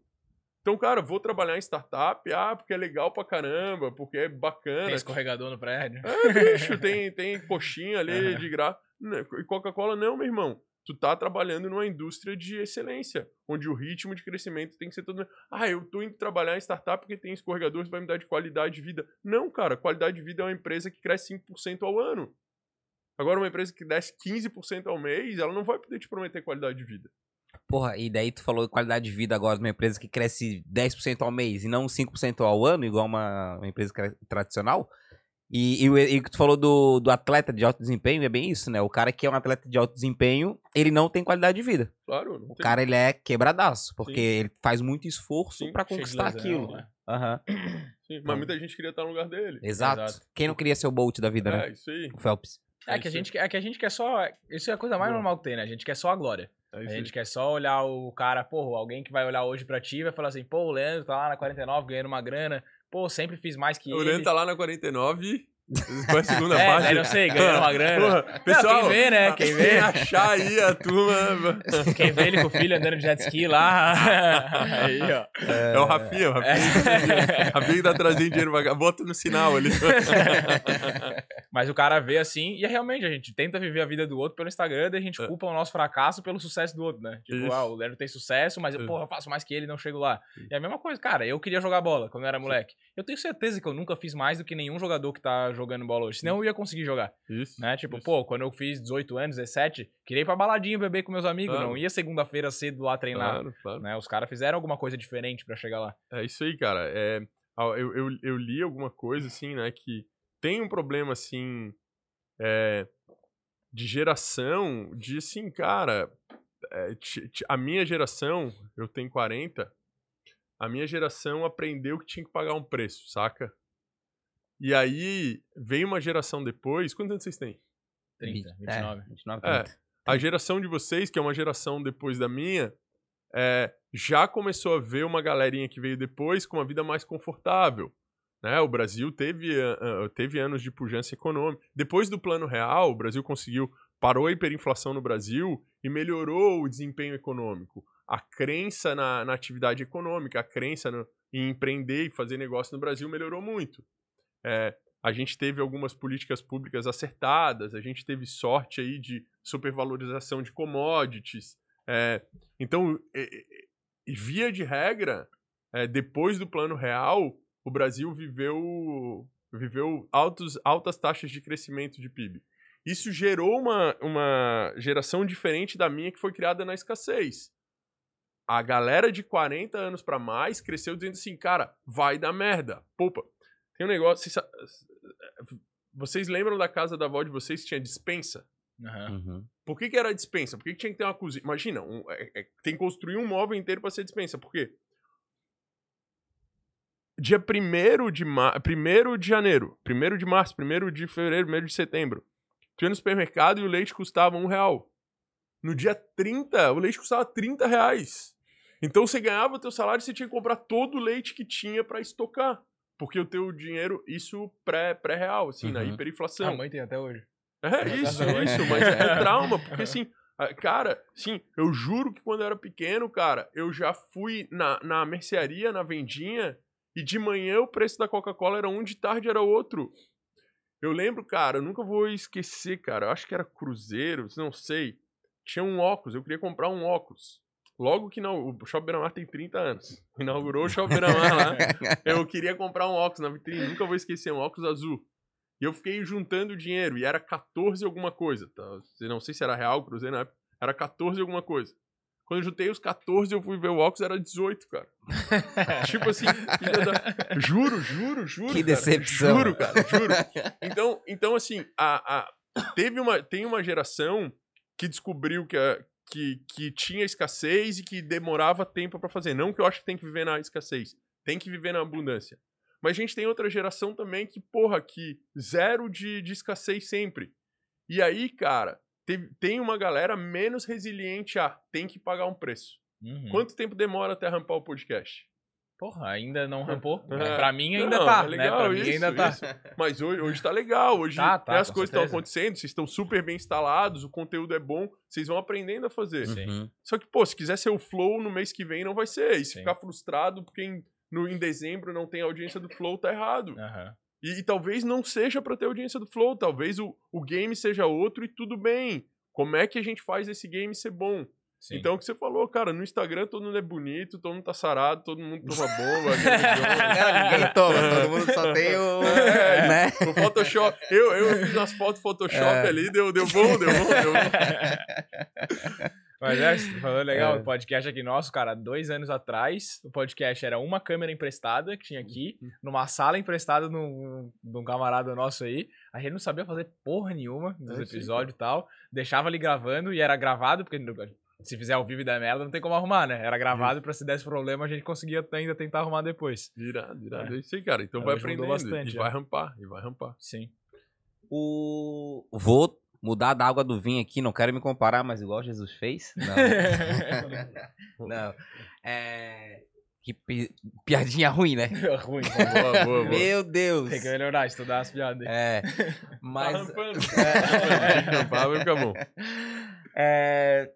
Speaker 3: Então, cara, vou trabalhar em startup, ah, porque é legal pra caramba, porque é bacana.
Speaker 1: Tem escorregador no prédio.
Speaker 3: É, bicho, tem, (laughs) tem coxinha ali de graça. Né, E Coca-Cola não, meu irmão. Tu tá trabalhando numa indústria de excelência, onde o ritmo de crescimento tem que ser todo. Ah, eu tô indo trabalhar em startup porque tem escorregador, isso vai me dar de qualidade de vida. Não, cara, qualidade de vida é uma empresa que cresce 5% ao ano. Agora, uma empresa que desce 15% ao mês, ela não vai poder te prometer qualidade de vida.
Speaker 2: Porra, e daí tu falou qualidade de vida agora de uma empresa que cresce 10% ao mês e não 5% ao ano, igual uma, uma empresa tradicional. E, o que tu falou do, do atleta de alto desempenho é bem isso, né? O cara que é um atleta de alto desempenho, ele não tem qualidade de vida.
Speaker 3: Claro, não
Speaker 2: O
Speaker 3: tem.
Speaker 2: cara, ele é quebradaço, porque
Speaker 3: Sim.
Speaker 2: ele faz muito esforço
Speaker 1: de
Speaker 2: conquistar
Speaker 1: lesão,
Speaker 2: aquilo.
Speaker 1: né?
Speaker 2: Aham. (clears throat)
Speaker 3: Sim, mas muita gente queria estar no lugar dele.
Speaker 2: Exato.
Speaker 1: Exato.
Speaker 2: Quem não queria ser o Bolt da vida, né?
Speaker 3: É, isso aí.
Speaker 2: O Phelps.
Speaker 1: É que, a gente, é que a gente quer só. Isso é a coisa mais normal que tem, né? A gente quer só a glória.
Speaker 3: É
Speaker 1: A
Speaker 3: aí.
Speaker 1: gente quer só olhar o cara, pô, alguém que vai olhar hoje pra ti vai falar assim, pô, o Leandro tá lá na 49 ganhando uma grana, pô, sempre fiz mais que
Speaker 3: O
Speaker 1: ele.
Speaker 3: Leandro tá lá na 49. Foi a segunda (laughs)
Speaker 1: é,
Speaker 3: parte.
Speaker 1: daí não sei, ganhando uma grana.
Speaker 3: Porra, pessoal,
Speaker 1: quem vê, né? Quem vê.
Speaker 3: Quem achar aí a turma.
Speaker 1: Quem vê ele com o filho andando de jet ski lá. (laughs) Aí, ó.
Speaker 3: É, o Rafinha, o Rafinha.
Speaker 1: É. (laughs)
Speaker 3: Rafinha que tá trazendo dinheiro pra cá. Bota no sinal ali.
Speaker 1: Mas o cara vê assim, e é realmente, a gente tenta viver a vida do outro pelo Instagram, daí a gente
Speaker 3: É.
Speaker 1: culpa o nosso fracasso pelo sucesso do outro, né? Tipo,
Speaker 3: Isso.
Speaker 1: ah, o Leandro tem sucesso, mas eu,
Speaker 3: Isso.
Speaker 1: porra, eu faço mais que ele, não chego lá. E é a mesma coisa, cara, eu queria jogar bola quando eu era moleque. Eu tenho certeza que eu nunca fiz mais do que nenhum jogador que tá jogando bola hoje, senão eu ia conseguir jogar,
Speaker 3: Isso.
Speaker 1: né? Tipo,
Speaker 3: isso.
Speaker 1: pô, quando eu fiz 18 anos, 17, queria ir pra baladinha beber com meus amigos,
Speaker 3: Claro.
Speaker 1: não ia segunda-feira cedo lá treinar,
Speaker 3: Claro, claro.
Speaker 1: né? Os caras fizeram alguma coisa diferente pra chegar lá.
Speaker 3: É isso aí, cara. É, eu, eu, eu li alguma coisa, assim, né, que tem um problema, assim, é, de geração, de, assim, cara, é, a minha geração, eu tenho 40, a minha geração aprendeu que tinha que pagar um preço, saca? E aí, veio uma geração depois, quantos anos vocês têm?
Speaker 1: 30,
Speaker 2: É,
Speaker 1: 29.
Speaker 2: 29,
Speaker 3: É.
Speaker 2: 30.
Speaker 3: A geração de vocês, que é uma geração depois da minha, é, já começou a ver uma galerinha que veio depois com uma vida mais confortável. Né? O Brasil teve, ah, teve anos de pujança econômica. Depois do Plano Real, o Brasil conseguiu, parou a hiperinflação no Brasil e melhorou o desempenho econômico. A crença na, na atividade econômica, a crença no- em empreender e fazer negócio no Brasil melhorou muito. É, a gente teve algumas políticas públicas acertadas, a gente teve sorte aí de supervalorização de commodities. é, então, via de regra, é, depois do Plano Real, o Brasil viveu, viveu altos, altas taxas de crescimento de PIB. Isso gerou uma, uma geração diferente da minha que foi criada na escassez. A galera de 40 anos pra mais cresceu dizendo assim, cara, vai dar merda. Poupa. Tem um negócio. Vocês, sa- vocês lembram da casa da avó de vocês que tinha dispensa?
Speaker 2: Uhum.
Speaker 3: Por que, que era dispensa? Por que, que tinha que ter uma cozinha? Imagina, um- é- é- tem que construir um móvel inteiro pra ser dispensa. Por quê? Dia 1 de, ma 1 de janeiro, 1 de março, 1 de fevereiro, 1 de setembro. Tu ia no supermercado e o leite custava um real. No dia 30, o leite custava 30 reais. Então você ganhava o teu salário e você tinha que comprar todo o leite que tinha pra estocar. Porque o teu dinheiro, isso pré- pré-real, assim, na
Speaker 2: Uhum.
Speaker 3: hiperinflação.
Speaker 1: A mãe tem até hoje.
Speaker 3: É isso, isso, mas é (laughs) trauma, porque assim, cara, sim, eu juro que quando eu era pequeno, cara, eu já fui na, na mercearia, na vendinha, e de manhã o preço da Coca-Cola era um, de tarde era outro. Eu lembro, cara, eu nunca vou esquecer, cara, eu acho que era Cruzeiro, não sei. Tinha um óculos, eu queria comprar um óculos. Logo que não, o Shopping Beira-Mar tem 30 anos. Inaugurou o Shopping Beira-Mar lá. (laughs) Eu queria comprar um óculos na vitrine, nunca vou esquecer, um óculos azul. E eu fiquei juntando dinheiro, e era 14 alguma coisa. Tá? Não sei se era real, cruzeiro na época. Era 14 alguma coisa. Quando eu juntei os 14, eu fui ver o óculos, era 18, cara. (laughs) tipo assim, da... Juro, juro, juro.
Speaker 2: Que
Speaker 3: cara.
Speaker 2: decepção.
Speaker 3: Juro, cara, juro. Então, então assim, a, a- teve uma, tem uma geração que descobriu que, a- que, que tinha escassez e que demorava tempo pra fazer. Não que eu acho que tem que viver na escassez. Tem que viver na abundância. Mas a gente tem outra geração também que, porra, que zero de, de escassez sempre. E aí, cara, tem, tem uma galera menos resiliente a tem que pagar um preço.
Speaker 1: Uhum.
Speaker 3: Quanto tempo demora até rampar o podcast?
Speaker 1: Porra, ainda não rampou.
Speaker 3: É.
Speaker 1: Pra mim ainda
Speaker 3: Não,
Speaker 1: tá,
Speaker 3: é
Speaker 1: né?
Speaker 3: legal
Speaker 1: Pra mim
Speaker 3: isso,
Speaker 1: ainda tá.
Speaker 3: isso. Mas hoje, hoje tá legal, hoje
Speaker 1: Tá, tá,
Speaker 3: né, as coisas estão acontecendo, vocês estão super bem instalados, o conteúdo é bom, vocês vão aprendendo a fazer.
Speaker 1: Sim.
Speaker 2: Uhum.
Speaker 3: Só que, pô, se quiser ser o Flow no mês que vem, não vai ser. E se
Speaker 1: Sim.
Speaker 3: ficar frustrado porque em, no, em dezembro não tem audiência do Flow, tá errado.
Speaker 1: Aham.
Speaker 3: E, e talvez não seja pra ter audiência do Flow, talvez o, o game seja outro e tudo bem. Como é que a gente faz esse game ser bom?
Speaker 1: Sim.
Speaker 3: Então, o que você falou, cara, no Instagram todo mundo é bonito, todo mundo tá sarado, todo mundo toma bomba. (laughs)
Speaker 2: Ninguém toma, todo mundo só tem o.
Speaker 3: É,
Speaker 2: né?
Speaker 3: O Photoshop. Eu, eu fiz umas fotos Photoshop
Speaker 2: É.
Speaker 3: ali, deu, deu bom, deu bom, deu bom. (laughs)
Speaker 1: Mas é, você falou legal,
Speaker 2: É.
Speaker 1: o podcast aqui nosso, cara, dois anos atrás, o podcast era uma câmera emprestada que tinha aqui,
Speaker 3: Uhum.
Speaker 1: numa sala emprestada num, num camarada nosso aí. A gente não sabia fazer porra nenhuma dos
Speaker 3: É, sim,
Speaker 1: episódios e tal. Deixava ali gravando e era gravado, porque se fizer ao vivo e der merda, não tem como arrumar, né? Era gravado pra se desse problema a gente conseguia ainda tentar arrumar depois.
Speaker 3: Virado, virado.
Speaker 1: É.
Speaker 3: É isso aí, cara. Então
Speaker 1: É,
Speaker 3: vai aprendendo.
Speaker 1: bastante,
Speaker 3: e
Speaker 1: é.
Speaker 3: vai rampar, e vai rampar.
Speaker 1: Sim.
Speaker 2: O... Vou mudar da água do vinho aqui, não quero me comparar, mas igual Jesus fez. Não. (laughs) (laughs) não. É... Que pi- piadinha ruim, né? (laughs)
Speaker 1: Ruim.
Speaker 3: Boa, boa, boa.
Speaker 2: Meu Deus.
Speaker 1: Tem que melhorar, estudar as piadas.
Speaker 2: É.
Speaker 3: Tá
Speaker 2: Mas.
Speaker 3: rampando. Tem que rampar, vai ficar bom.
Speaker 2: É,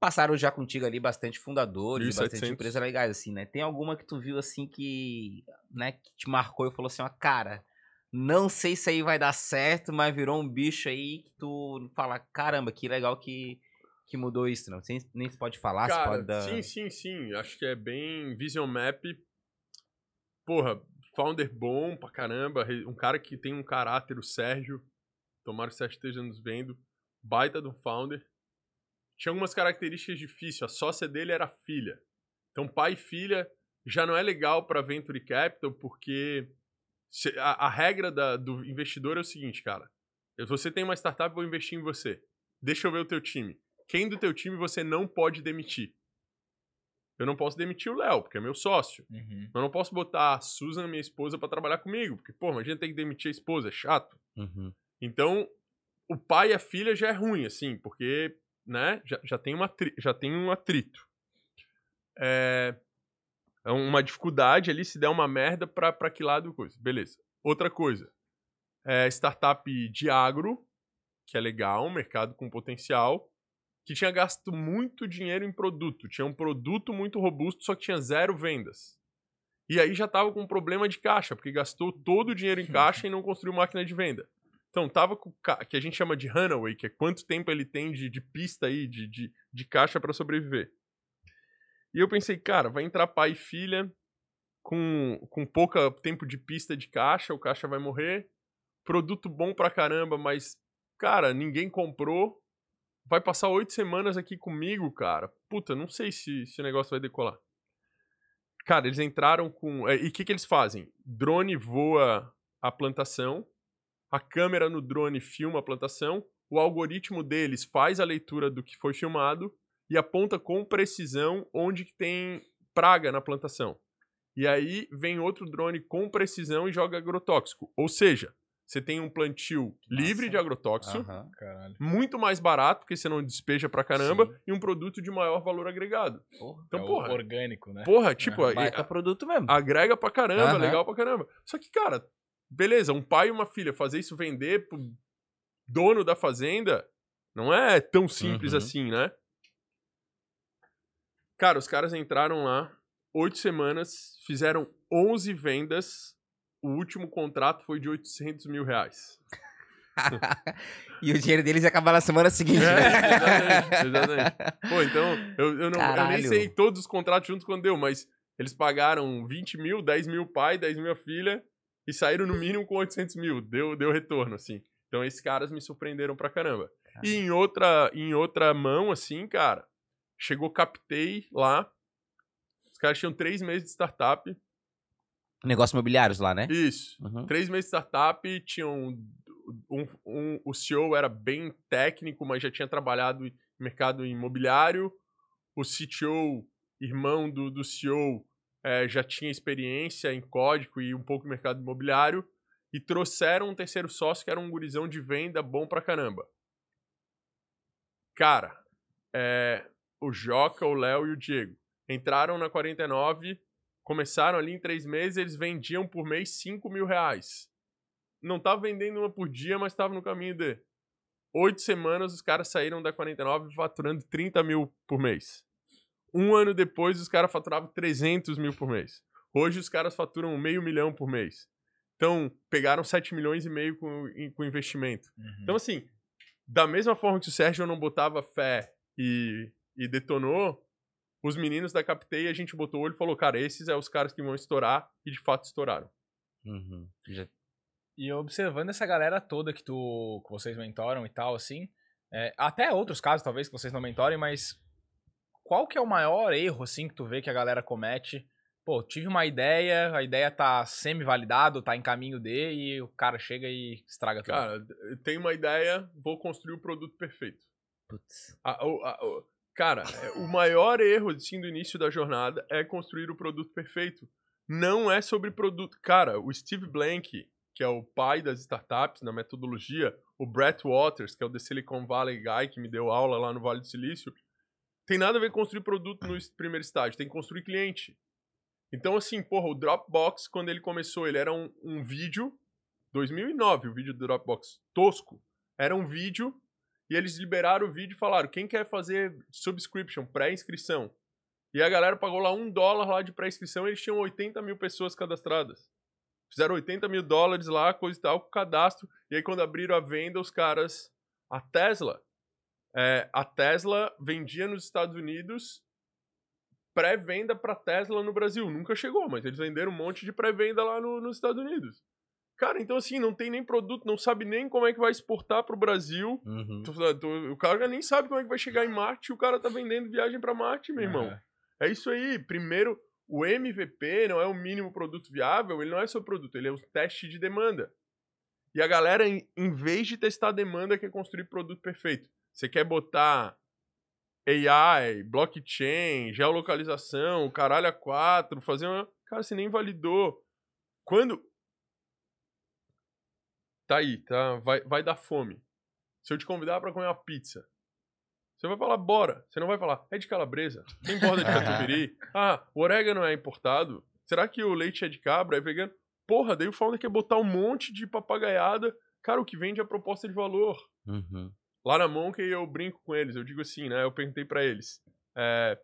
Speaker 2: passaram já contigo ali bastante fundadores,
Speaker 3: 1700.
Speaker 2: bastante empresas legais, assim, né? Tem alguma que tu viu, assim, que, né, que te marcou e falou assim, ó, cara, Não sei se aí vai dar certo, mas virou um bicho aí que tu fala, caramba, que legal que, que mudou isso, não? Nem se pode falar, se
Speaker 3: Cara,
Speaker 2: pode dar...
Speaker 3: sim, sim, sim. Acho que é bem Vision Map. Porra, founder bom pra caramba. Um cara que tem um caráter, o Sérgio. Tomara que o Sérgio esteja nos vendo. Baita do founder. Tinha algumas características difíceis. A sócia dele era a filha. Então, pai e filha já não é legal para Venture Capital, porque se- a, a regra da- do investidor é o seguinte, cara. Você tem uma startup, eu vou investir em você. Deixa eu ver o teu time. Quem do teu time você não pode demitir? Eu não posso demitir o Léo, porque é meu sócio.
Speaker 1: Uhum.
Speaker 3: Eu não posso botar a Susan, minha esposa, pra trabalhar comigo, porque, pô, imagina ter que demitir a esposa, é chato.
Speaker 2: Uhum.
Speaker 3: Então, o pai e a filha já é ruim, assim, porque, né, já, já, tem, uma já tem um atrito. É, é uma dificuldade ali, se der uma merda, pra que lado coisa. Beleza. Outra coisa. É, startup de agro, que é legal, um mercado com potencial, que tinha gasto muito dinheiro em produto. Tinha um produto muito robusto, só que tinha zero vendas. E aí já tava com um problema de caixa, porque gastou todo o dinheiro em caixa e não construiu máquina de venda. Então, tava com que a gente chama de runaway, que é quanto tempo ele tem de, de pista aí, de, de, de caixa para sobreviver. E eu pensei, cara, vai entrar pai e filha com, com pouca tempo de pista de caixa, o caixa vai morrer. Produto bom pra caramba, mas, cara, ninguém comprou. Vai passar oito semanas aqui comigo, cara. Puta, não sei se, se o negócio vai decolar. Cara, eles entraram com. é, E o que, que eles fazem? Drone voa a plantação, a câmera no drone filma a plantação, o algoritmo deles faz a leitura do que foi filmado e aponta com precisão onde que tem praga na plantação. E aí vem outro drone com precisão e joga agrotóxico. Ou seja, você tem um plantio livre
Speaker 1: Massa.
Speaker 3: de agrotóxico,
Speaker 2: Aham.
Speaker 3: Muito mais barato, porque você não despeja pra caramba,
Speaker 2: Sim.
Speaker 3: e um produto de maior valor agregado.
Speaker 2: Porra.
Speaker 3: Então,
Speaker 1: é
Speaker 3: porra,
Speaker 1: orgânico, né?
Speaker 3: porra, tipo,
Speaker 1: É,
Speaker 3: a-
Speaker 2: Baita produto mesmo.
Speaker 3: agrega pra caramba,
Speaker 2: Aham.
Speaker 3: legal pra caramba. Só que, cara, beleza, um pai e uma filha fazer isso vender pro dono da fazenda não é tão simples
Speaker 2: Uhum.
Speaker 3: assim, né? Cara, os caras entraram lá, oito semanas, fizeram 11 vendas, o último contrato foi de 800 mil reais. (laughs)
Speaker 2: e o dinheiro deles ia acabar na semana seguinte,
Speaker 3: É,
Speaker 2: né?
Speaker 3: exatamente, exatamente. (laughs) Pô, então, eu, eu, não, eu nem sei todos os contratos juntos quando deu, mas eles pagaram 20 mil, 10 mil pai, 10 mil a filha, e saíram no mínimo com 800 mil. Deu, deu retorno, assim. Então esses caras me surpreenderam pra caramba. E em outra, em outra mão, assim, cara, chegou Captei lá. Os caras tinham três meses de startup.
Speaker 2: Negócios imobiliários lá, né?
Speaker 3: Isso.
Speaker 2: Uhum.
Speaker 3: Três meses de startup, tinham. Um, um- o CEO era bem técnico, mas já tinha trabalhado em mercado imobiliário. O CTO, irmão do, do CEO, eh, já tinha experiência em código e um pouco em mercado imobiliário. E trouxeram um terceiro sócio que era um gurizão de venda bom pra caramba. Cara, eh, o Joca, o Léo e o Diego entraram na 49 começaram ali em três meses, eles vendiam por mês 5 mil reais. Não tava vendendo uma por dia, mas estava no caminho de. Oito semanas, os caras saíram da 49 faturando 30 mil por mês. Um ano depois, os caras faturavam 300 mil por mês. Hoje, os caras faturam meio milhão por mês. Então, pegaram 7 milhões e meio com, com investimento.
Speaker 1: Uhum.
Speaker 3: Então, assim, da mesma forma que o Sérgio não botava fé e, e detonou, os meninos da Captei, a gente botou o olho e falou, cara, esses são os caras que vão estourar, e de fato estouraram.
Speaker 2: Uhum. Já-
Speaker 1: E observando essa galera toda que, tu, que vocês mentoram e tal, assim, é, até outros casos talvez que vocês não mentorem, mas qual que é o maior erro, assim, que tu vê que a galera comete? Pô, tive uma ideia, a ideia tá semi-validado, tá em caminho de, e o cara chega e estraga tudo.
Speaker 3: Cara, eu tenho uma ideia, vou construir o produto perfeito.
Speaker 2: Putz.
Speaker 3: A- o- a- o- cara, é, o maior erro assim, do início da jornada é construir o produto perfeito. Não é sobre produto. Cara, o Steve Blank, que é o pai das startups na metodologia, o Brett Waters, que é o The Silicon Valley Guy, que me deu aula lá no Vale do Silício, tem nada a ver construir produto no primeiro estágio, tem que construir cliente. Então, assim, porra, o Dropbox, quando ele começou, ele era um, um vídeo, 2009, o vídeo do Dropbox, tosco. Era um vídeo e eles liberaram o vídeo e falaram: quem quer fazer subscription, pré-inscrição? E a galera pagou lá um dólar lá de pré-inscrição eles tinham 80 mil pessoas cadastradas. Fizeram 80 mil dólares lá, coisa e tal, com cadastro. E aí, quando abriram a venda, os caras. A Tesla. É, a Tesla vendia nos Estados Unidos pré-venda para Tesla no Brasil. Nunca chegou, mas eles venderam um monte de pré-venda lá no- nos Estados Unidos. Cara, então assim, não tem nem produto, não sabe nem como é que vai exportar pro Brasil.
Speaker 2: Uhum.
Speaker 3: Tô tô- o cara nem sabe como é que vai chegar em Marte e o cara tá vendendo viagem para Marte, meu irmão. É isso aí. Primeiro, o MVP não é o mínimo produto viável, ele não é seu produto, ele é o teste de demanda. E a galera, em, em vez de testar demanda, quer construir produto perfeito. Você quer botar AI, blockchain, geolocalização, caralho a quatro, fazer uma. Cara, você nem validou. Quando. Tá aí, tá? Vai, vai dar fome. Se eu te convidar pra comer uma pizza, você vai falar, bora. Você não vai falar, é de calabresa, tem borda de catupiry. (laughs) Ah, o orégano é importado. Será que o leite é de cabra, é vegano? Porra, daí o founder quer botar um monte de papagaiada. Cara, o que vende é a proposta de valor.
Speaker 2: Uhum.
Speaker 3: Lá na Monkey eu brinco com eles, eu digo assim, né? Eu perguntei pra eles, é,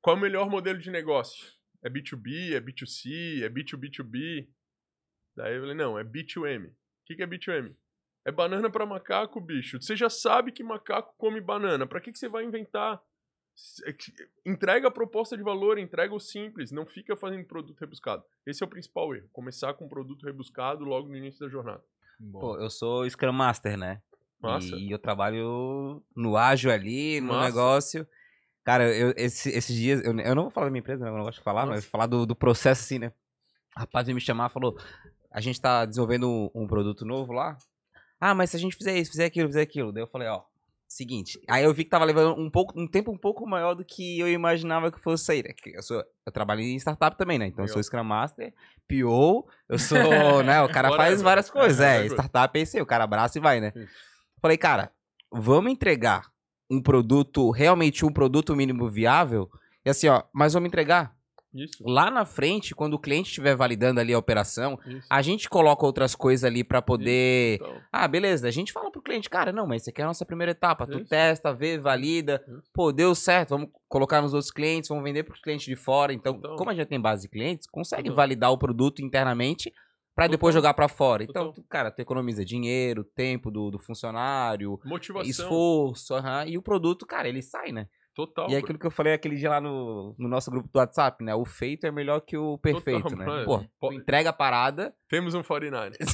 Speaker 3: qual é o melhor modelo de negócio? É B2B, é B2C, é B2B2B? Daí eu falei, não, é B2M. O que, que é B2M? É banana pra macaco, bicho. Você já sabe que macaco come banana. Pra que, que você vai inventar? É Entrega a proposta de valor, entrega o simples, não fica fazendo produto rebuscado. Esse é o principal erro. Começar com um produto rebuscado logo no início da jornada.
Speaker 2: Pô, eu sou Scrum Master, né? E eu trabalho no ágil ali, no negócio. Cara, eu, esse- esses dias, eu, eu não vou falar da minha empresa, né? Eu não gosto de falar, mas
Speaker 3: Nossa.
Speaker 2: falar do, do processo assim, né? O rapaz veio me chamar e falou: a gente tá desenvolvendo um, um produto novo lá. Ah, mas se a gente fizer isso, fizer aquilo, fizer aquilo. Daí eu falei, ó, seguinte. Aí eu vi que tava levando um, pouco, um tempo um pouco maior do que eu imaginava que fosse sair. né? Eu, sou, eu trabalho em startup também, né? Então eu sou. Scrum Master, PO, eu sou, (laughs) né? O cara faz várias coisas.
Speaker 3: É,
Speaker 2: É,
Speaker 3: whatever.
Speaker 2: startup é isso aí, o cara abraça e vai, né?
Speaker 3: Isso.
Speaker 2: Falei, cara, vamos entregar um produto, realmente um produto mínimo viável. E assim, ó, mas vamos entregar.
Speaker 3: Isso,
Speaker 2: Lá na frente, quando o cliente estiver validando ali a operação,
Speaker 3: isso.
Speaker 2: a gente coloca outras coisas ali pra poder.
Speaker 3: Então,
Speaker 2: Ah, beleza. A gente fala pro cliente, cara, não, mas isso aqui é a nossa primeira etapa. Tu
Speaker 3: Isso.
Speaker 2: testa, vê, valida.
Speaker 3: Isso.
Speaker 2: Pô, deu certo. Vamos colocar nos outros clientes, vamos vender pros clientes de fora. Então,
Speaker 3: Total.
Speaker 2: como a gente tem base de clientes, consegue
Speaker 3: Total.
Speaker 2: validar o produto internamente pra depois jogar pra fora. Então, tu, cara, tu economiza dinheiro, tempo do, do funcionário,
Speaker 3: motivação
Speaker 2: esforço, e o produto, cara, ele sai, né?
Speaker 3: total.
Speaker 2: e é aquilo que eu falei aquele dia lá no, no nosso grupo do WhatsApp, né? O feito é melhor que o perfeito,
Speaker 3: Total,
Speaker 2: né?
Speaker 3: mano.
Speaker 2: Pô- entrega a parada.
Speaker 3: Temos um 49. (laughs)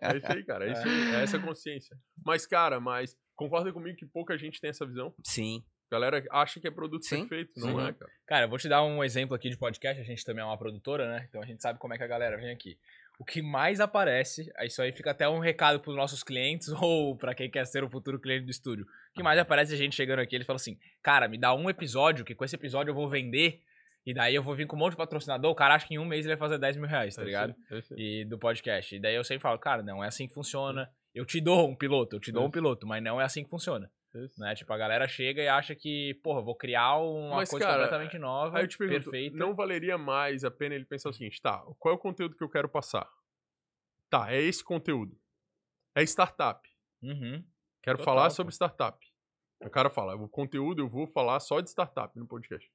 Speaker 3: É isso aí, cara. É, isso aí, é essa consciência. Mas, cara, mas concorda comigo que pouca gente tem essa visão?
Speaker 2: Sim.
Speaker 3: A galera acha que é produto
Speaker 2: Sim.
Speaker 3: perfeito, não
Speaker 2: Sim.
Speaker 3: é, cara?
Speaker 1: Cara, eu vou te dar um exemplo aqui de podcast. A gente também é uma produtora, né? Então a gente sabe como é que a galera vem aqui. O que mais aparece, isso aí fica até um recado pros nossos clientes (laughs) ou pra quem quer ser o futuro cliente do estúdio. O que mais aparece é a gente chegando aqui, ele fala assim: Cara, me dá um episódio, que com esse episódio eu vou vender. E daí eu vou vir com um monte de patrocinador. O cara acha que em um mês ele vai fazer 10 mil reais, tá
Speaker 3: É
Speaker 1: ligado?
Speaker 3: é aí.
Speaker 1: E do podcast. E daí eu sempre falo, cara, não é assim que funciona. Eu te dou um piloto, eu te dou um piloto, mas não é assim que funciona.
Speaker 3: Isso.
Speaker 1: Né? Tipo, a galera chega e acha que, porra, vou criar uma
Speaker 3: Mas,
Speaker 1: coisa
Speaker 3: cara,
Speaker 1: completamente nova,
Speaker 3: Aí eu te pergunto,
Speaker 1: perfeita.
Speaker 3: não valeria mais a pena ele pensar o seguinte, tá, qual é o conteúdo que eu quero passar? Tá, é esse conteúdo. É startup.
Speaker 1: Uhum.
Speaker 3: Quero
Speaker 1: Total,
Speaker 3: falar
Speaker 1: pô.
Speaker 3: sobre startup. O cara fala, o conteúdo eu vou falar só de startup no podcast.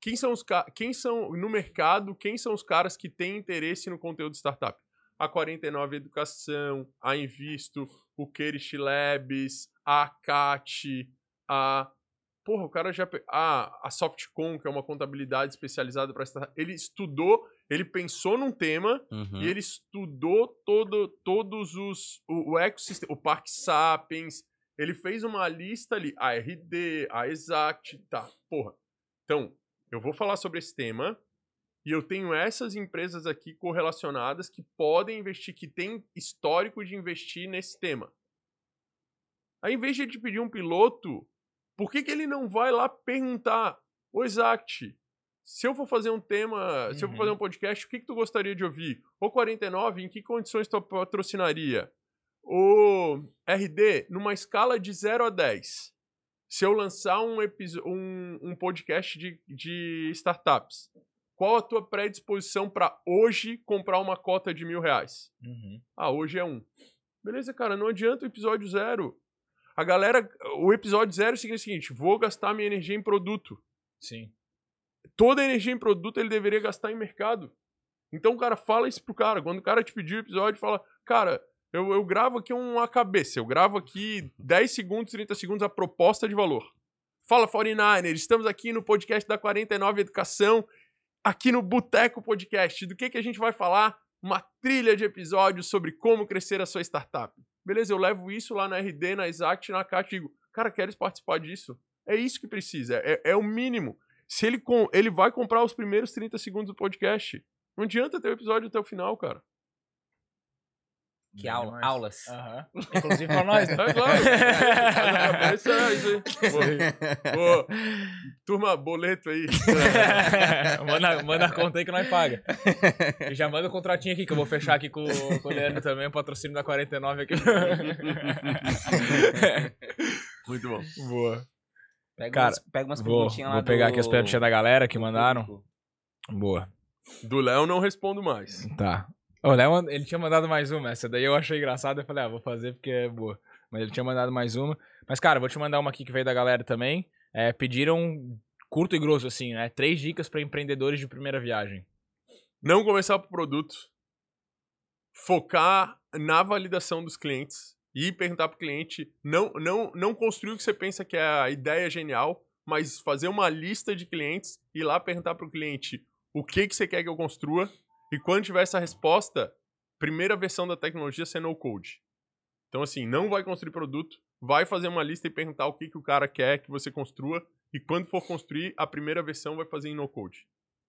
Speaker 3: Quem são os quem são no mercado, quem são os caras que têm interesse no conteúdo de startup? A 49 Educação, a Invisto, o Kerish Labs, a CAT, a Porra, o cara já pe- a a Softcom, que é uma contabilidade especializada para startup. Ele estudou, ele pensou num tema
Speaker 2: Uhum.
Speaker 3: e ele estudou todo, todos os. O, o ecossistema, o Parque Sapiens. Ele fez uma lista ali, a RD, a Exact, tá, porra. Então, eu vou falar sobre esse tema e eu tenho essas empresas aqui correlacionadas que podem investir, que têm histórico de investir nesse tema. Aí, em vez de ele pedir um piloto, por que, que ele não vai lá perguntar, ô Exact, se eu for fazer um tema, se eu for
Speaker 1: Uhum.
Speaker 3: fazer um podcast, o que, que tu gostaria de ouvir? Ô 49, em que condições tu patrocinaria? Ô RD, numa escala de 0 a 10, se eu lançar um, um, um podcast de, de startups, qual a tua predisposição para hoje comprar uma cota de mil reais?
Speaker 1: Uhum.
Speaker 3: Ah, hoje é um. Beleza, cara, não adianta o episódio zero. A galera, o episódio zero significa o seguinte: vou gastar minha energia em produto
Speaker 1: Sim.
Speaker 3: toda a energia em produto ele deveria gastar em mercado. Então, cara, fala isso pro cara. Quando o cara te pedir o episódio, fala, cara, eu, eu gravo aqui uma cabeça, eu gravo aqui 10 segundos, 30 segundos a proposta de valor. Fala 49ers, estamos aqui no podcast da 49 Educação, aqui no Boteco Podcast. Do que, que a gente vai falar? Uma trilha de episódios sobre como crescer a sua startup. Beleza, eu levo isso lá na RD, na Exact, na CAT e digo, cara, queres participar disso? É isso que precisa, é, é o mínimo. Se ele, com, ele vai comprar os primeiros 30 segundos do podcast, não adianta ter o episódio até o final, cara.
Speaker 2: Que aula, aulas.
Speaker 1: Uhum. Inclusive pra nós, né?
Speaker 3: É (laughs) claro. É (laughs) isso aí. Pô, pô, turma, boleto aí. (laughs)
Speaker 1: manda, manda a conta aí que nós paga. E já manda o contratinho aqui, que eu vou fechar aqui com, com o Leandro também, o patrocínio da 49 aqui.
Speaker 3: Muito bom.
Speaker 1: Boa.
Speaker 2: Pega
Speaker 1: Cara,
Speaker 2: umas, pega umas
Speaker 1: Vou,
Speaker 2: perguntinhas lá
Speaker 1: vou pegar
Speaker 2: do-
Speaker 1: aqui as perguntinhas da galera que mandaram. Boa.
Speaker 3: Do Léo não respondo mais.
Speaker 1: Tá. O Léo, ele tinha mandado mais uma. Essa daí eu achei engraçada. Eu falei, ah, vou fazer porque é boa. Mas ele tinha mandado mais uma. Mas, cara, vou te mandar uma aqui que veio da galera também. É, pediram curto e grosso, assim, né? Três dicas pra empreendedores de primeira viagem.
Speaker 3: Não começar por produto. Focar na validação dos clientes. E perguntar pro cliente. Não, não, não construir o que você pensa que é a ideia genial, mas fazer uma lista de clientes e lá perguntar pro cliente o que, que você quer que eu construa. E quando tiver essa resposta, primeira versão da tecnologia ser no code. Então, assim, não vai construir produto, vai fazer uma lista e perguntar o que, que o cara quer que você construa. E quando for construir, a primeira versão vai fazer em no code.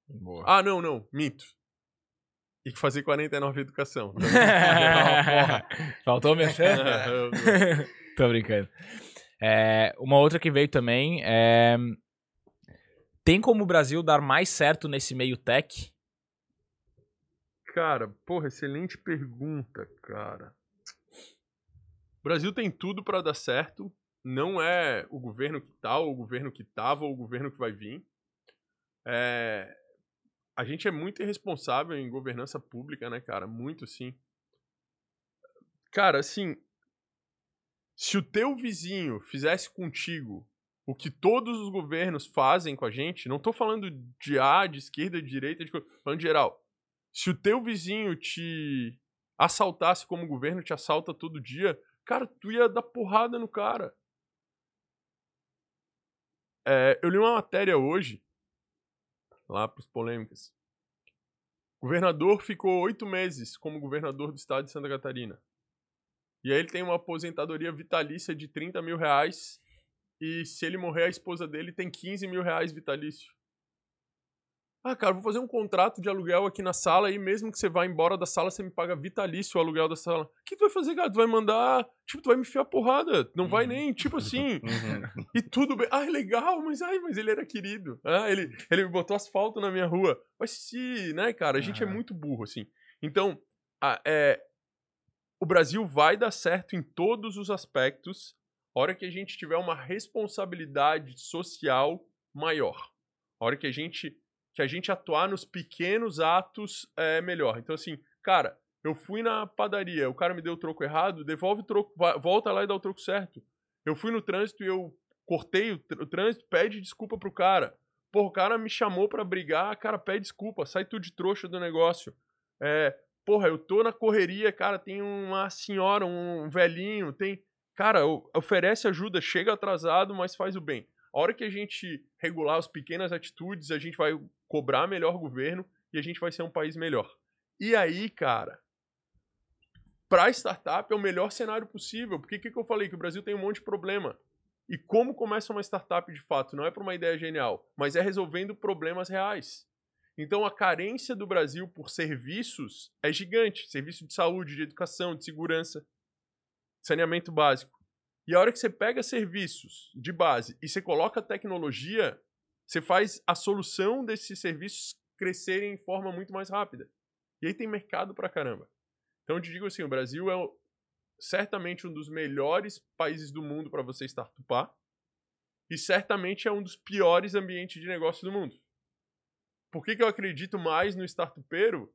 Speaker 1: Boa.
Speaker 3: Ah, não, não, minto. E fazer 49 educação. (laughs)
Speaker 1: Faltou mexer? (laughs) Tô brincando. É, uma outra que veio também é. Tem como o Brasil dar mais certo nesse meio tech?
Speaker 3: Cara, porra, excelente pergunta, cara. O Brasil tem tudo pra dar certo. Não é o governo que tá, ou o governo que tava, ou o governo que vai vir. É, A gente é muito irresponsável em governança pública, né, cara? Muito, sim. Cara, assim, se o teu vizinho fizesse contigo o que todos os governos fazem com a gente, não tô falando de A, de esquerda, de direita, de... falando de geral. Se o teu vizinho te assaltasse como o governo te assalta todo dia, cara, tu ia dar porrada no cara. É, eu li uma matéria hoje, lá pros polêmicas. O governador ficou oito meses como governador do estado de Santa Catarina. E aí ele tem uma aposentadoria vitalícia de 30 mil reais. E se ele morrer, a esposa dele tem 15 mil reais vitalício. Ah, cara, vou fazer um contrato de aluguel aqui na sala e mesmo que você vá embora da sala, você me paga vitalício o aluguel da sala. O que tu vai fazer, cara? Tu vai mandar. Tipo, tu vai me enfiar porrada. Não vai
Speaker 1: Uhum.
Speaker 3: nem, tipo assim.
Speaker 2: Uhum.
Speaker 3: E tudo bem. Ai, legal, mas ai, mas ele era querido. Ah, ele, ele me botou asfalto na minha rua. Mas se, né, cara, a gente é
Speaker 1: Aham.
Speaker 3: muito burro, assim. Então, a- é, o Brasil vai dar certo em todos os aspectos a hora que a gente tiver uma responsabilidade social maior. A hora que a gente, que a gente atuar nos pequenos atos é melhor. Então, assim, cara, eu fui na padaria, o cara me deu o troco errado, devolve o troco, volta lá e dá o troco certo. Eu fui no trânsito e eu cortei o, tr- o trânsito, pede desculpa pro cara. Pô, o cara me chamou pra brigar, cara, pede desculpa, sai tudo de trouxa do negócio. É, porra, eu tô na correria, cara, tem uma senhora, um velhinho, tem. Cara, oferece ajuda, chega atrasado, mas faz o bem. A hora que a gente regular as pequenas atitudes, a gente vai cobrar melhor governo e a gente vai ser um país melhor. E aí, cara, para startup é o melhor cenário possível. Porque o que, que eu falei? Que o Brasil tem um monte de problema. E como começa uma startup de fato? Não é por uma ideia genial, mas é resolvendo problemas reais. Então a carência do Brasil por serviços é gigante. Serviço de saúde, de educação, de segurança, saneamento básico. E a hora que você pega serviços de base e você coloca tecnologia, você faz a solução desses serviços crescerem em forma muito mais rápida. E aí tem mercado pra caramba. Então eu te digo assim, o Brasil é certamente um dos melhores países do mundo para você startupar e certamente é um dos piores ambientes de negócio do mundo. Por que, que eu acredito mais no startupeiro?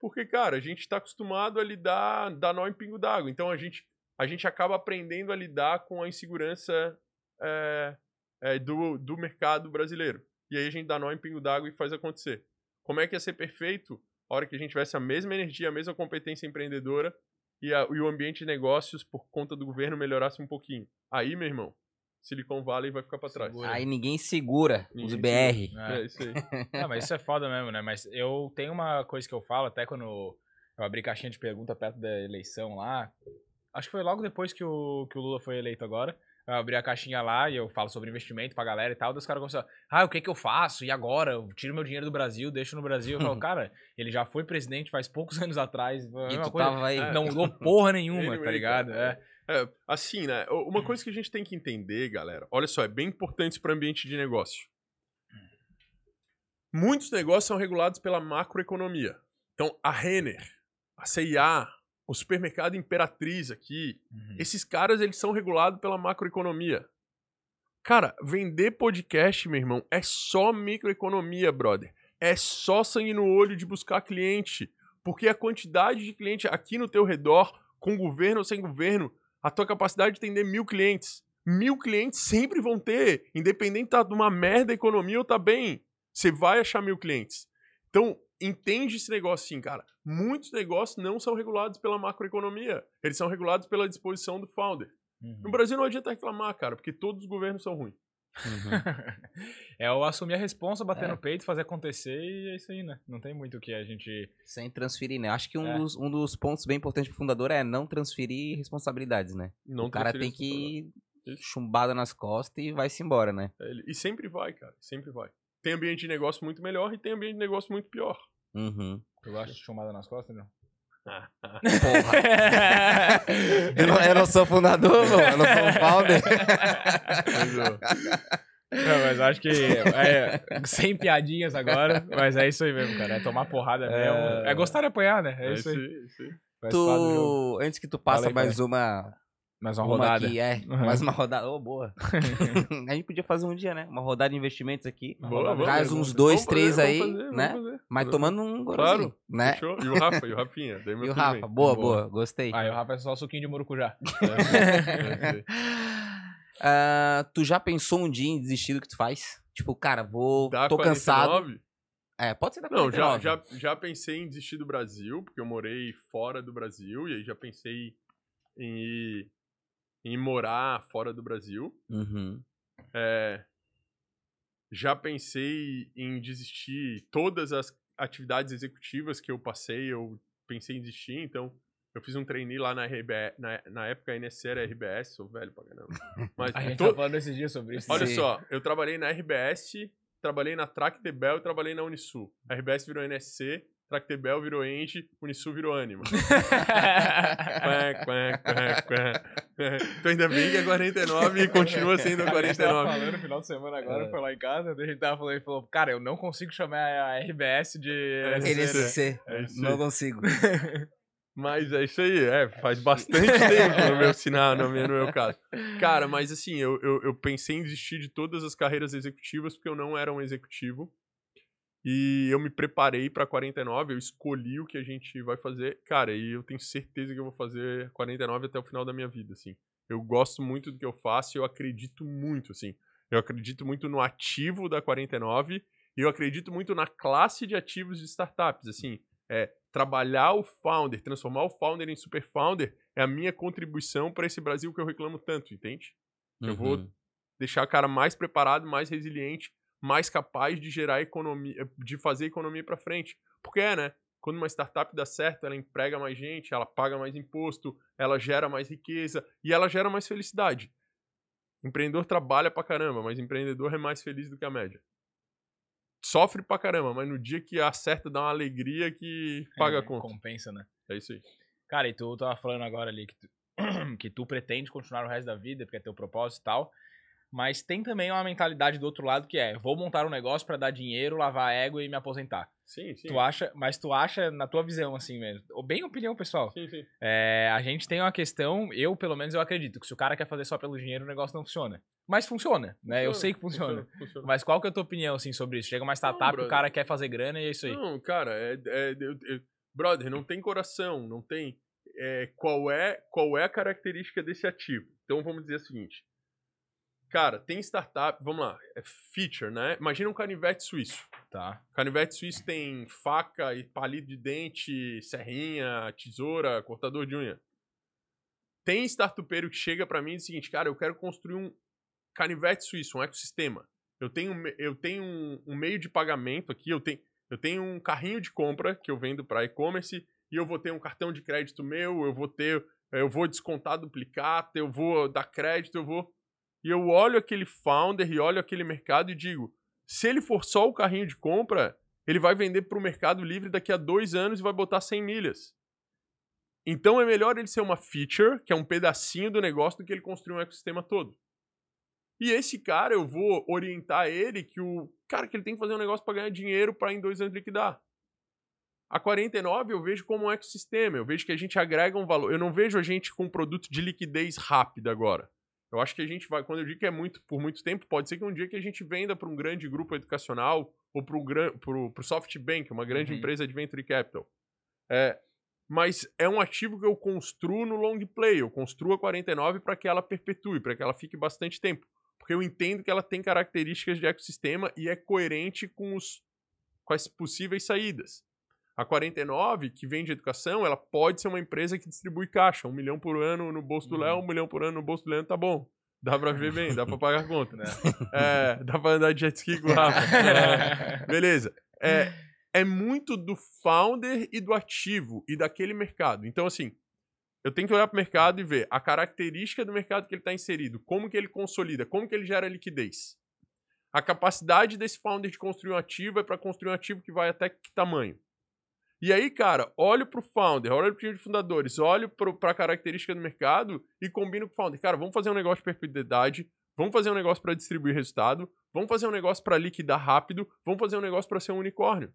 Speaker 3: Porque, cara, a gente está acostumado a lidar, dar nó em pingo d'água. Então a gente, a gente acaba aprendendo a lidar com a insegurança é, é, do, do mercado brasileiro. E aí a gente dá nó em pingo d'água e faz acontecer. Como é que ia ser perfeito? a hora que a gente tivesse a mesma energia, a mesma competência empreendedora e, a- e o ambiente de negócios, por conta do governo, melhorasse um pouquinho. Aí, meu irmão, Silicon Valley vai ficar pra trás.
Speaker 1: Segura.
Speaker 2: Aí ninguém segura os
Speaker 3: Ninguém
Speaker 2: BR.
Speaker 1: É.
Speaker 3: É isso aí. (laughs)
Speaker 1: Não, mas isso é foda mesmo, né? Mas eu tenho uma coisa que eu falo, até quando eu abri caixinha de pergunta perto da eleição lá. Acho que foi logo depois que o, que o Lula foi eleito agora. Eu abri a caixinha lá e eu falo sobre investimento pra galera e tal. Os caras começam, ah, o que que eu faço? E agora? Eu tiro meu dinheiro do Brasil, deixo no Brasil. Eu falo, cara, ele já foi presidente faz poucos (laughs) anos atrás.
Speaker 2: E tu
Speaker 1: coisa.
Speaker 2: tava aí.
Speaker 1: Não mudou (laughs) porra nenhuma, tá ligado?
Speaker 3: cara,
Speaker 1: É.
Speaker 3: É, assim, né? Uma coisa que a gente tem que entender, galera, olha só, é bem importante para o ambiente de negócio. Muitos negócios são regulados pela macroeconomia. Então, a Renner, a CIA, o supermercado Imperatriz aqui,
Speaker 1: Uhum.
Speaker 3: esses caras, eles são regulados pela macroeconomia. Cara, vender podcast, meu irmão, é só microeconomia, brother. É só sangue no olho de buscar cliente. Porque a quantidade de cliente aqui no teu redor, com governo ou sem governo, a tua capacidade de atender mil clientes. Mil clientes sempre vão ter, independente tá de uma merda a economia ou tá bem. Você vai achar mil clientes. Então, entende esse negócio assim, cara. Muitos negócios não são regulados pela macroeconomia. Eles são regulados pela disposição do founder.
Speaker 1: Uhum.
Speaker 3: No Brasil não adianta reclamar, cara, porque todos os governos são ruins. (laughs)
Speaker 1: é eu assumir a responsa, bater
Speaker 2: É.
Speaker 1: no peito, fazer acontecer e é isso aí, né? Não tem muito o que a gente.
Speaker 2: Sem transferir, né? Acho que um,
Speaker 1: É.
Speaker 2: dos, um dos pontos bem importantes pro fundador é não transferir responsabilidades, né?
Speaker 3: Não
Speaker 2: o cara
Speaker 3: transferir
Speaker 2: tem que chumbada nas costas e vai-se embora, né?
Speaker 3: É, ele- E sempre vai, cara, sempre vai. Tem ambiente de negócio muito melhor e tem ambiente de negócio muito pior.
Speaker 2: Uhum.
Speaker 1: Tu gosta de chamada nas costas, não?
Speaker 2: Porra. (laughs) eu, não, eu não sou fundador, eu não sou um founder.
Speaker 3: Mas, ó,
Speaker 1: Não, mas acho que é, sem piadinhas agora, mas é isso aí mesmo, cara. É tomar porrada mesmo. É gostar de apanhar, né? É,
Speaker 3: é
Speaker 1: isso aí.
Speaker 3: isso aí.
Speaker 2: Tu, antes que tu
Speaker 1: aí,
Speaker 2: mais uma,
Speaker 1: Mais uma rodada.
Speaker 2: aqui, é,
Speaker 1: Uhum.
Speaker 2: mais uma rodada, ô, boa. (laughs) a gente podia fazer um dia, né? Uma rodada de investimentos aqui.
Speaker 3: Boa, vamos,
Speaker 2: Traz
Speaker 3: vamos
Speaker 2: uns dois,
Speaker 3: vamos
Speaker 2: três
Speaker 3: fazer,
Speaker 2: aí,
Speaker 3: fazer,
Speaker 2: né?
Speaker 3: fazer.
Speaker 2: Mas tomando um
Speaker 3: Claro.
Speaker 2: gorozinho, né?
Speaker 3: Fechou? E o Rafa, e o Rafinha. (laughs) Daí meu
Speaker 2: E o Rafa, boa,
Speaker 1: Boa.
Speaker 2: boa, gostei.
Speaker 1: Aí o Rafa é só suquinho de murucujá.
Speaker 3: É. (laughs)
Speaker 2: Ah, tu já pensou um dia em desistir do que tu faz? Tipo, cara, vou.
Speaker 3: Dá
Speaker 2: tô cansado.
Speaker 3: 49?
Speaker 2: É, pode ser da
Speaker 3: Não, já,
Speaker 2: 49.
Speaker 3: já, já pensei em desistir do Brasil, porque eu morei fora do Brasil, e aí já pensei em ir, em morar fora do Brasil.
Speaker 2: Uhum.
Speaker 3: É, já pensei em desistir todas as atividades executivas que eu passei, eu pensei em desistir, então eu fiz um trainee lá na RBS, na, na época a NSC era RBS, sou velho pra caramba. (laughs) Mas
Speaker 1: A gente
Speaker 3: to-
Speaker 1: tá falando esses dias sobre isso.
Speaker 3: olha
Speaker 2: Sim.
Speaker 3: só, eu trabalhei na RBS, trabalhei na Tractebel e trabalhei na Unisul. A RBS virou NSC, Tractebel virou Engie, Unisul virou Anima. (laughs) (laughs) Então ainda bem que é 49 e continua sendo
Speaker 1: A gente tava
Speaker 3: 49.
Speaker 1: falando no final de semana agora,
Speaker 2: É.
Speaker 1: foi lá em casa, a gente tava falando, ele falou, cara, eu não consigo chamar a RBS de...
Speaker 3: É,
Speaker 2: NSC.
Speaker 3: É isso
Speaker 2: Não
Speaker 3: aí.
Speaker 2: consigo. (laughs)
Speaker 3: Mas é isso aí, é, faz bastante (laughs) tempo no meu sinal, no meu, no meu caso. Cara, mas assim, eu, eu, eu pensei em desistir de todas as carreiras executivas porque eu não era um executivo. E eu me preparei pra 49, eu escolhi o que a gente vai fazer. Cara, e eu tenho certeza que eu vou fazer 49 até o final da minha vida, assim. Eu gosto muito do que eu faço e eu acredito muito, assim. Eu acredito muito no ativo da 49 e eu acredito muito na classe de ativos de startups, assim. É, trabalhar o founder, transformar o founder em super founder é a minha contribuição para esse Brasil que eu reclamo tanto, entende? Eu vou
Speaker 2: Uhum.
Speaker 3: deixar o cara mais preparado, mais resiliente, mais capaz de gerar economia, de fazer a economia para frente. Porque é, né? Quando uma startup dá certo, ela emprega mais gente, ela paga mais imposto, ela gera mais riqueza e ela gera mais felicidade. Empreendedor trabalha pra caramba, mas empreendedor é mais feliz do que a média. Sofre pra caramba, mas no dia que acerta dá uma alegria que (laughs) paga a conta.
Speaker 1: Compensa, né?
Speaker 3: É isso aí.
Speaker 1: Cara, e tu tava falando agora ali que tu, (clears throat) que tu pretende continuar o resto da vida, porque é teu propósito e tal. Mas tem também uma mentalidade do outro lado que é: vou montar um negócio pra dar dinheiro, lavar ego e me aposentar.
Speaker 3: Sim, sim.
Speaker 1: Tu acha, mas tu acha, na tua visão, assim mesmo, ou bem opinião pessoal,
Speaker 3: Sim, sim.
Speaker 1: é, a gente tem uma questão, eu pelo menos eu acredito, que se o cara quer fazer só pelo dinheiro, o negócio não funciona. Mas funciona, né? Eu sei que funciona.
Speaker 3: funciona.
Speaker 1: Mas qual que é a tua opinião, assim, sobre isso? Chega uma startup, o
Speaker 3: brother.
Speaker 1: cara quer fazer grana e é isso aí.
Speaker 3: Não, cara, é, é- eu- brother, não tem coração, não tem. é, qual é qual é a característica desse ativo? Então vamos dizer o seguinte, Cara, tem startup, vamos lá, é feature, né? Imagina um canivete suíço.
Speaker 1: Tá.
Speaker 3: Canivete suíço tem faca e palito de dente, serrinha, tesoura, cortador de unha. Tem startupeiro que chega para mim e diz o seguinte, cara, eu quero construir um canivete suíço, um ecossistema. Eu tenho, eu tenho um, um meio de pagamento aqui, eu tenho, eu tenho um carrinho de compra que eu vendo para e-commerce e eu vou ter um cartão de crédito meu, eu vou ter, eu vou descontar duplicata, eu vou dar crédito, eu vou. E eu olho aquele founder e olho aquele mercado e digo, se ele for só o carrinho de compra, ele vai vender para o Mercado Livre daqui a dois anos e vai botar 100 milhas. Então é melhor ele ser uma feature, que é um pedacinho do negócio, do que ele construir um ecossistema todo. E esse cara, eu vou orientar ele que o cara que ele tem que fazer um negócio para ganhar dinheiro para em dois anos liquidar. A 49 eu vejo como um ecossistema, eu vejo que a gente agrega um valor. Eu não vejo a gente com um produto de liquidez rápida agora. Eu acho que a gente vai, quando eu digo que é muito por muito tempo, pode ser que um dia que a gente venda para um grande grupo educacional ou para o SoftBank, uma grande uhum. empresa de venture capital. É, mas é um ativo que eu construo no long play, eu construo a 49 para que ela perpetue, para que ela fique bastante tempo. Porque eu entendo que ela tem características de ecossistema e é coerente com, os, com as possíveis saídas. A 49, que vende educação, ela pode ser uma empresa que distribui caixa. Um milhão por ano no bolso do Léo, uhum. um milhão por ano no bolso do Leandro, tá bom. Dá pra viver bem, dá pra pagar a conta. né? (laughs) É, dá pra andar de jet ski com. (laughs) É, beleza. É, é muito do founder e do ativo e daquele mercado. Então, assim, eu tenho que olhar para o mercado e ver a característica do mercado que ele está inserido, como que ele consolida, como que ele gera liquidez. A capacidade desse founder de construir um ativo é para construir um ativo que vai até que tamanho. E aí, cara, olho pro founder, olho pro time de fundadores, olho para a característica do mercado e combino com o founder. Cara, vamos fazer um negócio de perpetuidade, vamos fazer um negócio para distribuir resultado, vamos fazer um negócio para liquidar rápido, vamos fazer um negócio para ser um unicórnio.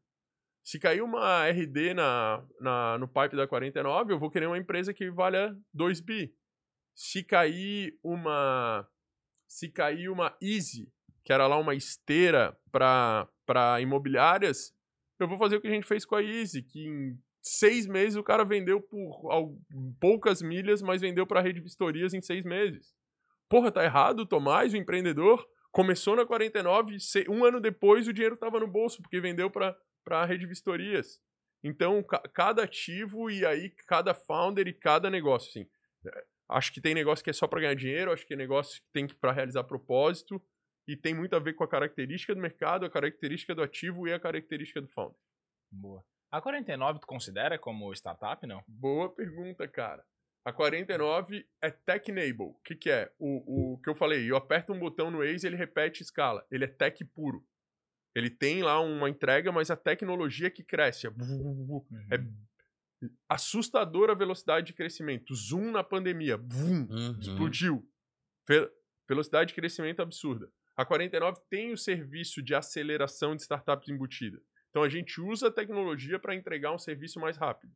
Speaker 3: Se cair uma RD na, na, no pipe da 49, eu vou querer uma empresa que valha 2 bi. Se cair uma se cair uma Easy, que era lá uma esteira para imobiliárias, eu vou fazer o que a gente fez com a Easy, que em seis meses o cara vendeu por poucas milhas, mas vendeu para a rede Vistorias em seis meses. Porra, tá errado, Tomás, o empreendedor, começou na 49, um ano depois o dinheiro estava no bolso, porque vendeu para a rede Vistorias. Então, cada ativo e aí cada founder e cada negócio, assim. É, acho que tem negócio que é só para ganhar dinheiro, acho que tem negócio que tem que para realizar propósito, e tem muito a ver com a característica do mercado, a característica do ativo e a característica do founder.
Speaker 1: Boa. A 49 tu considera como startup, não?
Speaker 3: Boa pergunta, cara. A 49 é tech-enable. O que, que é? O, o que eu falei, eu aperto um botão no Waze e ele repete escala. Ele é tech puro. Ele tem lá uma entrega, mas a tecnologia que cresce. É, uhum. é assustadora a velocidade de crescimento. Zoom na pandemia. Uhum. Explodiu. Velocidade de crescimento absurda. A 49 tem o serviço de aceleração de startups embutida. Então a gente usa a tecnologia para entregar um serviço mais rápido.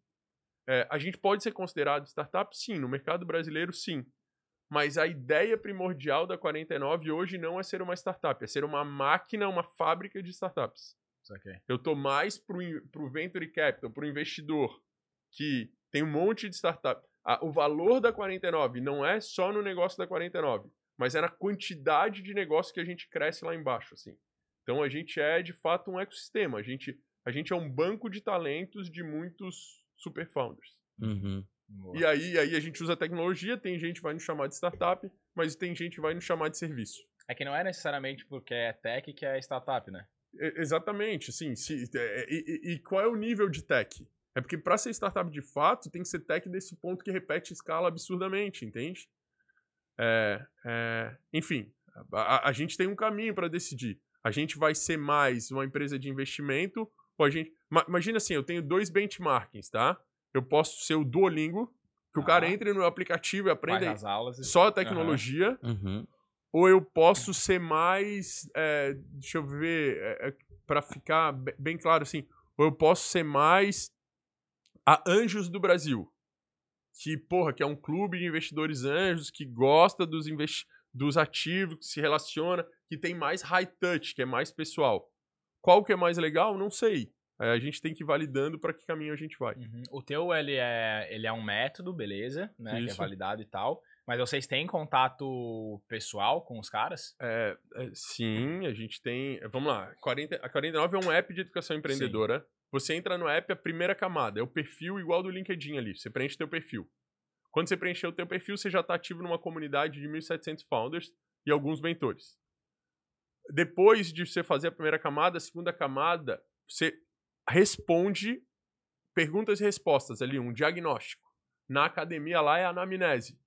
Speaker 3: É, a gente pode ser considerado startup? Sim. No mercado brasileiro, sim. Mas a ideia primordial da 49 hoje não é ser uma startup, é ser uma máquina, uma fábrica de startups.
Speaker 1: Okay.
Speaker 3: Eu estou mais para o venture capital, para o investidor, que tem um monte de startup. o valor da 49 não é só no negócio da 49 mas é na quantidade de negócio que a gente cresce lá embaixo, assim. Então a gente é de fato um ecossistema, a gente, a gente é um banco de talentos de muitos super founders.
Speaker 2: Uhum.
Speaker 3: E aí, aí a gente usa tecnologia, tem gente que vai nos chamar de startup, mas tem gente que vai nos chamar de serviço.
Speaker 1: É que não é necessariamente porque é tech que é startup, né?
Speaker 3: É, exatamente, sim. Se, é, e, e, qual é o nível de tech? É porque para ser startup de fato, tem que ser tech desse ponto que repete escala absurdamente, entende? É, é, enfim, a, a, gente tem um caminho para decidir. A gente vai ser mais uma empresa de investimento ou a gente. Imagina assim, eu tenho dois benchmarkings, tá? Eu posso ser o Duolingo, que ah, o cara entre no aplicativo e aprenda só a tecnologia.
Speaker 2: Uhum.
Speaker 3: Ou eu posso ser mais. É, deixa eu ver, é, é para ficar bem claro assim. Ou eu posso ser mais a Anjos do Brasil que, porra, que é um clube de investidores anjos, que gosta dos, investi dos ativos, que se relaciona, que tem mais high touch, que é mais pessoal. Qual que é mais legal? Não sei. a gente tem que ir validando para que caminho a gente vai.
Speaker 1: Uhum. O teu, ele é, ele é um método, beleza, né? Que é validado e tal. Mas vocês têm contato pessoal com os caras?
Speaker 3: É, é, sim, a gente tem. Vamos lá. 40, a 49 é um app de educação empreendedora. Você entra no app, a primeira camada é o perfil igual do LinkedIn ali. Você preenche teu perfil. Quando você preencher o teu perfil, você já está ativo numa comunidade de 1.700 founders e alguns mentores. Depois de você fazer a primeira camada, a segunda camada, você responde perguntas e respostas ali, um diagnóstico. Na academia lá é a anamnese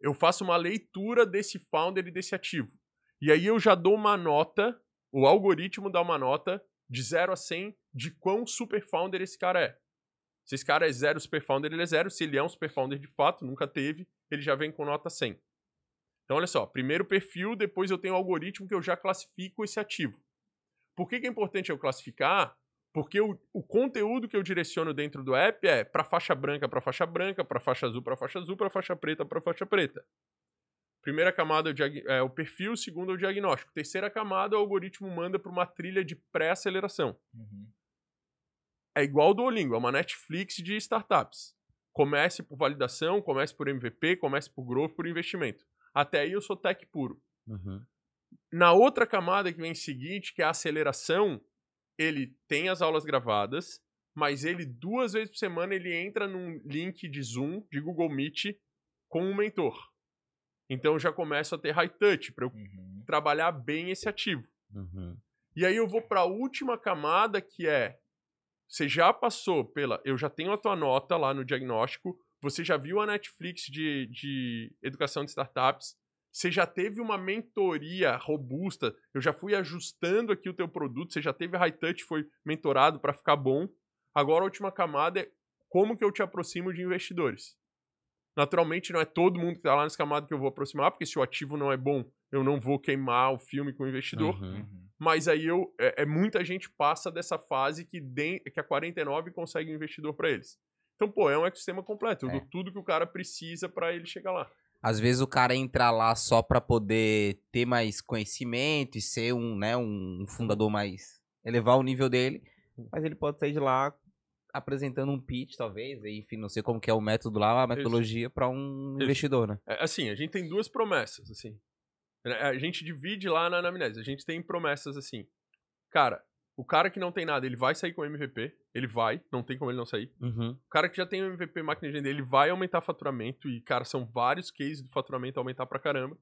Speaker 3: eu faço uma leitura desse founder e desse ativo. E aí eu já dou uma nota, o algoritmo dá uma nota de 0 a 100 de quão super founder esse cara é. Se esse cara é zero super founder, ele é zero. Se ele é um super founder de fato, nunca teve, ele já vem com nota 100. Então, olha só, primeiro perfil, depois eu tenho o algoritmo que eu já classifico esse ativo. Por que, que é importante eu classificar? Porque o, o, conteúdo que eu direciono dentro do app é para faixa branca para faixa branca, para faixa azul para faixa azul, para faixa preta para faixa preta. Primeira camada é, é o perfil, segunda é o diagnóstico. Terceira camada, o algoritmo manda para uma trilha de pré-aceleração. Uhum. É igual do Duolingo, é uma Netflix de startups. Comece por validação, comece por MVP, comece por growth, por investimento. Até aí eu sou tech puro. Uhum. Na outra camada que vem seguinte, que é a aceleração, ele tem as aulas gravadas, mas ele duas vezes por semana ele entra num link de Zoom, de Google Meet, com um mentor. Então eu já começo a ter high touch para eu uhum. trabalhar bem esse ativo. Uhum. E aí eu vou para a última camada que é você já passou pela, eu já tenho a tua nota lá no diagnóstico, você já viu a Netflix de, de educação de startups, você já teve uma mentoria robusta, eu já fui ajustando aqui o teu produto, você já teve high touch, foi mentorado para ficar bom. Agora a última camada é como que eu te aproximo de investidores. Naturalmente não é todo mundo que está lá nessa camada que eu vou aproximar, porque se o ativo não é bom, eu não vou queimar o filme com o investidor. Uhum. uhum. Mas aí eu é, é, muita gente passa dessa fase que, de, que a 49 consegue um investidor para eles. Então, pô, é um ecossistema completo. Eu é. dou tudo que o cara precisa para ele chegar lá.
Speaker 2: Às vezes o cara entra lá só para poder ter mais conhecimento e ser um, né, um fundador mais. elevar o nível dele. Mas ele pode sair de lá apresentando um pitch, talvez, enfim, não sei como que é o método lá, a metodologia para um Isso. investidor, né?
Speaker 3: É, assim, a gente tem duas promessas, assim. A gente divide lá na anamnese. A gente tem promessas assim. Cara, o cara que não tem nada, ele vai sair com o MVP. Ele vai, não tem como ele não sair. Uhum. O cara que já tem o MVP máquina de vender, ele vai aumentar faturamento. E, cara, são vários cases do faturamento aumentar pra caramba.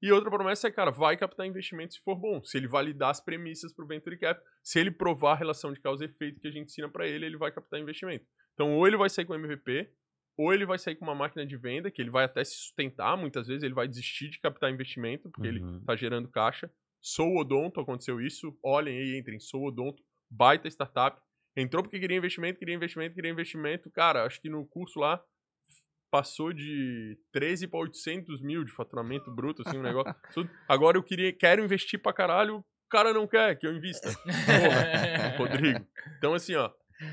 Speaker 3: E outra promessa é, cara, vai captar investimento se for bom. Se ele validar as premissas pro Venture Cap, se ele provar a relação de causa e efeito que a gente ensina para ele, ele vai captar investimento. Então, ou ele vai sair com o MVP, ou ele vai sair com uma máquina de venda, que ele vai até se sustentar, muitas vezes ele vai desistir de captar investimento, porque uhum. ele tá gerando caixa. Sou Odonto, aconteceu isso. Olhem aí, entrem. Sou Odonto, baita startup. Entrou porque queria investimento, queria investimento, queria investimento. Cara, acho que no curso lá passou de 13 para 800 mil de faturamento bruto, assim, um negócio. (laughs) Agora eu queria, quero investir pra caralho, o cara não quer que eu invista. Porra, (laughs) Rodrigo. Então, assim, ó,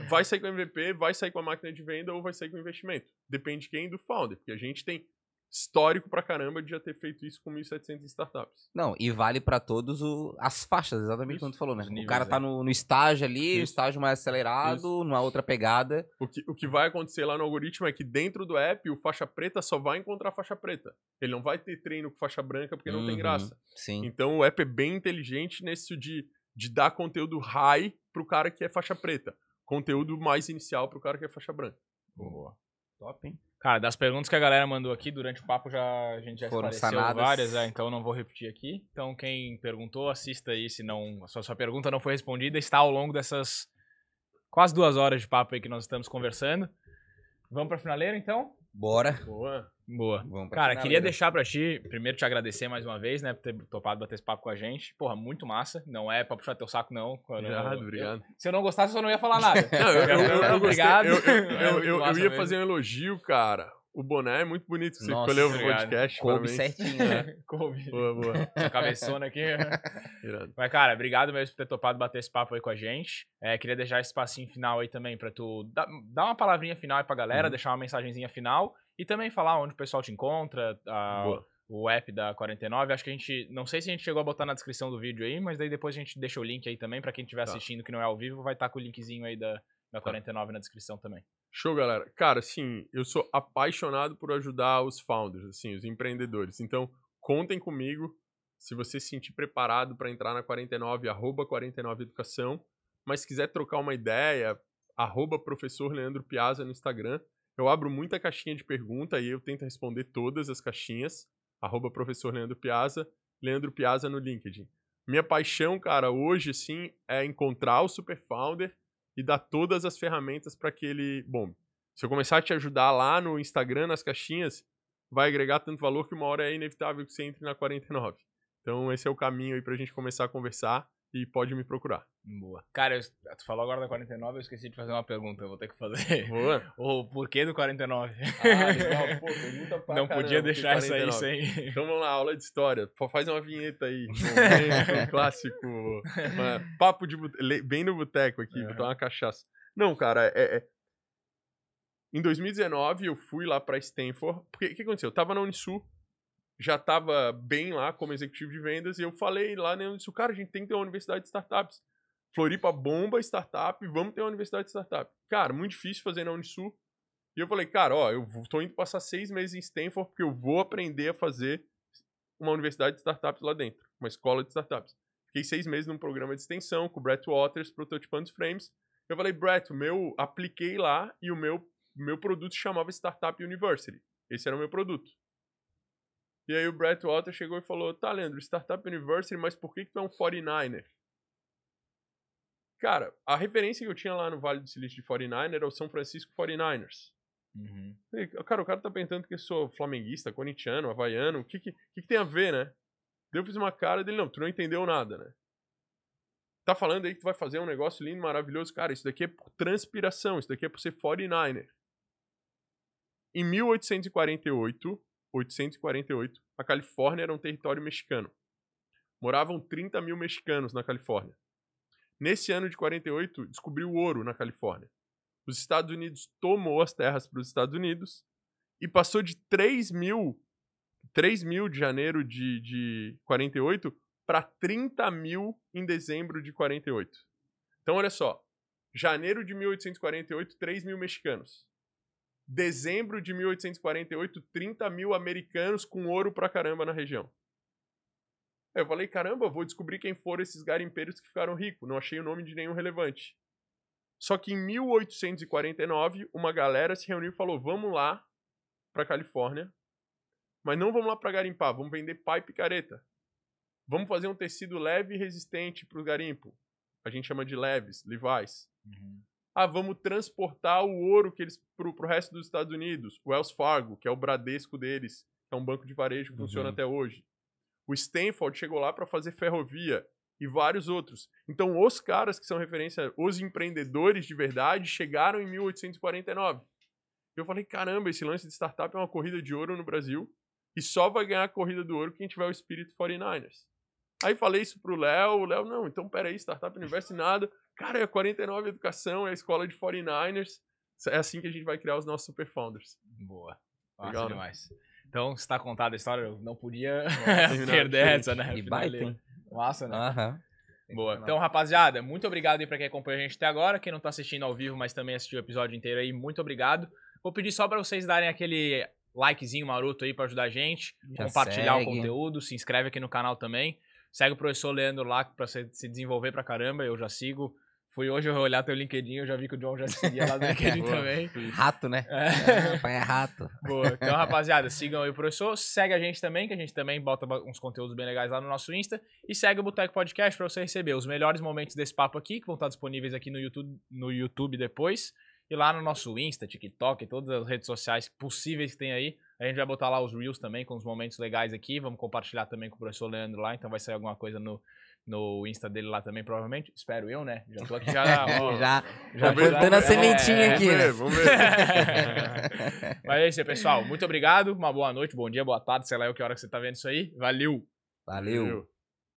Speaker 3: vai sair com MVP, vai sair com a máquina de venda ou vai sair com investimento. Depende de quem do founder, porque a gente tem histórico pra caramba de já ter feito isso com 1.700 startups.
Speaker 2: Não, e vale para todos o, as faixas, exatamente isso, como tu falou, né? Níveis, o cara tá é. no, no, estágio ali, isso. estágio mais acelerado, isso. numa outra pegada.
Speaker 3: O que, o que vai acontecer lá no algoritmo é que dentro do app, o faixa preta só vai encontrar faixa preta. Ele não vai ter treino com faixa branca porque uhum, não tem uhum, graça.
Speaker 2: Sim.
Speaker 3: Então o app é bem inteligente nesse de, de dar conteúdo high pro cara que é faixa preta. Conteúdo mais inicial pro cara que é faixa branca.
Speaker 1: Boa. Top, hein? Cara, das perguntas que a galera mandou aqui durante o papo, já, a gente já Foram sanadas. várias, é, então não vou repetir aqui. Então quem perguntou, assista aí, se não, a sua, sua pergunta não foi respondida, está ao longo dessas quase duas horas de papo aí que nós estamos conversando. Vamos pra finaleira, então?
Speaker 2: Bora.
Speaker 1: Boa. Boa. Cara, queria deixar pra ti, primeiro te agradecer mais uma vez, né, por ter topado bater esse papo com a gente. Porra, muito massa. Não é pra puxar teu saco, não.
Speaker 3: Obrigado, eu, obrigado.
Speaker 1: Se eu não gostasse, eu só não ia falar nada. (laughs)
Speaker 3: não, eu, eu, eu, eu, obrigado. Eu, eu ia fazer um elogio, cara. O boné é muito bonito. Você Nossa, escolheu o podcast.
Speaker 2: Coube certinho, né? (laughs)
Speaker 1: Coube.
Speaker 3: Boa, boa.
Speaker 1: Essa cabeçona aqui. Mas, cara, obrigado mesmo por ter topado bater esse papo aí com a gente. É, queria deixar esse espacinho final aí também pra tu dar, dar uma palavrinha final aí pra galera, uhum. deixar uma mensagenzinha final e também falar onde o pessoal te encontra, a, o app da 49. Acho que a gente. Não sei se a gente chegou a botar na descrição do vídeo aí, mas daí depois a gente deixa o link aí também. para quem estiver tá. assistindo que não é ao vivo, vai estar tá com o linkzinho aí da, da 49 tá. na descrição também.
Speaker 3: Show, galera. Cara, assim, eu sou apaixonado por ajudar os founders, assim, os empreendedores. Então, contem comigo. Se você se sentir preparado para entrar na 49, arroba 49 Educação. Mas se quiser trocar uma ideia, arroba professor Leandro Piazza no Instagram. Eu abro muita caixinha de pergunta e eu tento responder todas as caixinhas. Arroba professor Leandro Piazza, Leandro Piazza no LinkedIn. Minha paixão, cara, hoje, sim, é encontrar o super founder e dar todas as ferramentas para que ele. Bom, se eu começar a te ajudar lá no Instagram, nas caixinhas, vai agregar tanto valor que uma hora é inevitável que você entre na 49. Então, esse é o caminho aí pra gente começar a conversar e pode me procurar.
Speaker 1: Boa. Cara, eu- tu falou agora da 49, eu esqueci de fazer uma pergunta, eu vou ter que fazer.
Speaker 3: Boa. (laughs)
Speaker 1: O porquê do 49?
Speaker 3: Ah, (laughs) legal. Pô, pergunta pra
Speaker 1: Não
Speaker 3: caramba,
Speaker 1: podia deixar essa aí
Speaker 3: 49.
Speaker 1: sem.
Speaker 3: Então vamos lá, aula de história. Pô, Faz uma vinheta aí. (laughs) Momento clássico. uma- papo de le- bem no boteco aqui,
Speaker 1: Aham.
Speaker 3: botar uma cachaça. Não, cara, é, é- Em 2019 eu fui lá pra Stanford. Porque o que aconteceu? Eu tava na Unisul, já tava bem lá como executivo de vendas, e eu falei lá na Unisul, cara, a gente tem que ter uma universidade de startups. Floripa bomba startup, vamos ter uma universidade de startup. Cara, muito difícil fazer na Unisul. E eu falei, cara, ó, eu tô indo passar seis meses em Stanford porque eu vou aprender a fazer uma universidade de startups lá dentro, uma escola de startups. Fiquei seis meses num programa de extensão com o Brett Waters, prototipando os frames. Eu falei, Brett, o meu, apliquei lá e o meu, meu produto chamava Startup University. Esse era o meu produto. E aí o Brett Waters chegou e falou, tá, Leandro, Startup University, mas por que que tu é um 49er? Cara, a referência que eu tinha lá no Vale do Silício de 49er era o São Francisco 49ers.
Speaker 1: Uhum.
Speaker 3: Cara, o cara tá perguntando que eu sou flamenguista, corintiano, havaiano, o que que, que que tem a ver, né? Daí eu fiz uma cara dele, não, tu não entendeu nada, né? Tá falando aí que tu vai fazer um negócio lindo, maravilhoso. Cara, isso daqui é por transpiração, isso daqui é por ser 49er. Em 1848, 848, a Califórnia era um território mexicano. Moravam 30 mil mexicanos na Califórnia. Nesse ano de 48, descobriu ouro na Califórnia os Estados Unidos tomou as terras para os Estados Unidos e passou de 3 mil, 3 mil de janeiro de, de 48 para 30 mil em dezembro de 48. Então, olha só. Janeiro de 1848, 3 mil mexicanos. Dezembro de 1848, 30 mil americanos com ouro pra caramba na região. Aí eu falei, caramba, vou descobrir quem foram esses garimpeiros que ficaram ricos. Não achei o nome de nenhum relevante. Só que em 1849, uma galera se reuniu e falou: vamos lá pra Califórnia, mas não vamos lá pra garimpar, vamos vender pá e picareta. Vamos fazer um tecido leve e resistente pro garimpo. A gente chama de leves, Levi's.
Speaker 1: Uhum.
Speaker 3: Ah, vamos transportar o ouro que eles pro, pro resto dos Estados Unidos. O Wells Fargo, que é o Bradesco deles, que é um banco de varejo que funciona
Speaker 2: Uhum.
Speaker 3: até hoje. O Stanford chegou lá para fazer ferrovia e vários outros. Então, os caras que são referência, os empreendedores de verdade, chegaram em 1849. Eu falei, caramba, esse lance de startup é uma corrida de ouro no Brasil e só vai ganhar a corrida do ouro quem tiver o espírito 49ers. Aí falei isso pro Léo, o Léo, não, então peraí, Startup Universo nada. Cara, é a 49 Educação, é a escola de 49ers. É assim que a gente vai criar os nossos super founders.
Speaker 1: Boa. Massa
Speaker 3: Legal, né?
Speaker 1: Então, está contada a história, eu não podia
Speaker 3: terminar (laughs)
Speaker 1: perder essa, né?
Speaker 2: E baita?
Speaker 1: Massa, né?
Speaker 2: Aham.
Speaker 1: Boa. Então, rapaziada, muito obrigado aí pra quem acompanhou a gente até agora. Quem não tá assistindo ao vivo, mas também assistiu o episódio inteiro aí, muito obrigado. Vou pedir só pra vocês darem aquele likezinho maroto aí pra ajudar a gente,
Speaker 2: Já
Speaker 1: compartilhar
Speaker 2: segue.
Speaker 1: o conteúdo, se inscreve aqui no canal também. Segue o professor Leandro lá pra você se desenvolver pra caramba, eu já sigo. Fui hoje eu olhar teu LinkedIn, eu já vi que o John já seguia lá no (laughs) LinkedIn
Speaker 3: Boa.
Speaker 1: também.
Speaker 2: Rato, né?
Speaker 1: É.
Speaker 2: É rato.
Speaker 1: Boa. Então, rapaziada, sigam aí o professor. Segue a gente também, que a gente também bota uns conteúdos bem legais lá no nosso Insta. E segue o Boteco Podcast pra você receber os melhores momentos desse papo aqui, que vão estar disponíveis aqui no YouTube, no YouTube depois. E lá no nosso Insta, TikTok, todas as redes sociais possíveis que tem aí. A gente vai botar lá os Reels também, com os momentos legais aqui. Vamos compartilhar também com o professor Leandro lá. Então vai sair alguma coisa no, no Insta dele lá também, provavelmente. Espero eu, né? Já tô aqui já. (laughs) ó,
Speaker 2: já
Speaker 1: já
Speaker 2: plantando a
Speaker 3: vamos ver.
Speaker 2: sementinha
Speaker 1: É,
Speaker 2: aqui,
Speaker 3: Vamos
Speaker 2: né?
Speaker 3: ver, vamos ver. (laughs)
Speaker 1: Mas é isso aí, pessoal. Muito obrigado. Uma boa noite, bom dia, boa tarde, sei lá eu que hora que você tá vendo isso aí. Valeu!
Speaker 2: Valeu.
Speaker 3: Valeu.